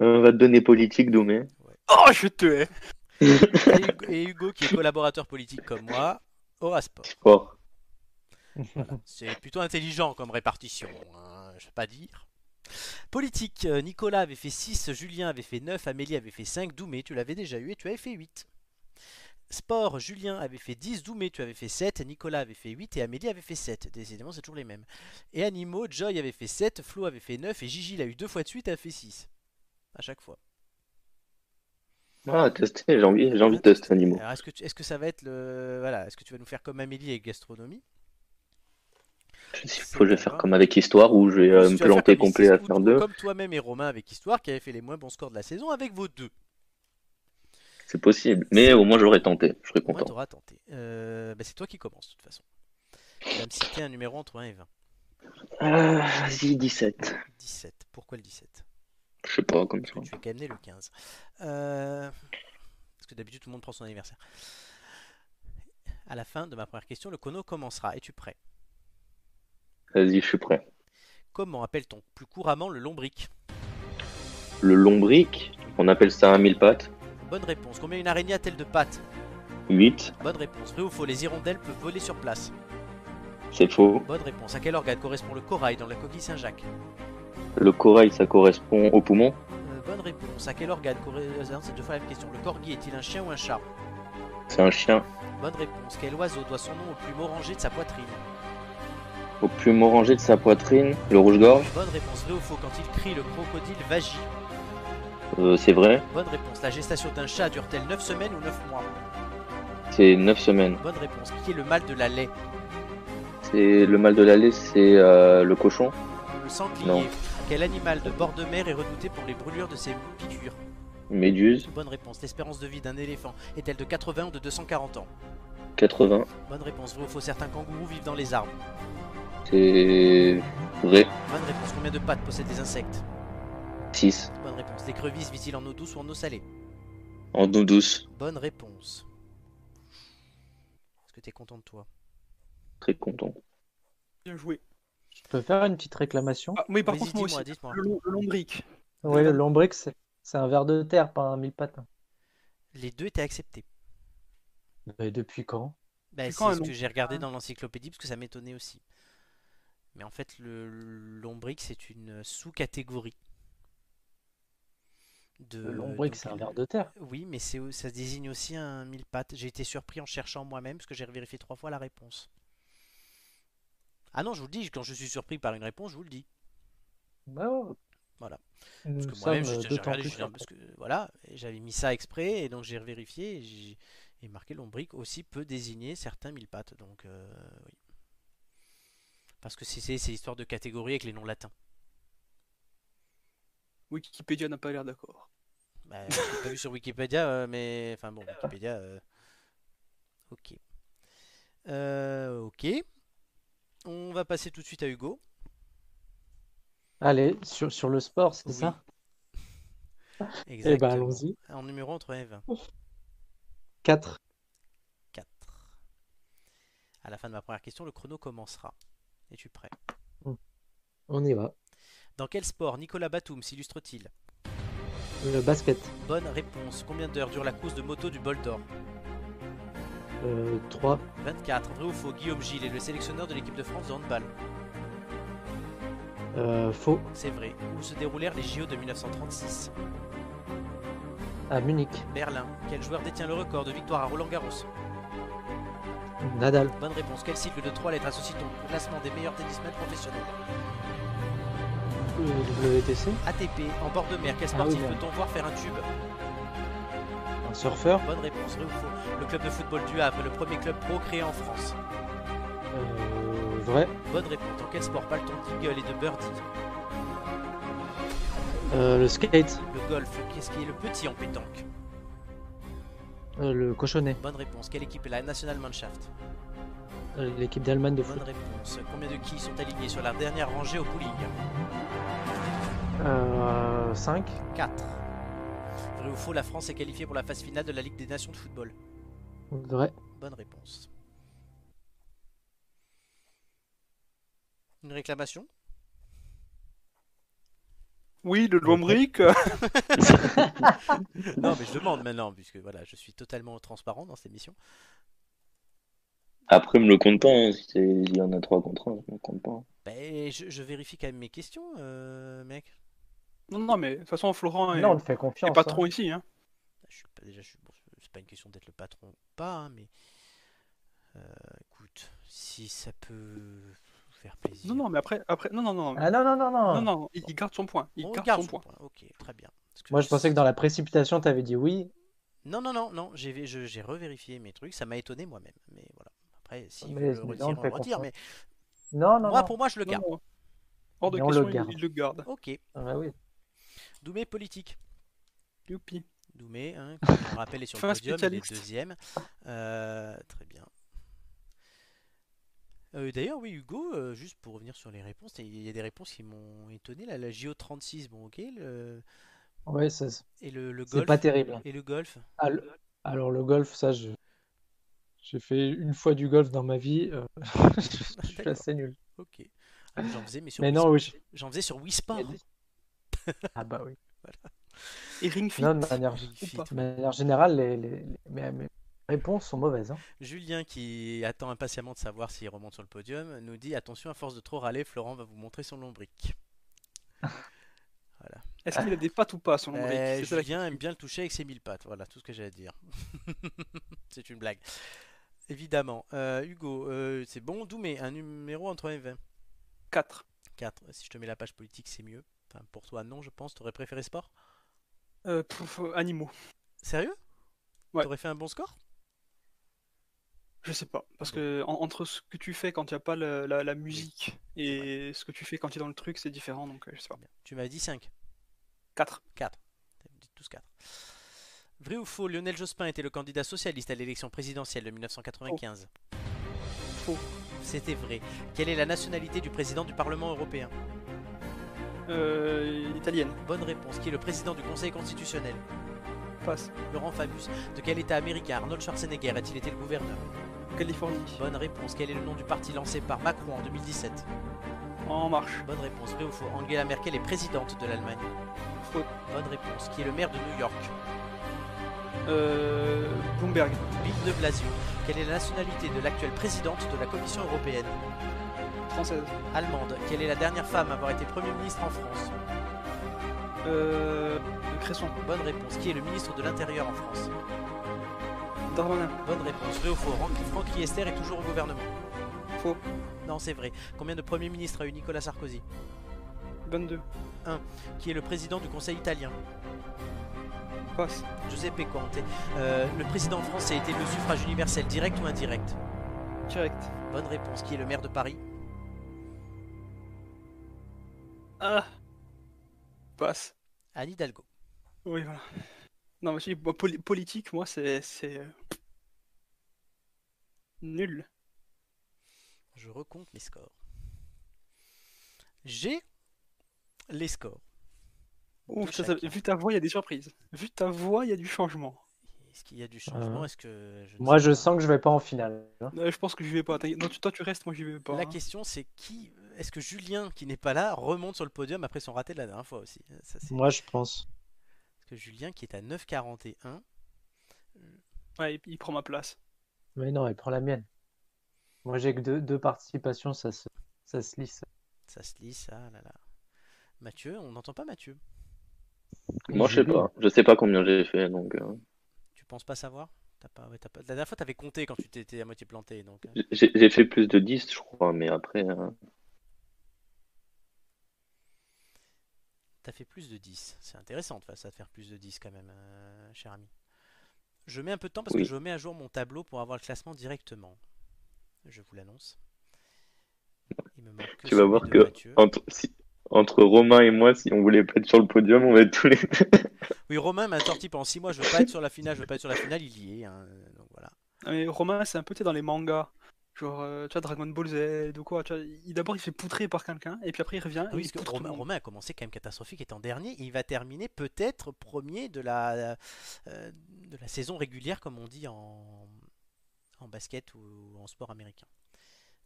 On va te donner politique, Doumé. Oh, je te hais. Et Hugo, et Hugo, qui est collaborateur politique comme moi, aura sport. Sport. Voilà. C'est plutôt intelligent comme répartition, hein, je vais pas dire. Politique, euh, Nicolas avait fait 6, Julien avait fait 9, Amélie avait fait 5, Doumé, tu l'avais déjà eu et tu avais fait 8. Sport, Julien avait fait 10, Doumé, tu avais fait 7, Nicolas avait fait 8 et Amélie avait fait 7. Décidément, c'est toujours les mêmes. Et Animaux, Joy avait fait 7, Flo avait fait 9 et Gigi l'a eu deux fois de suite, a fait 6. À chaque fois. Ah, tester, j'ai envie, j'ai envie de tester Animaux. Alors, est-ce que, tu- est-ce que ça va être le. Voilà, est-ce que tu vas nous faire comme Amélie avec gastronomie? Il faut que je vais faire comme avec Histoire où je vais euh, si me planter complet à faire deux. Comme toi-même et Romain avec Histoire qui avait fait les moins bons scores de la saison avec vos deux. C'est possible. Mais au moins, j'aurais tenté. Je serais content. t'auras tenté. Euh, bah, c'est toi qui commence de toute façon. Tu vas me citer un numéro entre 1 et 20. Euh, Vas-y, 17. 17. Pourquoi le 17 Je sais pas, comme ça. Parce que tu es quand même né le 15. Euh, Parce que d'habitude tout le monde prend son anniversaire. À la fin de ma première question, le chrono commencera. Es-tu prêt? Vas-y, je suis prêt. Comment appelle-t-on plus couramment le lombric? Le lombric, on appelle ça un mille pattes. Bonne réponse. Combien une araignée a-t-elle de pattes? 8, Bonne réponse. Vrai ou faux Les hirondelles peuvent voler sur place? c'est faux. Bonne réponse. À quel organe correspond le corail dans la coquille Saint-Jacques? Le corail, ça correspond au poumon. Euh, Bonne réponse. À quel organe correspond C'est deux fois la même question. Le corgi est-il un chien ou un chat? C'est un chien. Bonne réponse. Quel oiseau doit son nom au plume orangé de sa poitrine? Au plume orangé de sa poitrine, le rouge-gorge. Bonne réponse. Faux Quand il crie, le crocodile vagit. Euh, c'est vrai. Bonne réponse. La gestation d'un chat dure-t-elle 9 semaines ou 9 mois? C'est 9 semaines. Bonne réponse. Qui est le mal de la lait C'est le mal de la lait, c'est euh, le cochon. Le sanglier. Non. Quel animal de bord de mer est redouté pour les brûlures de ses piqûres Méduse, Bonne réponse. L'espérance de vie d'un éléphant est-elle de 80 ou de 240 ans? 80. Bonne réponse. Vrai ou faux Certains kangourous vivent dans les arbres. C'est vrai. Bonne réponse. Combien de pattes possèdent les insectes 6. Bonne réponse. L'écrevisse vit-il en eau douce ou en eau salée En eau douce. Bonne réponse. Est-ce que tu es content de toi Très content. Bien joué. Je peux faire une petite réclamation Ah, oui, par contre, moi aussi. dis-moi. Le, le lombric. Oui, le lombric, c'est un ver de terre, pas un mille pattes. Les deux étaient acceptés. Mais depuis quand? Bah, C'est ce que j'ai regardé dans l'encyclopédie parce que ça m'étonnait aussi. Mais en fait, le lombric, c'est une sous-catégorie. De, Le lombric, c'est un ver de terre. Oui, mais ça désigne aussi un mille pattes. J'ai été surpris en cherchant moi-même parce que j'ai vérifié trois fois la réponse. Ah non, je vous le dis, quand je suis surpris par une réponse, je vous le dis. Ouais. Voilà. Nous Parce que moi-même, j'ai regardé, parce que voilà, j'avais mis ça exprès, et donc j'ai vérifié, et j'ai- Et marqué lombric aussi peut désigner certains mille pattes. Donc euh, oui. Parce que c'est c'est- c'est histoire de catégorie avec les noms latins. Wikipédia n'a pas l'air d'accord. Bah, je l'ai pas vu sur Wikipédia, euh, mais enfin bon, Wikipédia. euh, Ok. Euh, ok. On va passer tout de suite à Hugo. Allez, sur, sur le sport, c'est Oui. ça? Eh ben, Exactement. allons-y. En numéro entre 1 et 20. 4. 4. À la fin de ma première question, le chrono commencera. Es-tu prêt? On y va. Dans quel sport Nicolas Batum s'illustre-t-il? Le basket. Bonne réponse. Combien d'heures dure la course de moto du bol d'or? Euh, 3. 24. Vrai ou faux? Guillaume Gilles est le sélectionneur de l'équipe de France de handball. Euh, faux. C'est vrai. Où se déroulèrent les JO de 1936 À Munich. Berlin. Quel joueur détient le record de victoire à Roland Garros Nadal. Bonne réponse. Quel cycle de 3 lettres associe-t-on au classement des meilleurs tennismen professionnels Le WTC. ATP. En bord de mer, quel Ah sportif oui, peut-on voir faire un tube Un surfeur. Bonne réponse. Vrai ou faux Le club de football du Havre est le premier club pro créé en France. Euh, vrai. Bonne réponse. Dans quel sport parle-t-on d'eagle et de birdie Euh, le skate. Le golf. Qu'est-ce qui est le petit en pétanque Euh, le cochonnet. Bonne réponse. Quelle équipe est la National Mannschaft Euh, L'équipe d'Allemagne de Bonne foot. réponse. Combien de quilles sont alignés sur la dernière rangée au bowling Euh, 5. 4. Vrai ou faux, la France est qualifiée pour la phase finale de la Ligue des Nations de football Vrai. Bonne réponse. Une réclamation Oui, le lombric. Non, mais je demande maintenant, puisque voilà, je suis totalement transparent dans cette émission. Après, me le compte pas. hein, si c'est- il y en a trois contre un, je me compte pas. Ben, je, je vérifie quand même mes questions, euh, mec. non, non, mais de toute façon, Florent est, Non, on est patron hein. ici. Hein. Je suis pas, déjà, je suis, bon, c'est pas une question d'être le patron ou pas, hein, mais euh, écoute, si ça peut faire plaisir. Non, non, mais après, après, non, non, non, Ah non, non, non, non. non, non, il, il garde son point. Il On garde, garde son son point. point. Ok, très bien. Moi, je pensais que dans la précipitation, t'avais dit oui. Non, non, non, non, j'ai je- j'ai revérifié mes trucs, ça m'a étonné moi-même. Mais voilà. Après, si Mais vous le mais on on le retire. confiance. Mais Non, non, moi, non. pour moi, je le Non, garde. non. Hors de Mais on question, le il- garde. il, le garde. Ok. Ah bah oui. Doumé politique. Youpi. Doumé, hein, qui, je le rappelle, est sur le podium, il est deuxième. Euh, très bien. Euh, D'ailleurs, oui, Hugo, euh, juste pour revenir sur les réponses, il y a des réponses qui m'ont étonné. Là, la JO36, bon, ok. le- Ouais, ça, Et le, le c'est golf. pas terrible. Et le golf. Ah, le- Alors, le golf, ça, je... j'ai fait une fois du golf dans ma vie. euh, je suis assez nul. Ok. Ah, J'en faisais, mais sur Mais Wii non, Sport. oui. je- J'en faisais sur Wii Sport. Ah bah oui. Et Ring Fit. Non, de manière, Ring Fit. pas. de manière générale, les, les- les- mes, mes réponses sont mauvaises. hein. Julien, qui attend impatiemment de savoir s'il remonte sur le podium, nous dit attention, à force de trop râler, Florent va vous montrer son lombric. Est-ce qu'il a des pattes ou pas, son lombric? Euh, Julien aime bien le toucher avec ses mille pattes. Voilà tout ce que j'ai à dire. c'est une blague. Évidemment. Euh, Hugo, euh, c'est bon. Doumé, un numéro entre 1 et 20. 4. 4. Si je te mets la page politique, c'est mieux. Enfin, pour toi, non, je pense. T'aurais préféré sport? Euh, pff, animaux. Sérieux? Ouais. T'aurais fait un bon score? Je sais pas. Parce que en- entre ce que tu fais quand il n'y a pas le- la, la musique et ce que tu fais quand tu es dans le truc, c'est différent. Donc, euh, je sais pas. Bien. Tu m'as dit 5. 4. 4. Vous dites tous 4. Vrai ou faux, Lionel Jospin était le candidat socialiste à l'élection présidentielle de 1995 Faux. C'était vrai. Quelle est la nationalité du président du Parlement européen? Euh, italienne. Bonne réponse. Qui est le président du Conseil constitutionnel? Passe. Laurent Fabius. De quel état américain Arnold Schwarzenegger a-t-il été le gouverneur? Californie. Bonne réponse. Quel est le nom du parti lancé par Macron en 2017 En marche. Bonne réponse. Vrai ou faux Angela Merkel est présidente de l'Allemagne Faux. Bonne réponse. Qui est le maire de New York Euh, Bloomberg. Bill de Blasio. Quelle est la nationalité de l'actuelle présidente de la Commission européenne Française. Allemande. Quelle est la dernière femme à avoir été Premier ministre en France Euh, Cresson. Bonne réponse. Qui est le ministre de l'Intérieur en France Darmanin. Bonne réponse. Vrai ou faux? Franck Riester est toujours au gouvernement Faux. Non, c'est vrai. Combien de premiers ministres a eu Nicolas Sarkozy? 22. Qui est le président du Conseil italien? Passe. Giuseppe Conte. Euh, le président de France a été le suffrage universel direct ou indirect? Direct. Bonne réponse. Qui est le maire de Paris? Ah Passe. Anne Hidalgo. Oui, voilà. Non, mais je dis, moi, poli- politique, moi, c'est. c'est, euh, Nul. Je recompte mes scores. J'ai les scores. Ça, ça- vu ta voix, il y a des surprises. Vu ta voix, il y a du changement. Est-ce qu'il y a du changement? Euh, Est-ce que ne Moi, je pas? sens que je vais pas en finale. hein. Euh, je pense que j'y vais pas. Non, tu- toi, tu restes, moi, j'y vais pas. La hein. question c'est qui Est-ce que Julien, qui n'est pas là, remonte sur le podium après son raté de la dernière fois aussi? Ça, Moi, je pense. Que Julien, qui est à 9,41, Ouais, il, il prend ma place. Mais non, elle prend la mienne. Moi, j'ai que deux, deux participations, ça se, ça se lisse. ça se lit, ça, là, là. Mathieu, on n'entend pas Mathieu. Moi, je sais pas. Je sais pas combien j'ai fait, donc euh, Tu penses pas savoir? T'as pas, ouais, pas... La dernière fois, t'avais compté quand tu t'étais à moitié planté. Donc... euh. j'ai j'ai fait plus de 10, je crois, mais après. euh, T'as fait plus de 10. C'est intéressant de faire ça, de faire plus de 10 quand même, euh, cher ami. Je mets un peu de temps parce Oui. que je mets à jour mon tableau pour avoir le classement directement. Je vous l'annonce. Il me manque que Tu vas voir que entre, si- entre Romain et moi, si on voulait pas être sur le podium, on va être tous les deux. Oui, Romain m'a sorti pendant 6 mois, je veux pas être sur la finale, je veux pas être sur la finale, il y est. hein, Donc voilà. Ah, Mais Romain, c'est un peu dans les mangas. Genre, euh, tu vois, Dragon Ball Z ou quoi. Tu vois, il- d'abord, il se fait poutrer par quelqu'un, et puis après, il revient. Ah et oui, il parce que Romain, a commencé quand même catastrophique, étant dernier, et il va terminer peut-être premier de la, euh, de la saison régulière, comme on dit en, en basket ou en sport américain.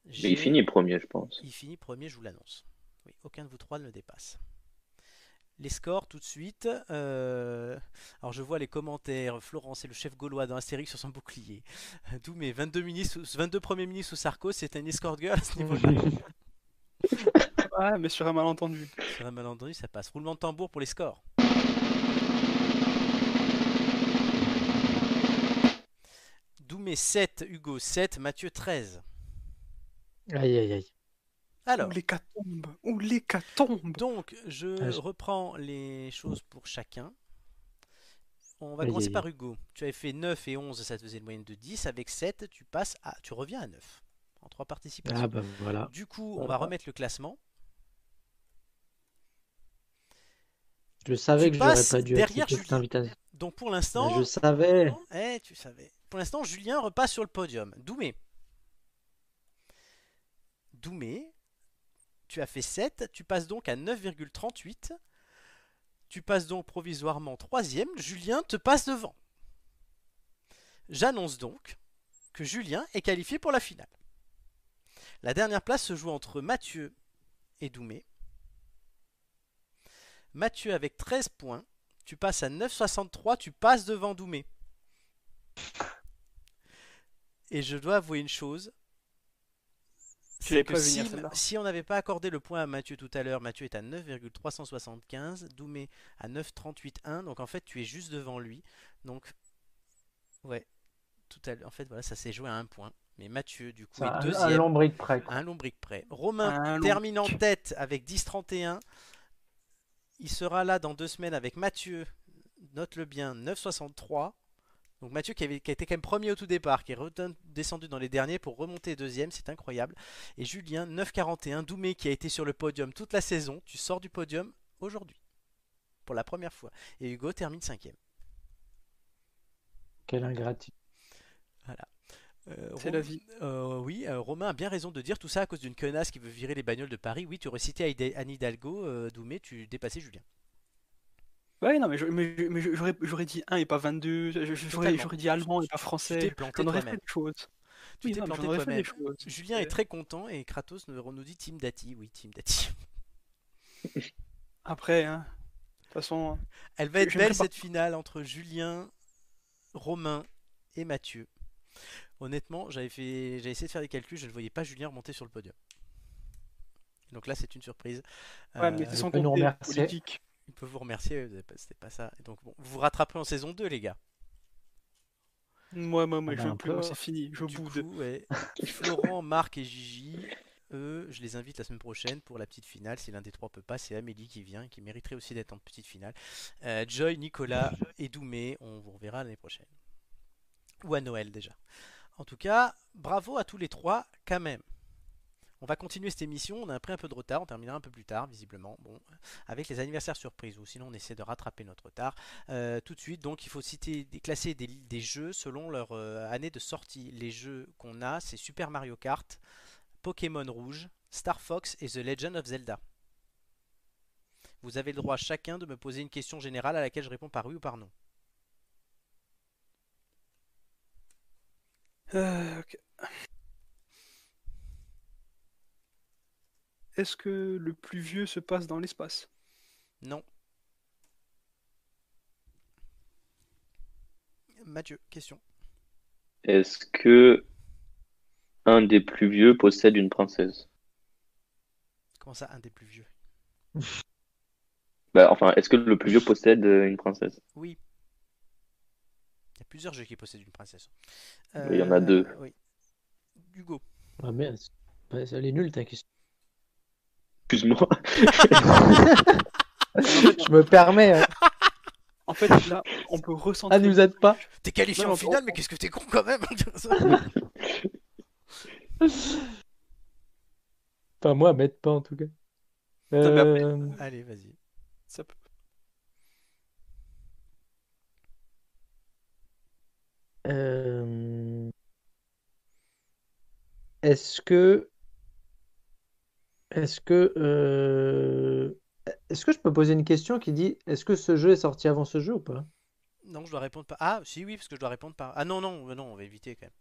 Mais il finit premier, je pense. Il finit premier, je vous l'annonce. Oui, aucun de vous trois ne le dépasse. Les scores tout de suite. euh, Alors je vois les commentaires. Florence est le chef gaulois dans Astérix sur son bouclier. D'où mes 22, ministres, 22 premiers ministres sous Sarko, c'est un escort girl à ce niveau-là. Ouais, mais sur un malentendu. Sur un malentendu, ça passe. Roulement de tambour pour les scores. Doumé 7, Hugo 7, Mathieu 13. Aïe, aïe, aïe. Alors, Ou l'hécatombe Ou l'hécatombe donc je Ah, je- reprends les choses pour chacun. On va commencer par. Hugo. Tu avais fait 9 et 11, ça te faisait une moyenne de 10. Avec 7, tu passes à, tu reviens à 9 en 3 participations. Ah bah voilà. Du coup, on va remettre le classement. Je savais Tu que j'aurais pas dû derrière Julien. Donc pour l'instant, Je savais. Eh, tu savais. Pour l'instant, Julien repasse sur le podium. Doumé. Doumé, tu as fait 7, tu passes donc à 9,38. Tu passes donc provisoirement troisième. Julien te passe devant. J'annonce donc que Julien est qualifié pour la finale. La dernière place se joue entre Mathieu et Doumé. Mathieu avec 13 points. Tu passes à 9,63, tu passes devant Doumé. Et je dois avouer une chose. C'est que si, on n'avait pas accordé le point à Mathieu tout à l'heure, Mathieu est à 9,375, Doumé à 9,381, donc en fait tu es juste devant lui. Donc, ouais, tout à l'heure, en fait voilà, ça s'est joué à un point. Mais Mathieu, du coup, est un, un deuxième, lombric près. quoi. un lombric près. Romain Un termine en tête avec 10,31. Il sera là dans deux semaines avec Mathieu, note-le bien, 9,63. Donc Mathieu qui, avait, qui a été quand même premier au tout départ, qui est redescendu dans les derniers pour remonter deuxième, c'est incroyable. Et Julien, 9,41. Doumé qui a été sur le podium toute la saison, tu sors du podium aujourd'hui. Pour la première fois. Et Hugo termine cinquième. Quelle ingratitude. Euh, C'est Rom- la vie. Euh, oui, euh, Romain a bien raison de dire tout ça à cause d'une connasse qui veut virer les bagnoles de Paris. Oui, tu aurais cité Aïda- Anne Hidalgo, euh, Doumé, tu dépassais Julien. Ouais, non, mais je- mais mais j'aurais j'aurais dit 1 et pas 22. je- je- J'aurais dit allemand et pas Tu français. t'es planté toi-même. des choses. Tu Oui, t'es non, planté toi-même. choses. Julien est très content et Kratos nous, nous dit Team Dati. Oui, Team Dati. Après, hein. De toute façon, Elle va être belle pas- cette finale entre Julien, Romain et Mathieu. Honnêtement, j'avais fait, j'ai essayé de faire des calculs, je ne voyais pas Julien remonter sur le podium. Donc là, c'est une surprise. ouais, mais Euh, c'est sans compter politique. Il peut vous remercier, c'était pas ça. Et donc bon, vous vous rattraperez en saison 2, les gars. Moi, moi, moi, Ah je bah, veux plus, c'est fini. Je Du boude. coup, ouais. Florent, Marc et Gigi, eux, je les invite la semaine prochaine pour la petite finale. Si l'un des trois peut pas, c'est Amélie qui vient, qui mériterait aussi d'être en petite finale. Euh, Joy, Nicolas et Doumé, on vous reverra l'année prochaine. Ou à Noël déjà. En tout cas, bravo à tous les trois quand même. On va continuer cette émission, on a pris un peu de retard, on terminera un peu plus tard visiblement, bon, avec les anniversaires surprises, ou sinon on essaie de rattraper notre retard. Euh, tout de suite, donc il faut citer, classer des, jeux selon leur euh, année de sortie. Les jeux qu'on a, c'est Super Mario Kart, Pokémon Rouge, Star Fox et The Legend of Zelda. Vous avez le droit chacun de me poser une question générale à laquelle je réponds par oui ou par non. Euh. Est-ce que le plus vieux se passe dans l'espace? Non. Mathieu, question. Est-ce que un des plus vieux possède une princesse? Comment ça, un des plus vieux? Bah, enfin, est-ce que le plus vieux possède euh, une princesse? Oui. Il y a plusieurs jeux qui possèdent une princesse. Il y en a deux. Oui. Hugo. Ah merde, elle est nulle ta question. Excuse-moi. Je me permets, hein. En fait, là, on peut recentrer. ah, nous aide pas. T'es qualifié Non, en on- finale, mais qu'est-ce que t'es con quand même? Enfin, moi, m'aide pas en tout cas. mais après- Euh, Allez, vas-y. Ça peut- euh, Est-ce que. Est-ce que. euh, Est-ce que je peux poser une question qui dit est-ce que ce jeu est sorti avant ce jeu ou pas? Non, je dois répondre par. Ah, si, oui, parce que je dois répondre par. Ah non, non, euh, non, on va éviter quand même.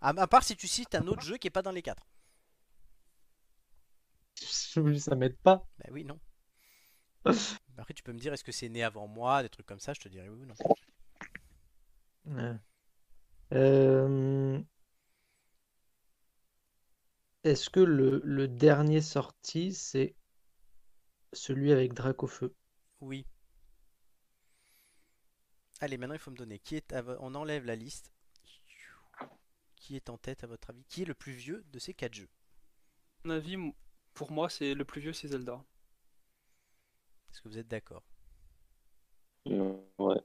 À, à part si tu cites un autre jeu qui est pas dans les quatre. Ça m'aide pas. Bah oui, non. Après, tu peux me dire est-ce que c'est né avant moi, des trucs comme ça, je te dirais oui ou non. Ouais. Euh, Est-ce que le, le dernier sorti, c'est celui avec Dracofeu? Oui. Allez, maintenant il faut me donner. Qui est à vo- On enlève la liste. Qui est en tête à votre avis? Qui est le plus vieux de ces quatre jeux? À mon avis, m- pour moi, c'est le plus vieux, c'est Zelda. Est-ce que vous êtes d'accord? Ouais.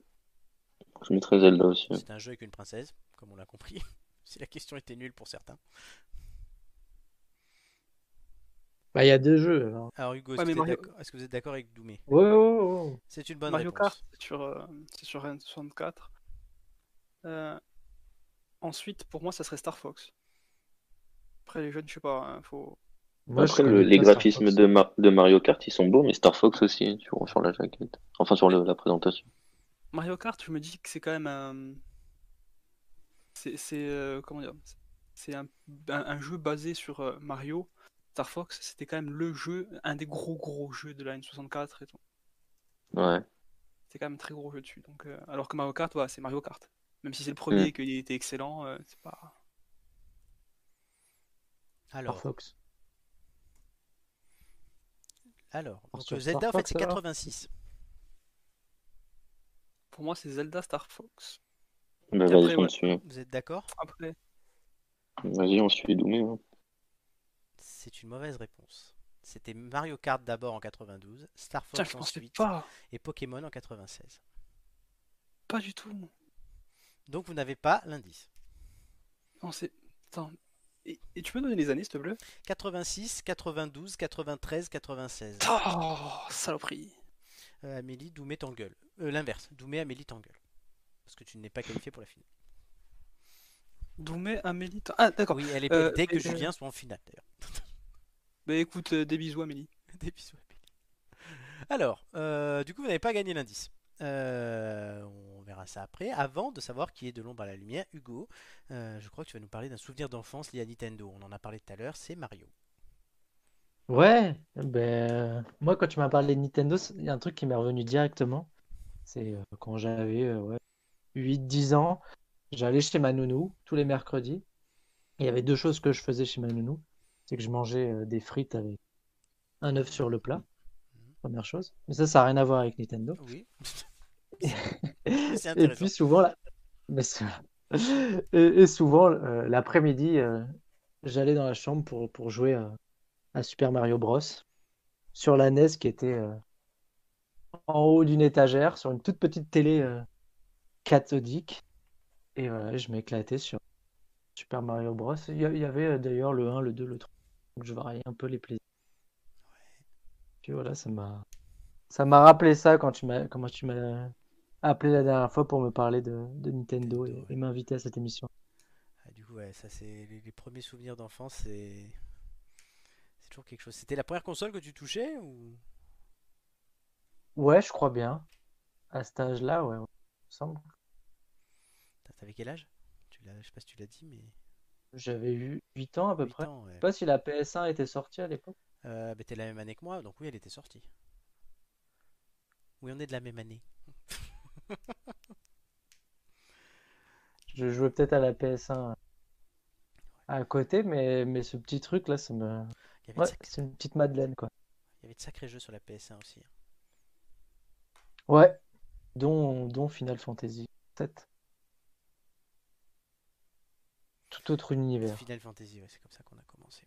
Je mettrais Zelda aussi. C'est un jeu avec une princesse, comme on l'a compris. si la question était nulle pour certains. Bah, il y a deux jeux. alors. Alors Hugo, est-ce Ouais, que, vous êtes Mario- d'accord- est-ce que vous êtes d'accord avec Doumé? Ouais, ouais, ouais, ouais. C'est une bonne Mario réponse. Kart, c'est sur, euh, c'est sur N64. Euh, Ensuite, pour moi, ça serait Star Fox. Après, les jeunes, je sais pas, hein, faut. Moi, Après, le- les graphismes Fox. de, de Mario Kart, ils sont beaux, mais Star Fox aussi, sur, sur la jaquette. Enfin, sur le- la présentation. Mario Kart, je me dis que c'est quand même un. C'est. c'est, euh, comment dire? C'est un, un- un jeu basé sur euh, Mario. Star Fox, c'était quand même le jeu, un des gros gros jeux de la N64 et tout. Ouais. C'était quand même un très gros jeu dessus. Donc, euh, alors que Mario Kart, voilà, c'est Mario Kart. Même si c'est le premier Mm. et qu'il était excellent, euh, c'est pas. Star Alors, Fox. alors euh, Star Zelda en fait c'est alors 86. Pour moi, c'est Zelda Star Fox. Bah, après, ouais. Vous êtes d'accord? Après, Vas-y, on suit Doumé. hein. C'est une mauvaise réponse. C'était Mario Kart d'abord en 92, Star Fox pensais ensuite pas. et Pokémon en 96. Pas du tout. Donc vous n'avez pas l'indice. Non, c'est. Attends. Et, et tu peux donner les années, s'il te plaît? 86, 92, 93, 96. Oh, saloperie. Euh, Amélie, Doumé t'engueule. Euh, L'inverse, Doumé, Amélie t'engueule. Parce que tu n'es pas qualifié pour la finale. Doumé, Amélie. Ah, d'accord. Oui, elle est Euh, dès que euh, Julien soit en finale d'ailleurs. Bah écoute, euh, des bisous, Amélie. Des bisous, Amélie. Alors, euh, du coup, vous n'avez pas gagné l'indice. Euh, on verra ça après. Avant de savoir qui est de l'ombre à la lumière, Hugo, euh, je crois que tu vas nous parler d'un souvenir d'enfance lié à Nintendo. On en a parlé tout à l'heure, c'est Mario. Ouais, ben, moi, quand tu m'as parlé de Nintendo, il y a un truc qui m'est revenu directement. C'est euh, quand j'avais euh, ouais, 8-10 ans, j'allais chez ma nounou tous les mercredis. Il y avait deux choses que je faisais chez ma nounou. C'est que je mangeais euh, des frites avec un œuf sur le plat, première chose. Mais ça, ça n'a rien à voir avec Nintendo. Oui. Et puis souvent, la- mais c'est- et, souvent euh, l'après-midi, euh, j'allais dans la chambre pour, pour jouer à, à Super Mario Bros. sur la NES qui était euh, en haut d'une étagère, sur une toute petite télé cathodique. Et voilà, je m'éclatais sur Super Mario Bros. Il y, avait d'ailleurs le 1, le 2, le 3. Donc je variais un peu les plaisirs. Puis voilà, ça m'a ça m'a rappelé ça quand tu m'as comment tu m'as appelé la dernière fois pour me parler de, de Nintendo et, m'inviter à cette émission. Ah, du coup, ouais, ça c'est les, les premiers souvenirs d'enfance, c'est c'est toujours quelque chose. C'était la première console que tu touchais ou? Ouais, je crois bien. À cet âge-là, ouais, ouais, il me semble. T'avais quel âge? Tu l'as, Je sais pas si tu l'as dit, mais J'avais eu 8 ans à peu 8 près. ans. ouais. Je sais pas si la PS1 était sortie à l'époque. Euh, bah, t'es la même année que moi, donc oui, elle était sortie. Oui, on est de la même année. Je jouais peut-être à la PS1 à côté, mais, mais ce petit truc là, ça me. Ouais, c'est une petite Madeleine quoi. il y avait de sacrés jeux sur la PS1 aussi. hein. Ouais, dont, dont Final Fantasy 7. Tout autre univers. Final Fantasy, ouais, c'est comme ça qu'on a commencé.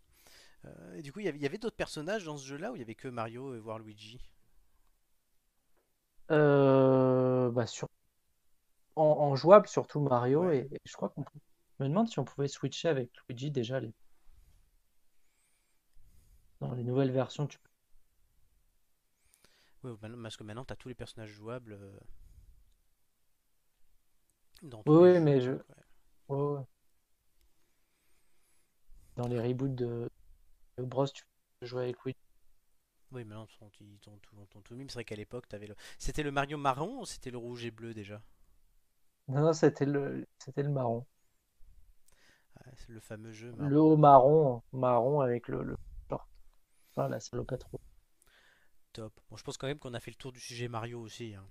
Euh, et du coup, il y avait, d'autres personnages dans ce jeu-là ou il y avait que Mario et voir Luigi Euh, bah sur... en, en jouable, surtout Mario, Ouais. et, et je crois qu'on me demande si on pouvait switcher avec Luigi déjà. Les... Dans les nouvelles versions, tu peux. Ouais, parce que maintenant, t'as tous les personnages jouables. euh, Dans Oui, tous les oui, jeux, mais je- donc, ouais. Dans les reboots de, Bros, tu peux jouer avec Luigi. Oui, ils ont, ils ont tout, mis. mais C'est vrai qu'à l'époque, t'avais le... C'était le Mario marron ou c'était le rouge et bleu déjà? Non, non, c'était le, c'était le marron. Ouais, C'est le fameux jeu marron. Le haut marron, marron avec le, le short. Enfin, la salopette rouge. Top. Bon, je pense quand même qu'on a fait le tour du sujet Mario aussi. hein.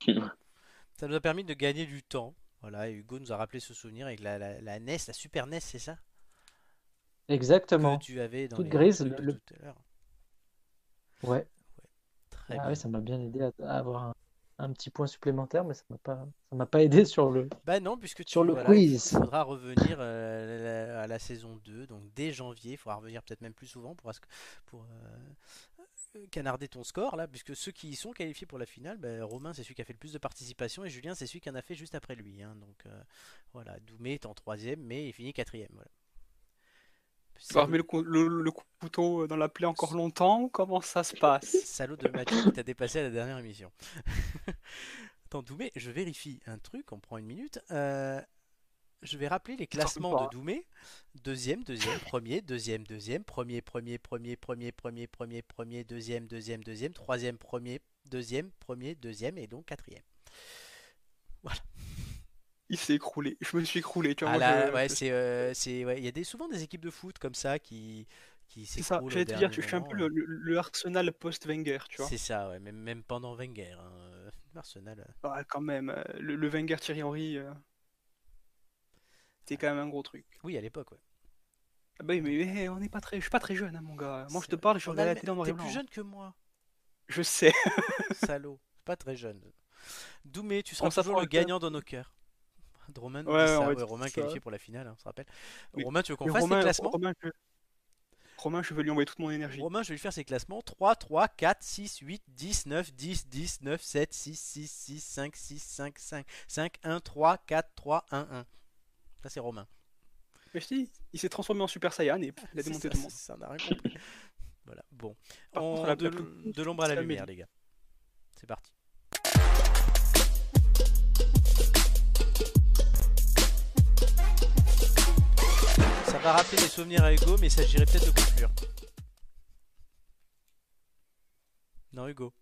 Ça nous a permis de gagner du temps. Voilà, et Hugo nous a rappelé ce souvenir avec la, la, la NES, la Super NES, c'est ça? Exactement. Que tu avais dans Toute les grise, de le- tout à l'heure. Ouais. Très Ah bien. ouais, ça m'a bien aidé à, à avoir un, un petit point supplémentaire, mais ça m'a pas, ça m'a pas aidé sur le. Bah non, puisque tu, Sur le voilà, quiz. il faudra revenir euh, la- à la saison 2, donc dès janvier, il faudra revenir peut-être même plus souvent pour, euh, canarder ton score là, puisque ceux qui y sont qualifiés pour la finale, bah, Romain c'est celui qui a fait le plus de participation et Julien c'est celui qui en a fait juste après lui. hein. donc euh, voilà, Doumé est en troisième, mais il finit quatrième. Voilà. Tu vas Salaud, remettre le, cou- le- le couteau dans la plaie encore longtemps Comment ça se passe? Salaud de Mathieu qui t'a dépassé à la dernière émission. Attends, Doumé, je vérifie un truc, on prend une minute. Euh, je vais rappeler les classements de Doumé. Deuxième, deuxième, premier, deuxième, deuxième, premier, premier, premier, premier, premier, premier, premier, deuxième, deuxième, deuxième, troisième, premier, deuxième, premier, deuxième et donc quatrième. Il s'est écroulé. Je me suis écroulé. Tu vois, Ah moi, là, je- ouais, c'est, euh, c'est, ouais, il y a des, souvent des équipes de foot comme ça qui, qui c'est ça. J'allais te dire, je suis un peu moment, le, Arsenal post-Wenger, tu vois. C'est ça, ouais, même, même pendant Wenger, hein, euh, Arsenal. euh, Ouais, quand même, le, le Wenger Thierry Henry, euh, c'était quand même un gros truc. Oui, à l'époque, ouais. Ah bah oui, mais, mais on n'est pas très, je suis pas très jeune, hein, mon gars. Moi, je te parle, je regarde la télé en noir et T'es blanc. plus hein. jeune que moi. Je sais. Salaud, pas très jeune. Doumé, tu On seras toujours le gagnant dans nos cœurs. Romain Ouais, ça. Ouais, Romain ça. qualifié pour la finale, hein, on se rappelle. Oui. Romain, tu veux qu'on fasse Romain, les classements Romain, je... Romain, je vais lui envoyer toute mon énergie. Romain, je vais lui faire ses classements. 3, 3, 4, 6, 8, 10, 9, 10, 10, 9, 7, 6, 6, 6, 5, 6, 5, 5, 5, 1, 3, 4, 3, 1, 1. Ça, c'est Romain. Dis, il s'est transformé en Super Saiyan et il a démonté tout le monde. ça, n'a rien compris. voilà, bon. Par On- contre, de, l'ombre à la lumière, les gars. C'est parti. Ça va rappeler des souvenirs à Hugo, mais il s'agirait peut-être de conclure. Non, Hugo.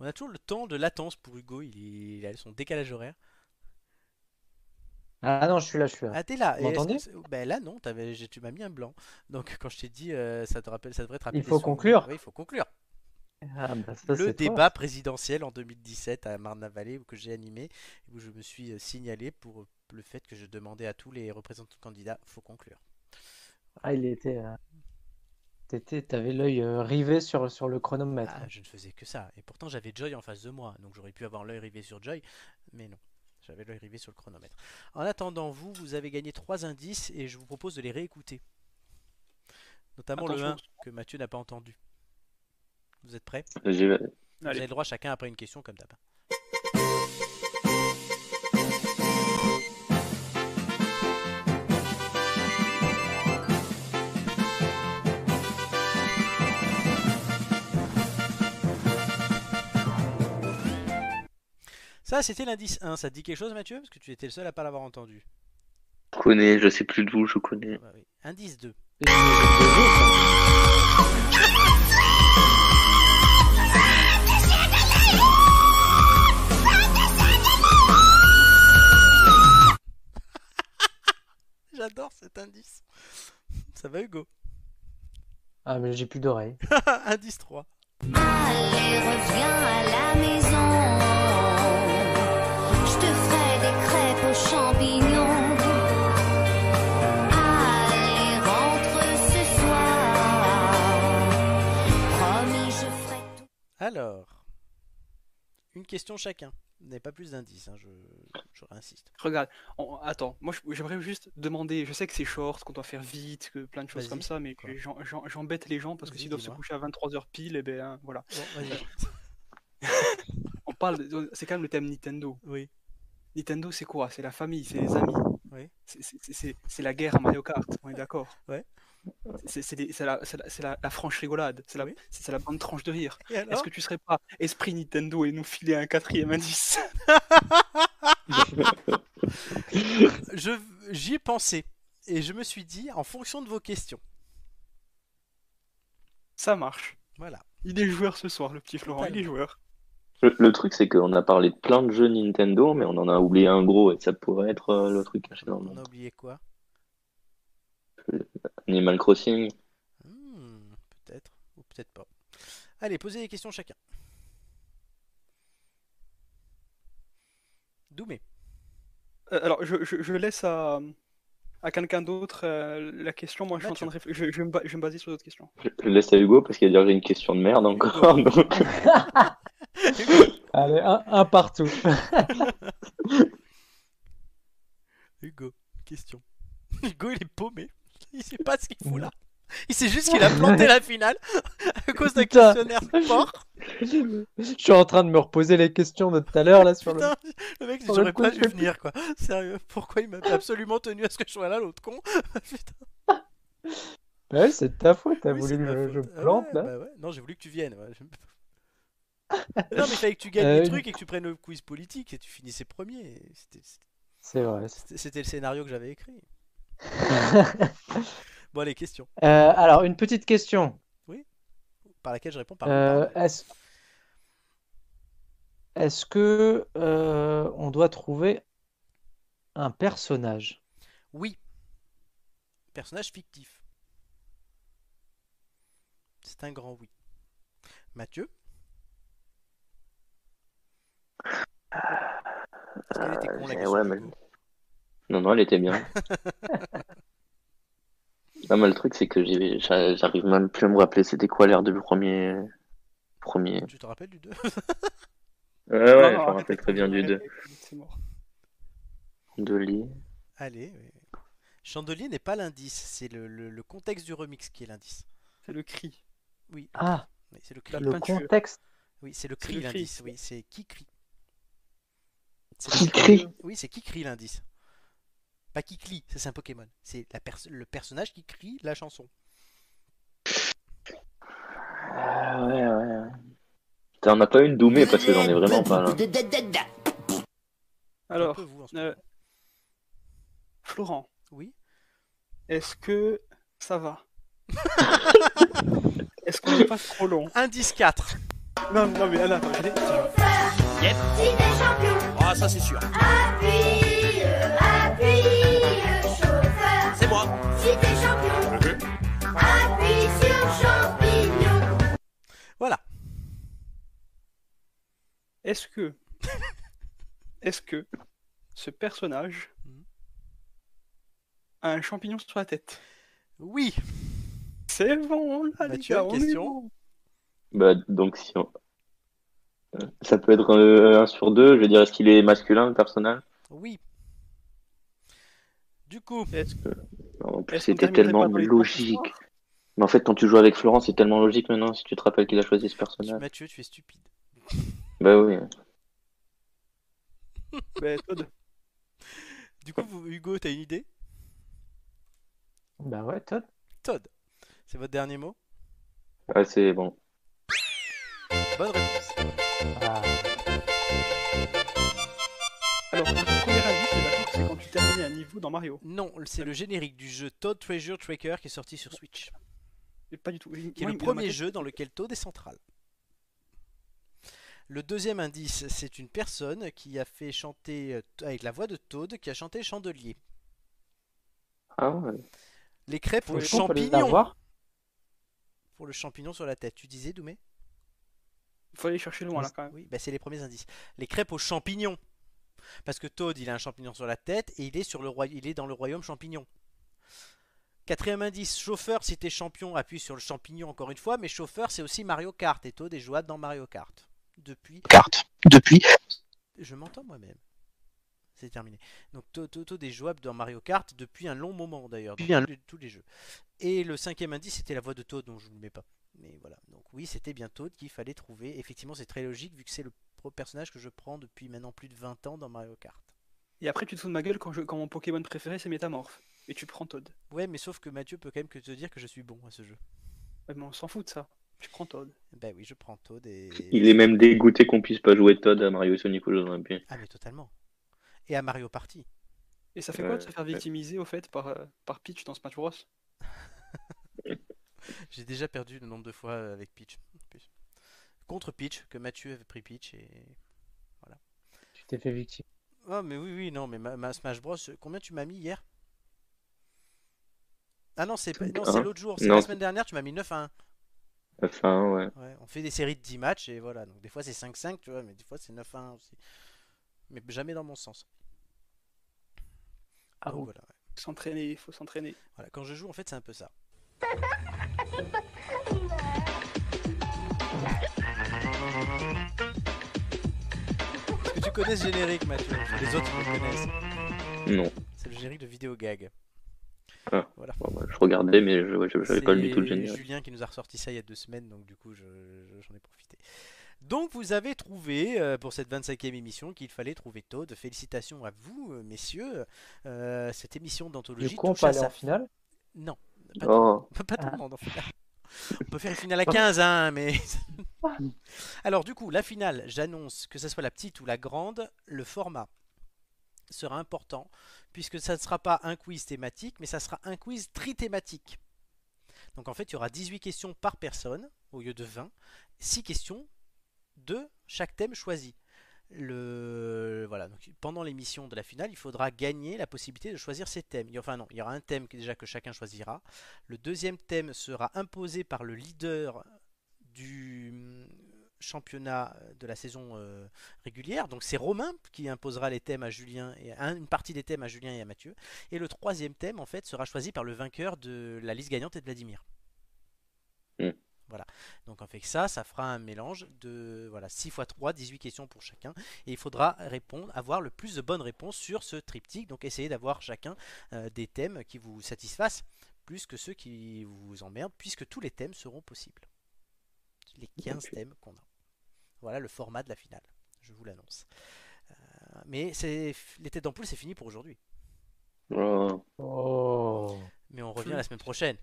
On a toujours le temps de latence pour Hugo, il, est- il a son décalage horaire. Ah non, je suis là, je suis là. Ah, t'es là. Vous m'entendez Ben là, non, tu m'as mis un blanc. Donc, quand je t'ai dit, euh, ça, te rappelle, ça devrait te rappeler. Il faut conclure. Oui, il faut conclure. Ah, bah, ça, le toi. débat présidentiel en 2017 à Marne-la-Vallée que j'ai animé, où je me suis euh, signalé pour euh, le fait que je demandais à tous les représentants de candidats, faut conclure. Ah, il était. euh, t'étais- T'avais l'œil euh, rivé sur, sur le chronomètre. Ah, je ne faisais que ça. Et pourtant, j'avais Joy en face de moi, donc j'aurais pu avoir l'œil rivé sur Joy, mais non. j'avais l'arrivée sur le chronomètre. En attendant, vous, vous avez gagné trois indices et je vous propose de les réécouter. Notamment le Attention. 1 que Mathieu n'a pas entendu. Vous êtes prêts? J'ai- Vous Allez. avez le droit chacun après une question comme d'hab. Ça, c'était l'indice 1. Ça te dit quelque chose, Mathieu? Parce que tu étais le seul à pas l'avoir entendu. Je connais, je sais plus d'où je connais. Ah bah oui. Indice 2. J'adore cet indice. Ça va, Hugo? Ah, mais j'ai plus d'oreilles. Indice 3. Allez, reviens à la maison. Je te ferai des crêpes aux champignons. Allez, rentre ce soir. Promis, je ferai tout. Alors, une question chacun. N'avez pas plus d'indices, hein, je, je réinsiste. Regarde, on- attends, moi j'aimerais juste demander, je sais que c'est short, qu'on doit faire vite, que plein de choses comme ça, mais j'embête les gens parce que s'ils doivent se coucher à 23h pile, et ben hein, voilà. Bon. On parle, c'est quand même le thème Nintendo. oui. Nintendo c'est quoi? C'est la famille, c'est les amis. Oui. C'est la guerre à Mario Kart, on est d'accord? Ouais. C'est la, franche rigolade, c'est la, c'est bonne tranche de rire. Est-ce que tu serais pas esprit Nintendo et nous filer un quatrième indice? Je J'y ai pensé. Et je me suis dit, en fonction de vos questions. Ça marche. Voilà. Il est joueur ce soir, le petit Florent, il est joueur. Le, le truc, c'est qu'on a parlé de plein de jeux Nintendo, mais on en a oublié un gros, et ça pourrait être euh, le truc caché dans le On a oublié quoi? Animal Crossing. Hmm, Peut-être. Ou peut-être pas. Allez, posez des questions chacun. Doumé. Euh, alors, je, je- je laisse à, à quelqu'un d'autre euh, la question. Moi, je suis en train de réfléchir. Je, je vais me baser sur d'autres questions. Je, je laisse à Hugo parce qu'il a déjà une question de merde encore. donc- Allez, un, un partout. Hugo, question. Hugo, il est paumé. Il sait pas ce qu'il fout là. Il sait juste qu'il a planté la finale à cause d'un questionnaire fort. Je suis en train de me reposer les questions de tout à l'heure là sur le. Putain, le mec, le j'aurais coup, pas sais venir quoi. Sérieux, pourquoi il m'a absolument tenu à ce que je sois là, l'autre con Putain, Ouais, c'est de ta faute, t'as oui, voulu que je. Ah plante ouais, là. bah ouais. Non, j'ai voulu que tu viennes. ouais. non, mais fallait que tu gagnes Euh, des trucs et que tu prennes le quiz politique et tu finissais premier. C'était- C'est vrai. C'était c'était le scénario que j'avais écrit. Bon, allez, question. Euh, alors, une petite question. Par laquelle je réponds par Euh, par- est-ce est-ce que euh, on doit trouver un personnage? Oui. Personnage fictif. C'est un grand oui. Mathieu? Est-ce qu'elle était con la question ouais, du mais- coup Non, non, elle était bien. non, mais le truc, c'est que j'ai- j'a- j'arrive même plus à me rappeler c'était quoi l'air du premier. Premier. Tu te rappelles du 2 Ouais, ouais, Non, je me rappelle très bien du jeu, 2. C'est mort. De lit. Allez. oui. Chandelier n'est pas l'indice, c'est le, le- le contexte du remix qui est l'indice. C'est le cri. Oui, Ah, oui, c'est le cri. Le peinture. contexte. Oui, c'est le cri le cri. l'indice. Oui, c'est qui crie. C'est Qui le- crie? Oui, c'est qui crie l'indice. Pas qui crie, ça c'est un Pokémon. C'est la pers- le personnage qui crie la chanson. Ah, ouais, ouais. Putain, on n'a pas eu une doumée parce que j'en ai vraiment pas là. Alors, peu vous, euh. Florent, Oui. est-ce que ça va? Est-ce qu'on n'est pas trop long? Indice 4. Non, non, mais attends, t'es champion, Ah, ça c'est sûr. appuie, appuie sur champignon. Voilà. Est-ce que. Est-ce que ce personnage a un champignon sur la tête? Oui. C'est bon, là, les Mathieu, gars, une on est question bon. Bah, donc si on... Euh, Ça peut être euh, un sur deux, je veux dire, est-ce qu'il est masculin le personnage? Oui. Du coup, Est-ce que- En plus, c'était tellement logique. Mais en fait, quand tu joues avec Florent, c'est tellement logique maintenant, si tu te rappelles qu'il a choisi ce personnage. Mathieu, tu es stupide. Bah oui. bah, Todd, Du coup, vous- Hugo, t'as une idée? Bah ouais, Todd. Todd, c'est votre dernier mot? Ah, c'est bon. Bonne réponse. Ah, Alors, le premier indice, c'est d'accord, c'est quand tu terminais un niveau dans Mario. Non, c'est le générique du jeu Todd Treasure Tracker qui est sorti sur Switch. Pas du tout. qui est Moi, le premier jeu dans lequel Toad est central. Le deuxième indice, c'est une personne qui a fait chanter, euh, avec la voix de Toad, qui a chanté Chandelier. Ah ouais. Les crêpes peut les champignon. Pour le champignon sur la tête. Tu disais, Doumé? Il faut aller chercher loin là quand même. Oui, bah c'est les premiers indices. Les crêpes aux champignons. Parce que Toad, il a un champignon sur la tête et il est, sur le roi... il est dans le royaume champignon. Quatrième indice, chauffeur, si t'es champion, appuie sur le champignon encore une fois, mais chauffeur, c'est aussi Mario Kart et Toad est jouable dans Mario Kart. Depuis. Carte. Depuis. Je m'entends moi-même. C'est terminé. Donc To- To- Toad est jouable dans Mario Kart depuis un long moment d'ailleurs, dans Depuis un- tous les, jeux. Et le cinquième indice, c'était la voix de Toad, dont je ne le mets pas. Mais voilà. Donc oui, c'était bien Toad qu'il fallait trouver. Effectivement, c'est très logique vu que c'est le personnage que je prends depuis maintenant plus de 20 ans dans Mario Kart. Et après, tu te fous de ma gueule quand, je... quand mon Pokémon préféré c'est Métamorphe. Et tu prends Todd. Ouais, mais sauf que Mathieu peut quand même que te dire que je suis bon à ce jeu. Ouais, mais on s'en fout de ça. Tu prends Todd. Ben oui, je prends Toad et. Il est même dégoûté qu'on puisse pas jouer Todd à Mario et Sonic aux Jeux Olympiques. Ah, mais totalement. Et à Mario Party. Et ça fait quoi de Ouais, se faire victimiser au fait par, euh, par Peach dans Smash Bros? J'ai déjà perdu le nombre de fois euh, avec Peach. Contre Peach, que Mathieu avait pris Peach et Tu t'es fait victime. Ah mais oui oui non mais ma, ma Smash Bros combien tu m'as mis hier? Ah non c'est pas- non c'est Un. l'autre jour c'est la semaine dernière tu m'as mis 9 à 1 Enfin, ouais. ouais, on fait des séries de 10 matchs et voilà donc des fois c'est 5-5 tu vois mais des fois c'est 9 à 1 aussi mais jamais dans mon sens Ah Donc voilà, ouais. S'entraîner, il faut s'entraîner. Voilà, quand je joue en fait c'est un peu ça Ce générique Mathieu Les autres ils le connaissent Non. c'est le générique de vidéo gag Bon, bah, je regardais, mais je j'avais pas du tout le C'est générique. Julien qui nous a ressorti ça il y a deux semaines, donc du coup je- je- j'en ai profité. Donc vous avez trouvé euh, pour cette 25e émission qu'il fallait trouver Toad. Félicitations à vous, euh, messieurs. Euh, cette émission d'anthologie Du coup, on peut à aller en finale? Non, pas, tout, Oh, pas tout Ah. le monde en finale. On peut faire une finale à 15, hein, mais. Alors, du coup, la finale, j'annonce que ce soit la petite ou la grande, le format sera important, puisque ça ne sera pas un quiz thématique, mais ça sera un quiz trithématique. Donc, en fait, il y aura 18 questions par personne, au lieu de 20, 6 questions de chaque thème choisi. Le voilà donc pendant l'émission de la finale il faudra gagner la possibilité de choisir ses thèmes enfin non il y aura un thème que déjà que chacun choisira le deuxième thème sera imposé par le leader du hum, championnat de la saison euh, régulière. Donc c'est Romain qui imposera les thèmes à Julien et un- une partie des thèmes à Julien et à Mathieu. Et le troisième thème en fait sera choisi par le vainqueur de la liste gagnante et de Vladimir. Voilà. Donc en fait que ça, ça fera un mélange de voilà 6 x 3, 18 questions pour chacun. Et il faudra répondre, avoir le plus de bonnes réponses sur ce triptyque. Donc essayez d'avoir chacun euh, des thèmes qui vous satisfassent plus que ceux qui vous emmerdent, puisque tous les thèmes seront possibles. Les 15 Ok. thèmes qu'on a. Voilà le format de la finale, je vous l'annonce. Euh, mais c'est les têtes d'ampoule, c'est fini pour aujourd'hui. oh. Oh. Mais on revient la semaine prochaine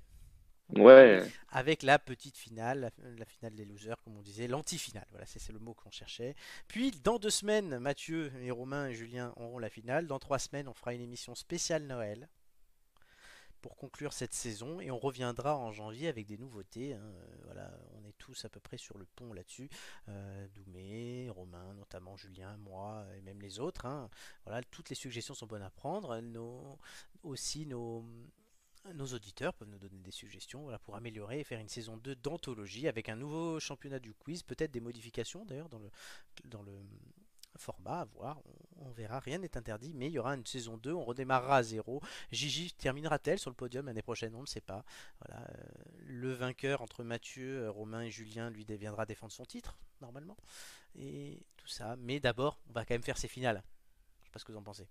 Ouais. avec la petite finale, la, la finale des losers, comme on disait, l'anti-finale. Voilà, c'est c'est le mot qu'on cherchait. Puis dans deux semaines, Mathieu et Romain et Julien auront la finale. Dans trois semaines, on fera une émission spéciale Noël pour conclure cette saison et on reviendra en janvier avec des nouveautés. hein. Euh, Voilà, on est tous à peu près sur le pont là-dessus. Euh, Doumé, Romain, notamment Julien, moi et même les autres. hein. Voilà, toutes les suggestions sont bonnes à prendre. Nos, aussi nos nos auditeurs peuvent nous donner des suggestions voilà, pour améliorer et faire une saison 2 d'anthologie avec un nouveau championnat du quiz, peut-être des modifications d'ailleurs dans le, dans le format à voir, on, on verra, rien n'est interdit, mais il y aura une saison 2, on redémarrera à zéro. Gigi terminera-t-elle sur le podium l'année prochaine? On ne sait pas. Voilà, euh, le vainqueur entre Mathieu, euh, Romain et Julien, lui viendra défendre son titre, normalement. Et tout ça. Mais d'abord, on va quand même faire ses finales. Je pas ce que vous en pensez.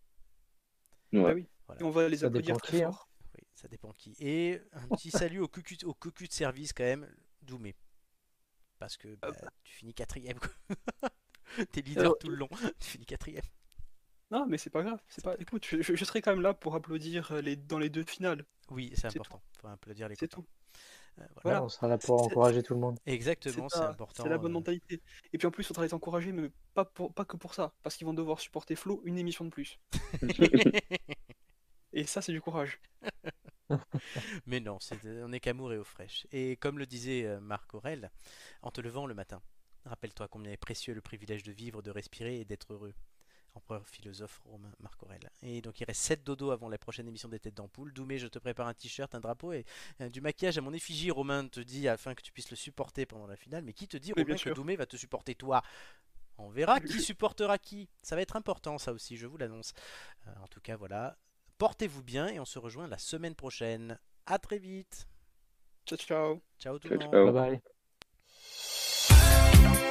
Ouais. Bah oui. Voilà. On va les applaudir très hein. fort. Ça dépend qui. Et un petit salut au cucu, au cucu de service quand même, Doumé. Parce que bah, tu finis quatrième. quoi. T'es leader Alors, tout le long, tu finis quatrième. Non, mais c'est pas grave. C'est pas. Écoute, je, serai quand même là pour applaudir euh, les dans les deux finales. Oui, c'est important. Faut applaudir les C'est tout. Euh, voilà. On sera là pour encourager tout le monde. Exactement, c'est important. C'est la bonne euh, mentalité. Et puis en plus, il faudra les encourager, mais pas, pour, pas que pour ça. Parce qu'ils vont devoir supporter Flo une émission de plus. Et ça, c'est du courage. Mais non, c'est- on est qu'amour et eau fraîche. Et comme le disait euh, Marc Aurel, en te levant le matin, rappelle-toi combien est précieux le privilège de vivre, de respirer et d'être heureux. Empereur philosophe romain Marc Aurel. Et donc il reste 7 dodos avant la prochaine émission des Têtes d'Ampoule. Doumé, je te prépare un t-shirt, un drapeau et euh, du maquillage à mon effigie. Romain te dit afin que tu puisses le supporter pendant la finale. Mais qui te dit, Romain, bien que sûr. Doumé va te supporter toi? On verra qui supportera qui. Ça va être important, ça aussi, je vous l'annonce. Euh, en tout cas, voilà. Portez-vous bien et on se rejoint la semaine prochaine. À très vite. Ciao, ciao. Ciao tout le monde. Bye bye.